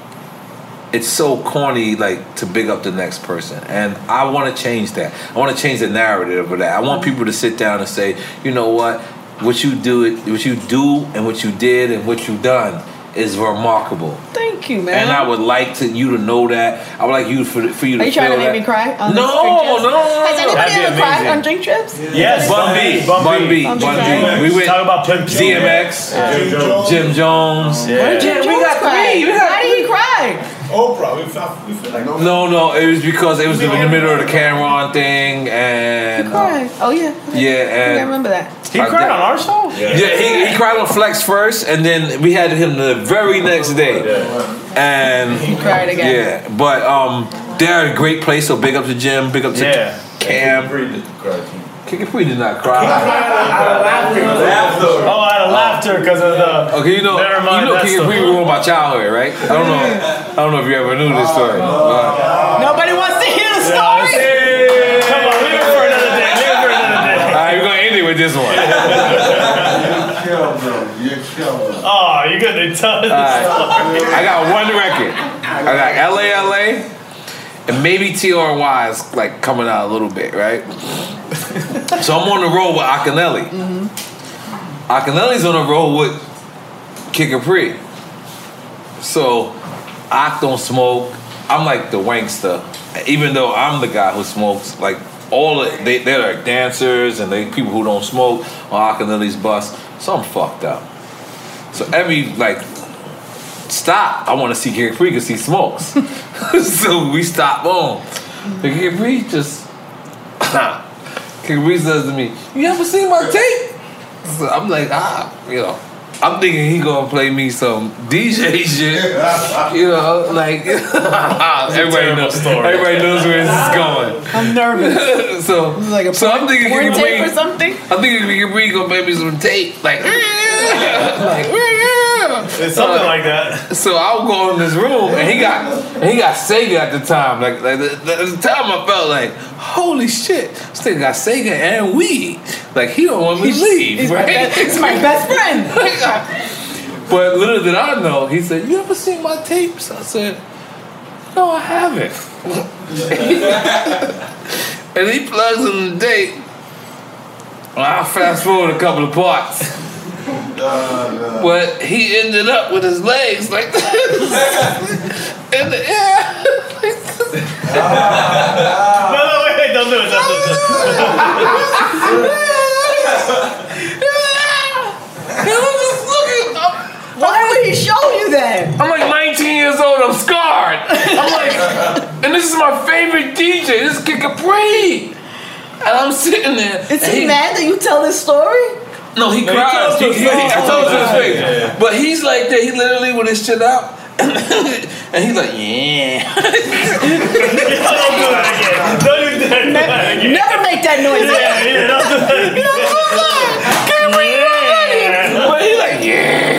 it's so corny like to big up the next person, and I want to change that. I want to change the narrative of that. I want people to sit down and say, you know what, what you do, it what you do, and what you did, and what you've done is remarkable. Thank you, man. And I would like to you to know that. I would like you for for you to Are you trying to feel make that. me cry? On No, this drink trips? no, no, Has no. anybody That'd ever cried on drink trips? Yes, Bun B, Bun B, Bun B. Bun Bun B. We went Talk about Pimp C. DMX, Jim Jones. Jim Jones. Yeah. Jim we got three. We got Why did he cry? Oprah. We feel, we feel like Oprah. No, no, it was because it was in the middle of the Cam'ron thing, and uh, Cried. Oh yeah. yeah, I think I remember that. He cried on our show? yeah, he, he cried on Flex first, and then we had him the very next day, and He cried again. yeah, but um, they're a great place. So big up to Jim, big up to Yeah. Cam. Breathe the cry too. Kick Free did not cry. Oh, out of laughter because of the. Okay, you know, Never mind you know, that King of story. Free ruined my childhood, right? I don't know, I don't know if you ever knew this story. but- uh, Nobody wants to hear the Nah, story. it's- Come on, leave it for another day. Leave it for another day. All right, we're gonna end it with this one. Kill them. You kill them. Oh, you're gonna tell us. I got one record. I got LALA and maybe TRY is like coming out a little bit, right? so I'm on the road with Akinyele. Mm-hmm. Akinyele's on the road with Kid Capri. So I don't smoke. I'm like the wankster. Even though I'm the guy who smokes, like all of, they they're like dancers and they people who don't smoke on Akinyele's bus. So I'm fucked up. So every like stop, I want to see Kid Capri because he smokes. so we stop on. The Kid Capri just Kid Capri says to me, "You ever seen my tape?" So I'm like, ah, you know. I'm thinking he gonna play me some DJ shit, you know, like everybody knows. story. Everybody knows where this is going. I'm nervous. so, like a so I'm thinking he porn can tape bring, something. I'm thinking he can bring gonna make me some tape, like, like, It's something like that. so I'll go in this room, and he got and he got Sega at the time. Like, like the, the, the time, I felt like, holy shit, this nigga got Sega and weed. Like he don't want me to leave, He's my, right? best, he's my best friend. but little did I know, he said, "You ever seen my tapes?" I said, "No, I haven't." and he plugs in the tape. Well, I'll fast forward a couple of parts. Uh, but he ended up with his legs like this in the air. No, no, wait, wait, don't do it. Don't do He was just looking. I'm, Why would he show you that? I'm like 19 years old. I'm scarred. I'm like, and this is my favorite DJ. This kid can breathe. And I'm sitting there. Is and he mad that you tell this story? No, he No, he cries. tells He, to he- face. I told him to his face. yeah, yeah. But he's like that. He literally with his chin out. and he's like, yeah. Don't do that again. Don't do that again. Never make that noise Yeah, again. yeah, don't do that again. Yeah. But he like, yeah.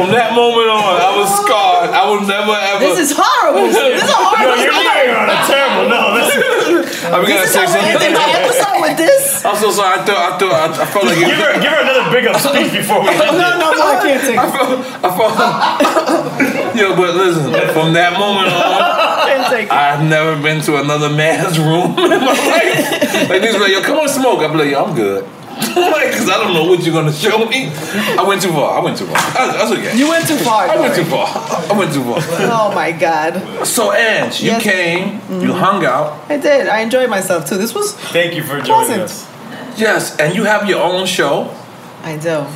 And from that moment on, I was scarred. I would never ever. This is horrible. This is a No, horrible you're story. on. That's uh, terrible. No, that's, I'm gonna This is say how we're ending my episode with this. I'm so sorry. I thought. I thought. I, I felt like. give her, give her another big up speech before we end No, no, no, I can't take I it. felt. I felt. Yo, but listen. From that moment on. I can't take it. I've never been to another man's room in my life. Like niggas be like, yo, come on, smoke. I'm like, yo, I'm good. Like, cause I don't know what you're gonna show me. I went too far. I went too far. That's, that's okay. You went too far. I went too far. I went too far. Oh my god. So, Ange, you Yes. came, you mm-hmm. hung out. I did. I enjoyed myself too. This was Thank you for joining Pleasant. us. Yes, and you have your own show. I do.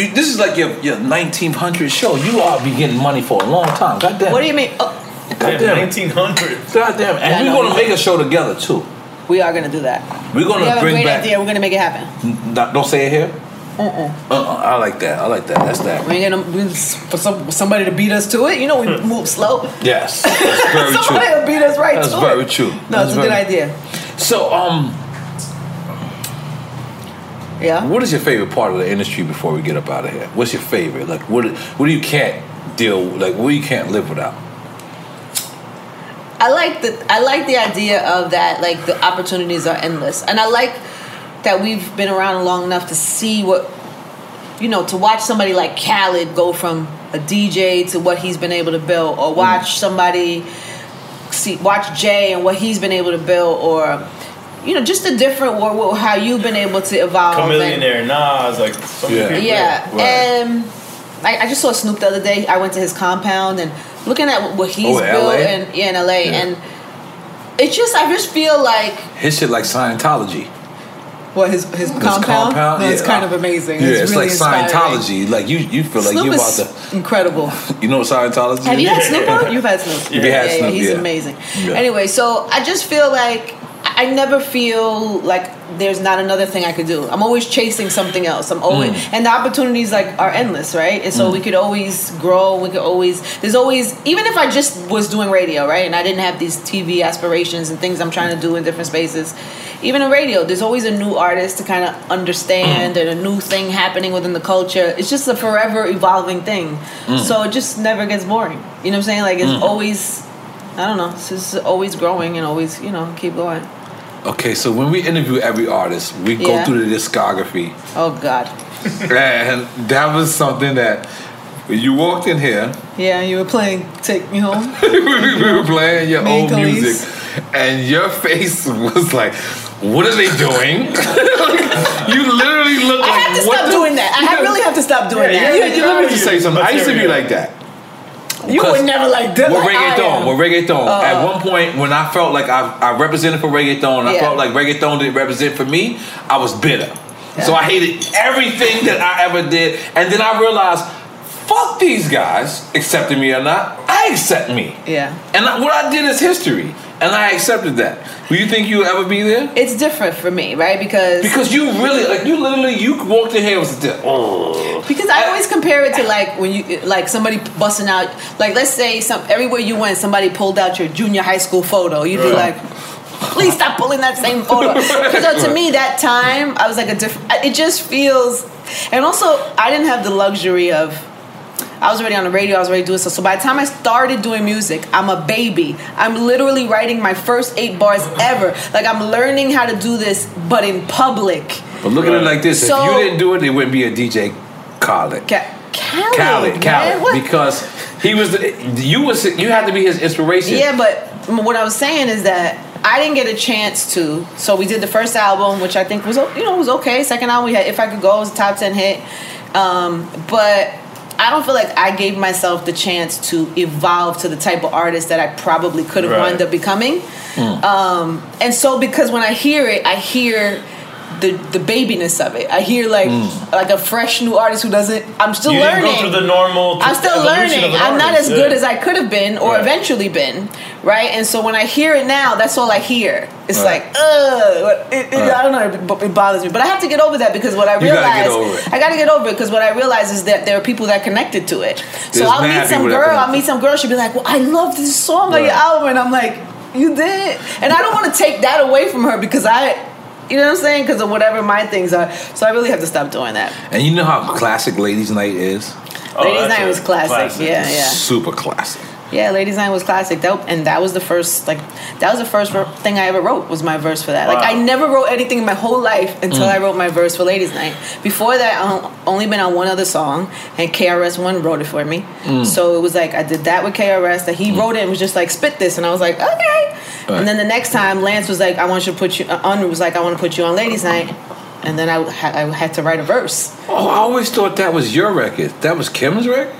You, this is like your, your 1900 show. You are be getting money for a long time. God damn. What do you mean? Oh, God damn. 1900. God damn. And Yeah, I we're know. gonna make a show together too. We are gonna do that. We're gonna have a bring great back. idea. We're gonna make it happen. N- Don't say it here. Uh-uh. Uh-uh. I like that. I like that. That's that. We ain't gonna we, for some, somebody to beat us to it. You know, we move slow. Yes, that's very somebody true. will beat us right That's to very it. true. No, That's it's a good idea. So, um, Yeah. what is your favorite part of the industry before we get up out of here? What's your favorite? Like, what what do you can't deal? Like, what you can't live without? I like the I like the idea of that like the opportunities are endless, and I like that we've been around long enough to see what you know to watch somebody like Khaled go from a DJ to what he's been able to build, or watch mm. somebody see watch Jay and what he's been able to build, or you know just a different world how you've been able to evolve. and- Chameleonaire Nas, like so many Yeah. yeah, Right. and I, I just saw Snoop the other day. I went to his compound and looking at what he's Oh, built LA? and yeah, in LA, Yeah. and it's just I just feel like His shit like Scientology. what his his, compound. compound, No, it's kind of amazing. Yeah, it's, it's, really like inspiring. Scientology. Like you, you feel like Snoop you about to. incredible. You know Scientology? Have you had Snoop on? You've had Snoop. Yeah. We had yeah, Snoop, he's yeah. amazing. Yeah. Anyway, so I just feel like I I never feel like there's not another thing I could do. I'm always chasing something else. I'm always Mm. and the opportunities like are endless, right? And so mm. we could always grow. We could always there's always even if I just was doing radio, right? And I didn't have these TV aspirations and things I'm trying to do in different spaces. Even in radio, there's always a new artist to kind of understand mm. and a new thing happening within the culture. It's just a forever evolving thing. Mm. So it just never gets boring. You know what I'm saying? Like it's always I don't know. It's just always growing and always, you know, keep going. Okay, so when we interview every artist, we go through the discography, Oh God. and that was something that when you walked in here, Yeah, you were playing Take Me Home. we were playing your old Khalees. music, and your face was like, "What are they doing?" you literally look I like. I have to what stop the- doing that. I have- really have to stop doing Yeah, that. yeah, yeah, let me just say something. I used to be like that. You were never like that. With like reggaeton, with reggaeton. Uh, At one point, when I felt like I, I represented for reggaeton, and I felt like reggaeton didn't represent for me, I was bitter. So I hated everything that I ever did, and then I realized, fuck these guys, accepting me or not. I accept me. Yeah. And what I did is history. And I accepted that. Do you think you'll ever be there? It's different for me, right? Because Because you really, like, you literally, you walked in here and was like, oh. Because I always compare it to like when you like somebody busting out like let's say some everywhere you went somebody pulled out your junior high school photo you'd be Right. like please stop pulling that same photo because uh, to me that time I was like a different it just feels and also I didn't have the luxury of I was already on the radio I was already doing stuff so by the time I started doing music I'm a baby I'm literally writing my first eight bars ever like I'm learning how to do this but in public But look at it like this: So- if you didn't do it, it wouldn't be a DJ Khaled. Ca- Khaled, Khaled, Khaled, because he was the, you was you had to be his inspiration. Yeah, but what I was saying is that I didn't get a chance to. So we did the first album, which I think was you know was okay. Second album, we had "If I Could Go" it was a top ten hit, um, but I don't feel like I gave myself the chance to evolve to the type of artist that I probably could have Right. wound up becoming. Um, and so because when I hear it, I hear. The, the babiness of it. I hear like like a fresh new artist who doesn't. I'm still you learning. didn't go through the normal. I'm still learning. I'm not artist, as good as I could have been or Right. eventually been, right? And so when I hear it now, that's all I hear. It's Right. like, ugh, it, it, Right. I don't know, it, it bothers me. But I have to get over that because what I You realize, get over it. I got to get over it because what I realize is that there are people that connected to it. So There's I'll meet some girl, I'll meet some girl, she'll be like, well, I love this song on your album, and I'm like, you did, and I don't want to take that away from her because I. You know what I'm saying? Because of whatever my things are. So I really have to stop doing that. And you know how classic Ladies Night is? Oh, Ladies Night a was classic. Yeah, yeah. Super classic. Yeah, Ladies Night was classic. That and that was the first like that was the first thing I ever wrote was my verse for that. Like I never wrote anything in my whole life until Mm. I wrote my verse for Ladies Night. Before that, I only been on one other song, and KRS One wrote it for me. Mm. So it was like I did that with KRS. That he wrote it and was just like spit this, and I was like okay. Right. And then the next time, Lance was like, I want you to put you uh, on. Was like I want to put you on Ladies Night. And then I, ha- I had to write a verse. Oh, I always thought that was your record. That was Kim's record?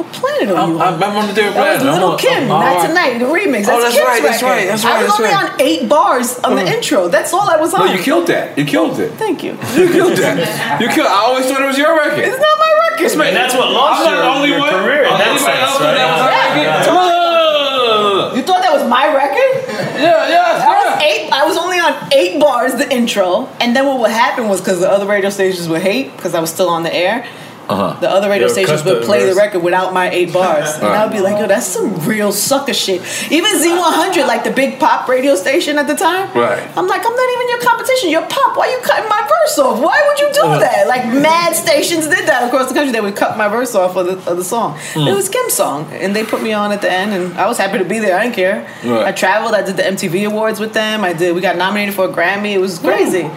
What planet are I'm, you I'm, on? I'm on the different That was planet. I'm Little on- Kim, I'm- not all right. tonight. The remix. Oh, That's, that's Kim's right, that's record. right, that's I was that's only right. on eight bars on the uh-huh. intro. That's all I was on. No, you killed that. You killed it. Thank you. You killed that. You killed. I always thought it was your record. It's not my record. It's my, And that's what launched I'm not your, the only your one. career in Oh, that anybody sense, else right? that was her Yeah. record? You thought that was my record? Yeah, yeah, I was yeah. eight. I was only on eight bars the intro, and then what would happen was because the other radio stations would hate because I was still on the air. Uh-huh. The other radio They stations would the play the record without my eight bars, and I would be like, "Yo, that's some real sucker shit." Even Z100, like the big pop radio station at the time, Right. I'm like, I'm not even your competition. You're pop. Why you cutting my verse off? Why would you do Uh-huh. that? Like mad stations did that across the country. They would cut my verse off of the, of the song. Hmm. It was Kim's song, and they put me on at the end, and I was happy to be there. I didn't care. Right. I traveled. I did the MTV Awards with them. I did. We got nominated for a Grammy. It was crazy.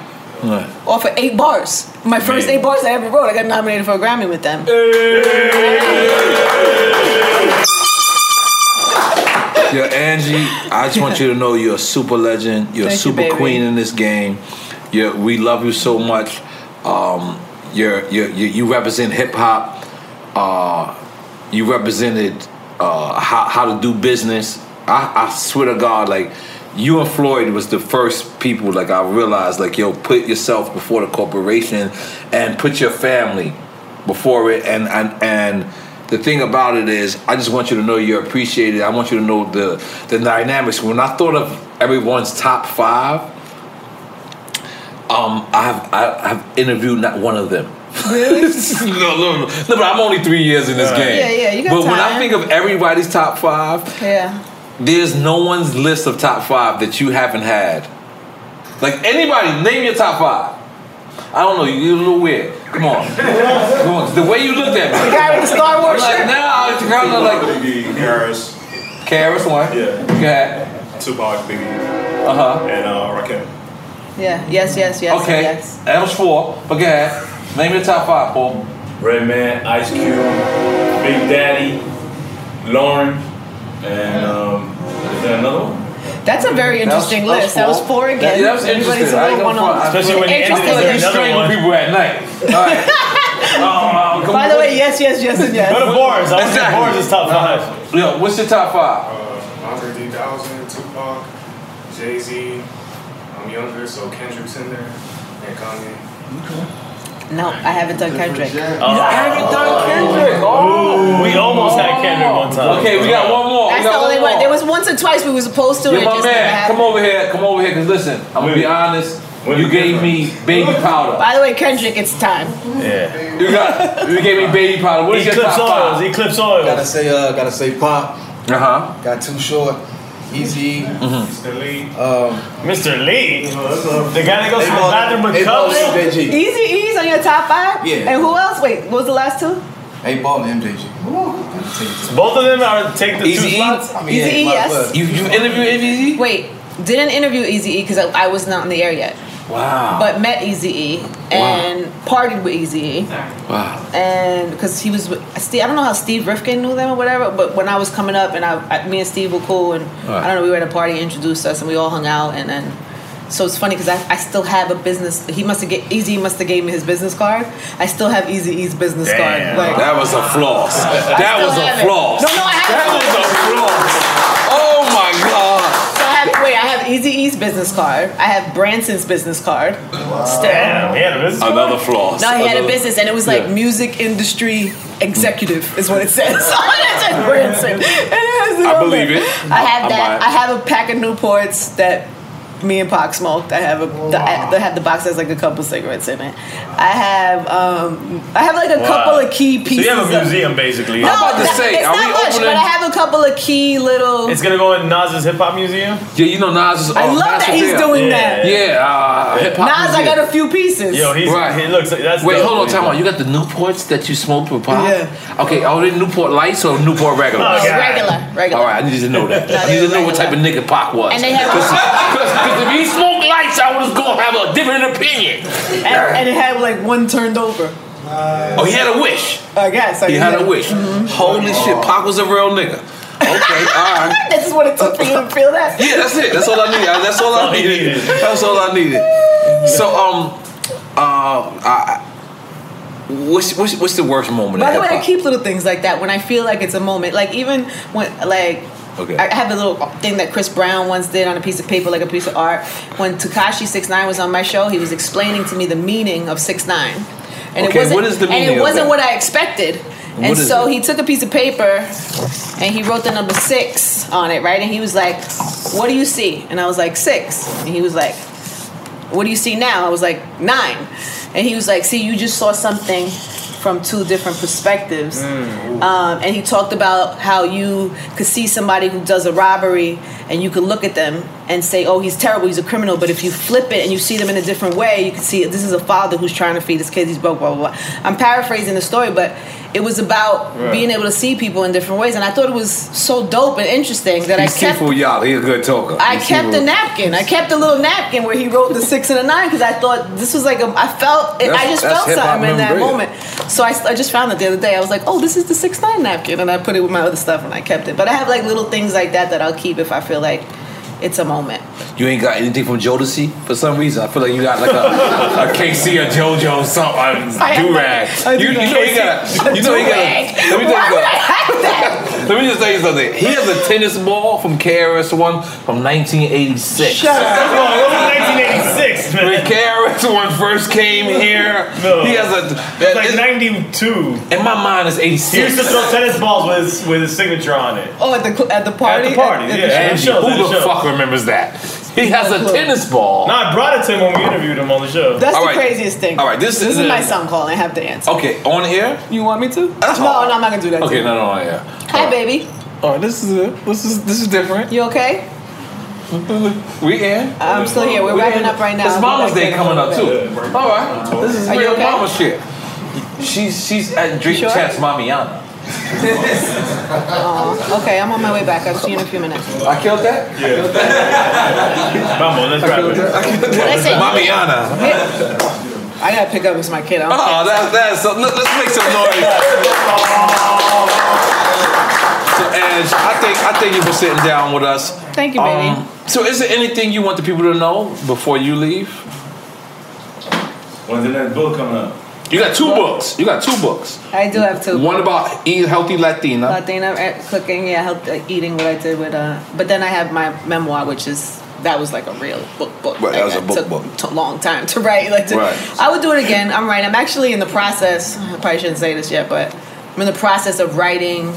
Right. Off of eight bars. My first eight bars I ever wrote. I got nominated for a Grammy with them. Yo, Angie, I just want you to know you're a super legend. You're a Thank you, super baby. queen in this game. you we love you so much. Um, you're, you're, you you represent hip hop. Uh, you represented uh, how, how to do business. I, I swear to God, like you and Floyd was the first people. Like I realized, like yo, put yourself before the corporation and put your family before it. And and and the thing about it is, I just want you to know you're appreciated. I want you to know the the dynamics. When I thought of everyone's top five, um, I have I have interviewed not one of them. Really? no, no, no, no. But I'm only three years in this game. Yeah, yeah, you got But when I think of everybody's top five, yeah. There's no one's list of top five that you haven't had. Like anybody, name your top five. I don't know. You're a little weird. Come on, come on. The way you looked at me. The guy with the Star Wars Like shirt. now, it's kind of like Biggie, Harris, KRS One. Yeah. Go ahead. Tupac, Biggie, Uh huh. and uh, Rakim. Yeah. Yes. Yes. Yes. Okay. Yes. That was four. But go ahead. Name your top five, Paul. Redman, Ice Cube, Big Daddy, Lauryn, and um, is there another one? That's a very That was- interesting that was list. That was four. four That- again. that was Everybody's interesting. I a ain't one on. Especially when you Interesting. end I feel like with you another strangle one. people at night. All right. Uh, come By on. the way, yes, yes, yes, and yes. Go to Boris. I want to Exactly. Boris is top five. Yo, what's your top five? Uh, Andre 3000, Tupac, Jay Z. I'm younger, so Kendrick's in there, and Kanye. No, I haven't done Kendrick. I haven't done Kendrick. Oh. We almost had Kendrick one time. Okay, we got one more. That's the only one one. There was once a it twice. We were supposed to. Yeah, my just man, come over here, come over here, cause listen, I'm gonna be honest. Wait, You gave wait. me baby powder. By the way, Kendrick, it's time. Yeah. You got, you gave me baby powder. What is your Eclipse top oils. five? Eclipse oils. Gotta say, uh, gotta say, pop. Uh huh. Got too short. Easy. Mr. Lee. Um, Mr. Lee. The guy that goes to the ball- bathroom with cups. Eazy-E's on your top five. Yeah. And who else? Wait, what was the last two? Eight ball and MJG. Gotta take it to- Both of them are take the two Easy E? spots. I mean, Easy E, yes. You you interviewed Easy? Wait, didn't interview Easy E because I, I was not in the air yet, Wow. but met Easy E and partied with Easy E. wow. and because he was with Steve, I don't know how Steve Rifkin knew them or whatever, but when I was coming up and I, I me and Steve were cool, and Right. I don't know, we were at a party, he introduced us, and we all hung out, and then. So it's funny because I, I still have a business. He must have get Easy must have gave me his business card. I still have Eazy-E's business Damn. card. Like That was a floss. That was have a it. floss. No, no, I have That was a floss. Oh my god. so I have wait, I have Easy E's business card. I have Branson's business card. Still. Damn, he had a business card? Another floss. No, he had a business, and it was like Yeah. music industry executive is what it says. That's like Branson. It has I believe it. I have I buy that. it. I have a pack of Newports that me and Pac smoked. I have a. The, I, have the box has like a couple cigarettes in it. I have. um I have like a Wow. couple of key pieces. So you have a of- museum basically. No, I'm about to say, it's are not we much, opening- but I have a couple of key little. It's gonna go in Nas's hip hop museum. Yeah, you know Nas is. I oh, love Nas that is he's there. doing Yeah. that. Yeah, uh, hip hop. Nas, I got a few pieces. Yo, he's Right. he looks that's. Wait, dope. hold on, time out. You got the Newports that you smoked with Pop? Yeah. Okay, are they Newport Lights or Newport regular? Oh, regular, regular. All right, I need to know that. No, I need to were know what type of nigga Pac was. And they have- Because if he smoked lights, I was gonna have a different opinion. And, and it had like one turned over. Oh, he had a wish. I guess. I He guess. had a wish. Holy shit, Pac was a real nigga. Okay, all right. This is what it took for you to feel that. Yeah, that's it. That's all I needed. That's all I needed. needed. That's all I needed. So, um, uh, I, what's, what's what's the worst moment? By the way, I keep little things like that when I feel like it's a moment. Like even when like Okay. I have a little thing that Chris Brown once did on a piece of paper, like a piece of art. When Tekashi Six Nine was on my show, he was explaining to me the meaning of Six Nine, and Okay, it wasn't what is the and it wasn't what I expected. And is so it? he took a piece of paper and he wrote the number six on it, right? And he was like, "What do you see?" And I was like, six. And he was like, what do you see now? I was like, nine. And he was like, see, you just saw something from two different perspectives. Um, and he talked about how you could see somebody who does a robbery and you could look at them and say, oh, he's terrible, he's a criminal. But if you flip it and you see them in a different way, you can see this is a father who's trying to feed his kids, he's broke, blah, blah, blah. I'm paraphrasing the story, but it was about Right. being able to see people in different ways. And I thought it was so dope and interesting that He's I kept Sifu y'all. He's a good talker. I He's kept Sifu. the napkin. I kept a little napkin where he wrote the six and a nine because I thought this was like a. I felt. I just felt something in that moment. So I, I just found it the other day. I was like, oh, this is the six nine napkin, and I put it with my other stuff and I kept it. But I have like little things like that that I'll keep if I feel like it's a moment. You ain't got anything from Jodeci for some reason. I feel like you got like a, a K-Ci or JoJo or something, I a do rag. I You, you know you that. got. You know you got. Let me tell you something. Let me just tell you something. He has a tennis ball from KRS One from 1986. Shut up. Well, it was 1986, When man. KRS One first came here, No. he has a. It's like 92. in my mind, it's He used to throw tennis balls with his, with his signature on it. Oh, at the at the party. At the party, At- at yeah. the- And Andy, who and the shows. fuck remembers that? He has a tennis ball. No, I brought it to him when we interviewed him on the show. That's All the right. craziest thing. All right, this this is is a- my son calling. I have to answer. Okay, on here. You want me to? That's no, hard. no, I'm not gonna do that. Okay, you. no, no, yeah. Hi, baby. Oh, this is it. This is this is different. You okay? We in. I'm still here. We're We wrapping in. up right now. It's I'll Mama's Day coming up too. bit. All right, this is Are real okay? mama shit. She's she's at Drink sure? Chats Mamiana. Oh, okay, I'm on my way back. I'll see you in a few minutes. I killed that. Yeah. Vamos, let's wrap it. Listen, Mamiana. I gotta pick up with my kid. I'm Oh, that's that's. So, let, us make some noise. So, Edge, I think I thank you for sitting down with us. Thank you, baby. Um, so, is there anything you want the people to know before you leave? When's the next book coming up? You got two books. You got two books. I do have two. One about eat healthy Latina. Latina uh, cooking, yeah, health, uh, eating what I did with. Uh, but then I have my memoir, which is that was like a real book book. Right, that was a book took book. t- long time to write. Like to, Right. I would do it again. I'm writing. I'm actually in the process. I probably shouldn't say this yet, but I'm in the process of writing,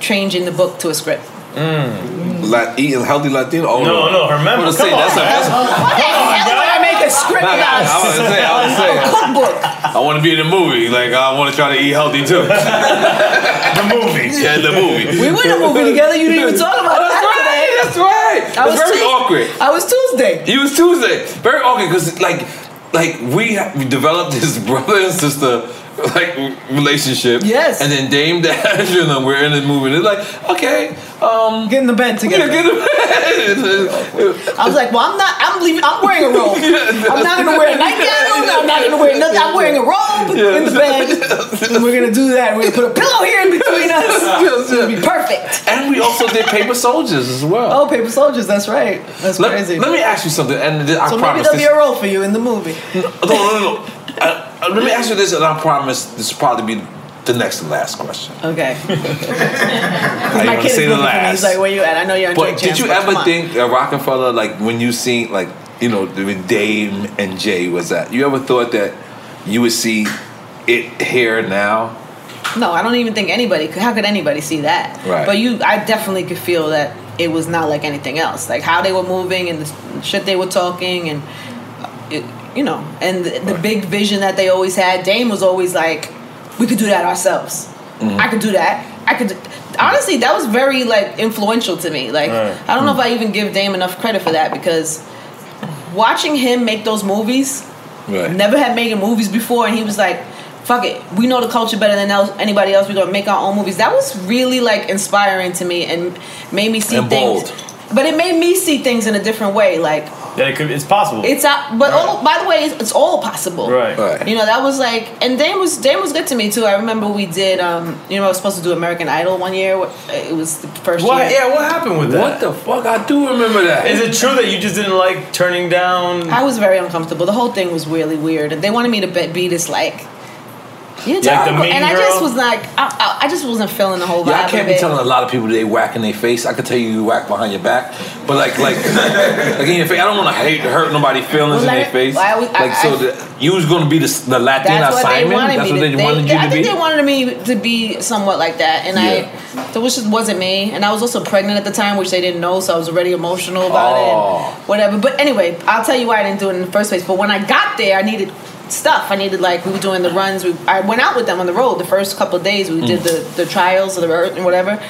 changing the book to a script. Mm. La- eating healthy Latino. Oh, No, no, her memo, I say, come that's a, on. that's a, Why the hell would I make a script Nah, nah, about I was say, I was a say, cookbook? I want to be in the movie. Like I want to try to eat healthy too. the movie. Yeah, the movie. We were in a movie together. You didn't even talk about That's that right. today. That's right. I was very Tues- awkward. I was Tuesday. You was Tuesday. Very awkward because like like we ha- we developed this brother and sister like relationship. Yes. And then Dame Dash and then we're in the movie. It's like okay, um, Get in the bed yeah, together. get him. I was like, well, I'm not. I'm leaving. I'm wearing a robe. I'm not gonna wear a nightgown. I'm not gonna wear nothing. I'm wearing a robe in the bed. And we're gonna do that. We're gonna put a pillow here in between us. It's gonna be perfect. and we also did Paper Soldiers as well. Oh, paper soldiers. That's right. That's let, crazy. let me ask you something, and I so maybe there'll this. be a role for you in the movie. No, no, no. no. Uh, uh, let me ask you this, and I promise this will probably be the next and last question. Okay. I My kid say the me. He's like, where you at? I know you're on But did Champs, you but ever think uh, Rockefeller, like when you seen, like you know, with Dame and Jay, was that you ever thought that you would see it here now? No, I don't even think anybody could. How could anybody see that? Right. But you, I definitely could feel that it was not like anything else. Like how they were moving and the shit they were talking, and uh, it, you know, and the, the big vision that they always had. Dame was always like, we could do that ourselves. Mm-hmm. I could do that. I could. do-" Honestly, that was very like influential to me. Like Right. I don't know if I even give Dame enough credit for that because watching him make those movies Right. never had making movies before, and he was like, "Fuck it, we know the culture better than else, anybody else. We're gonna make our own movies." That was really like inspiring to me and made me see And things. bold. But it made me see things in a different way. Like Yeah, it could, it's possible. it's out, but all, by the way, it's, it's all possible. right. Right. You know that was like, and Dame was Dame was good to me too. I remember we did, um, you know, I was supposed to do American Idol one year. It was the first What? year. Yeah, what happened with that? What the fuck? I do remember that. Is it true that you just didn't like turning down? I was very uncomfortable. The whole thing was really weird, and they wanted me to be, be this like. You're Like the mean and I just was like, I, I, I just wasn't feeling the whole vibe. Yeah, I can't be it. telling a lot of people they whack in their face. I could tell you you whack behind your back, but like, like, like in your face. I don't want to hate hurt nobody's feelings Well, in their it- face. I was- I- like, so I- the, you was going to be the, the Latina That's what they wanted me what to. you I think be. they wanted me to be somewhat like that, and Yeah. I, that was just wasn't me. And I was also pregnant at the time, which they didn't know, so I was already emotional about it, Oh. and whatever. But anyway, I'll tell you why I didn't do it in the first place. But when I got there, I needed stuff. I needed like we were doing the runs. We, I went out with them on the road the first couple of days. We did the the trials of the earth and whatever.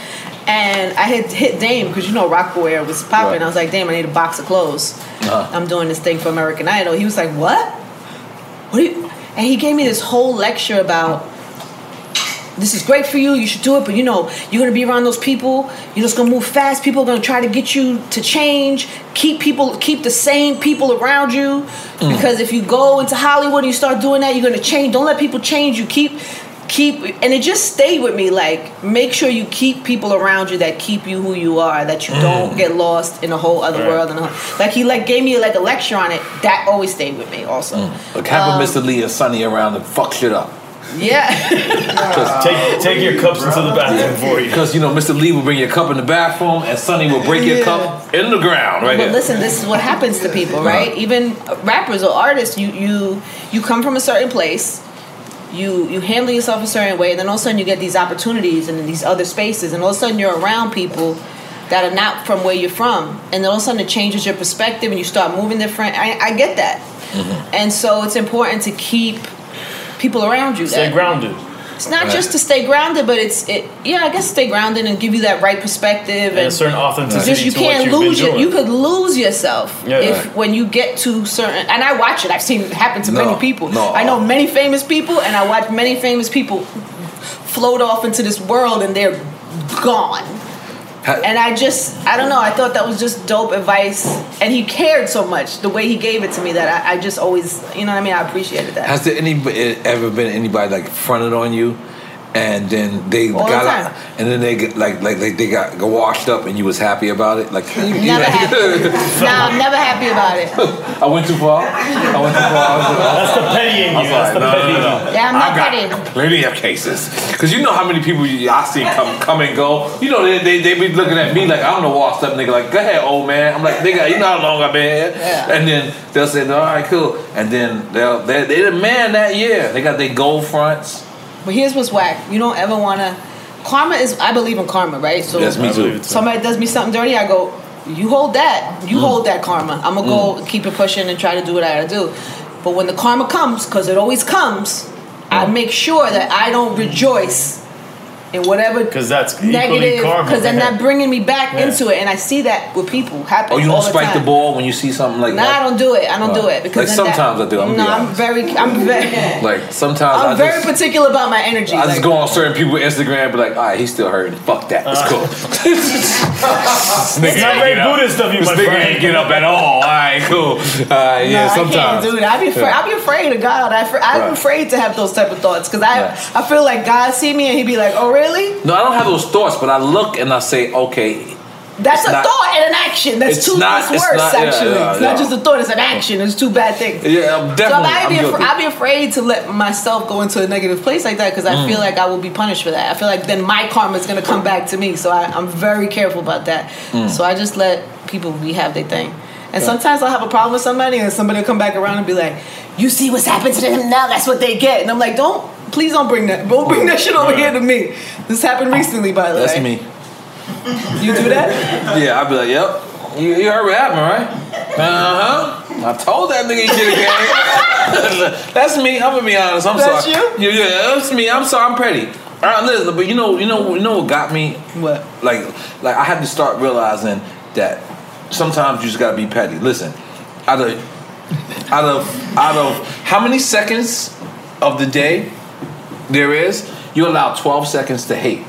And I had hit Dame because you know Rocawear was popping. Right. I was like, Dame, I need a box of clothes. Uh-huh. I'm doing this thing for American Idol. He was like, What? What? Are you? And he gave me this whole lecture about this is great for you. You should do it, but you know you're gonna be around those people. You're just gonna move fast. People are gonna try to get you to change. Keep people, keep the same people around you, mm. because if you go into Hollywood and you start doing that, you're gonna change. Don't let people change you. Keep, keep, and it just stayed with me. Like make sure you keep people around you that keep you who you are. That you don't mm. get lost in a whole other Right. world. And like he like gave me like a lecture on it. That always stayed with me. Also, mm. Like having Um, Mr. Lee and Sonny around and fuck shit up. Yeah. Take take your cups into the bathroom for you. Because you know Mr. Lee will bring your cup in the bathroom and Sonny will break your cup in the ground right But here. listen, this is what happens to people, right? Even rappers or artists, you you you come from a certain place, you you handle yourself a certain way, and then all of a sudden you get these opportunities and these other spaces, and all of a sudden you're around people that are not from where you're from, and then all of a sudden it changes your perspective, and you start moving different. I, I get that, mm-hmm. and so it's important to keep people around you. Stay that- grounded. It's not Right. just to stay grounded, but it's it. Yeah, I guess stay grounded and give you that right perspective And a certain authenticity just you to can't you've lose your, you could lose yourself Yeah. if when you get to certain and I watch it I've seen it happen to No, many people no. I know many famous people and I watch many famous people float off into this world and they're gone Ha- and I just I don't know I thought that was just dope advice. And he cared so much the way he gave it to me that I, I just always you know what I mean I appreciated that. Has there any ever been anybody like fronted on you, and then they All got time. out, and then they get like like like they got got washed up, and you was happy about it? Like never happy nah I'm never happy about it I went too far. I went too far. I was, That's the petty in you. was That's like, the no, petty. no, no, no. Yeah, I'm not I got petty. plenty of cases. Because you know how many people I see come come and go. You know they, they they be looking at me like I'm the washed up nigga. Like go ahead, old man. I'm like nigga, you know how long I've been here. Yeah. And then they'll say, no, all right, cool. And then they'll they they the man that year. They got their gold fronts. But here's what's whack. You don't ever want to karma is. I believe in karma, right? So Yes, me too. somebody does me something dirty, I go, you hold that. You mm. hold that karma. I'm gonna go mm. keep it pushing and try to do what I gotta do. But when the karma comes, because it always comes, I make sure that I don't rejoice in whatever Because that's negative, karma. because then that bringing me back Yeah. into it, and I see that with people happen. Oh, you don't the spike the time. ball when you see something like that. No, I don't do it. I don't do it because Like then that- sometimes I do, I'm no, I'm very, I'm very, Like sometimes I'm I very just, particular about my energy. I just like- go on certain people's Instagram and be like, all right, he's still hurting. Fuck that. It's cool. This nigga It's not very get up. Buddhist of you, This my nigga friend. ain't get up at all. All right, cool. Uh, yeah, No, I sometimes. can't do that. I be afraid. Yeah. I be afraid of God. I fr- I'm Right. afraid to have those type of thoughts because I I feel like God see me and he'd be like, oh really? No, I don't have those thoughts, but I look and I say, okay, That's a not- thought and an action. That's two. not- worse not- actually. yeah, it's yeah. not just a thought. It's an action. It's two bad things. yeah, I'm So definitely. I I'm be, afra- I be afraid to let myself go into a negative place like that because I Mm. feel like I will be punished for that. I feel like then my karma is gonna come back to me. So I, I'm very careful about that. Mm. So I just let people be have their thing. And sometimes I'll have a problem with somebody and somebody will come back around and be like, "You see what's happened to them now? That's what they get." And I'm like, "Don't, please don't bring that. Don't bring that shit over here to me." This happened recently, by the way. That's way. me. You do that? Yeah, I'd be like, yep. You, you heard what happened, right? Uh huh. I told that nigga he should have That's me. I'm gonna be honest. I'm That's sorry. you? Yeah, yeah, that's me. I'm sorry. I'm petty. All right, listen, but you know, you know, you know what got me? What? Like, like I had to start realizing that sometimes you just gotta be petty. Listen, out of, out of, out of how many seconds of the day there is, you allow 12 seconds to hate.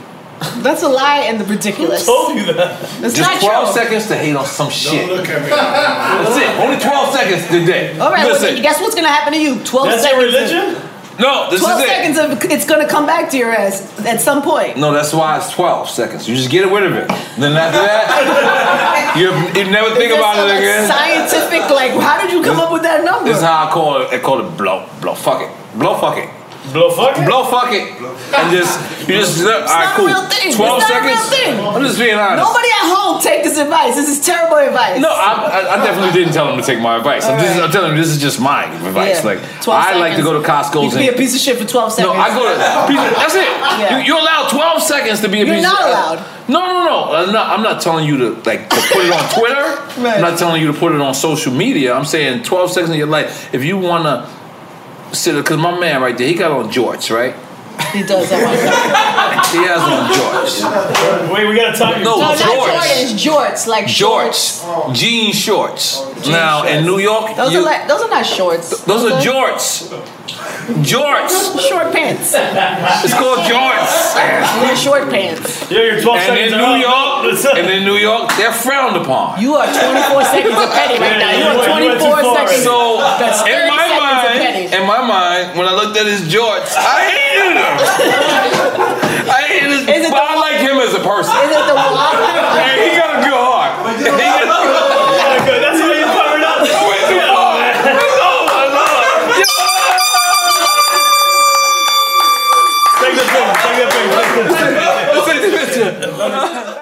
That's a lie and the ridiculous. told you that? It's Just not 12 true. seconds to hate on some shit. Don't Look at me. That's it. Only 12 seconds today. All right, Listen. well, guess what's gonna happen to you? Twelve That's seconds. your of- religion? No, this Twelve is it. seconds of it's gonna come back to your ass at some point. No, that's why it's 12 seconds. You just get rid of it. Then after that, you, you never think Is this about it again. Scientific, like, how did you come up with that number? This is how I call it. I call it blow. Blow. Fuck it. Blow. Fuck it. Blow fuck it? Blow. Fuck it. And just you just all right. not a Cool. real thing. It's 12 not a real seconds. thing. I'm just being honest. Nobody at home take this advice. This is terrible advice. No, I, I, I definitely didn't tell him to take my advice. I'm, just, I'm telling him this is just my advice. Yeah. Like 12 I like to seconds. go to Costco's You can be a piece of shit for twelve seconds. No. I go to. That's it. Yeah. You, you're allowed 12 seconds to be a You're piece not of allowed. Uh, no, no, no. I'm not, I'm not telling you to like to put it on Twitter. Right. I'm not telling you to put it on social media. I'm saying 12 seconds of your life. If you wanna sit, because my man right there, he got on jorts, right? He does that one. He has on jorts. Wait, we gotta talk. No, No, not jorts. Jordans, jorts, like shorts. Jorts, jean shorts. Now in New York, Those you- are like those are not shorts. those are jorts. Jorts. Short pants. It's called jorts. They're short pants. Yeah, you're 12 And seconds in New up. York, and in New York, they're frowned upon. You are 24 seconds of petty right now. You are went- you 24 seconds. So That's in my seconds of mind, petty. in my mind, when I looked at his jorts, I hated him. I hated his. Is it but the- I like him as a person. Is it the wall? Man, he got a good heart. He got a good heart. Yeah, good. That's why you covered up. I went too far. Oh my lord. Take the thing. Take the thing. Let's take the picture.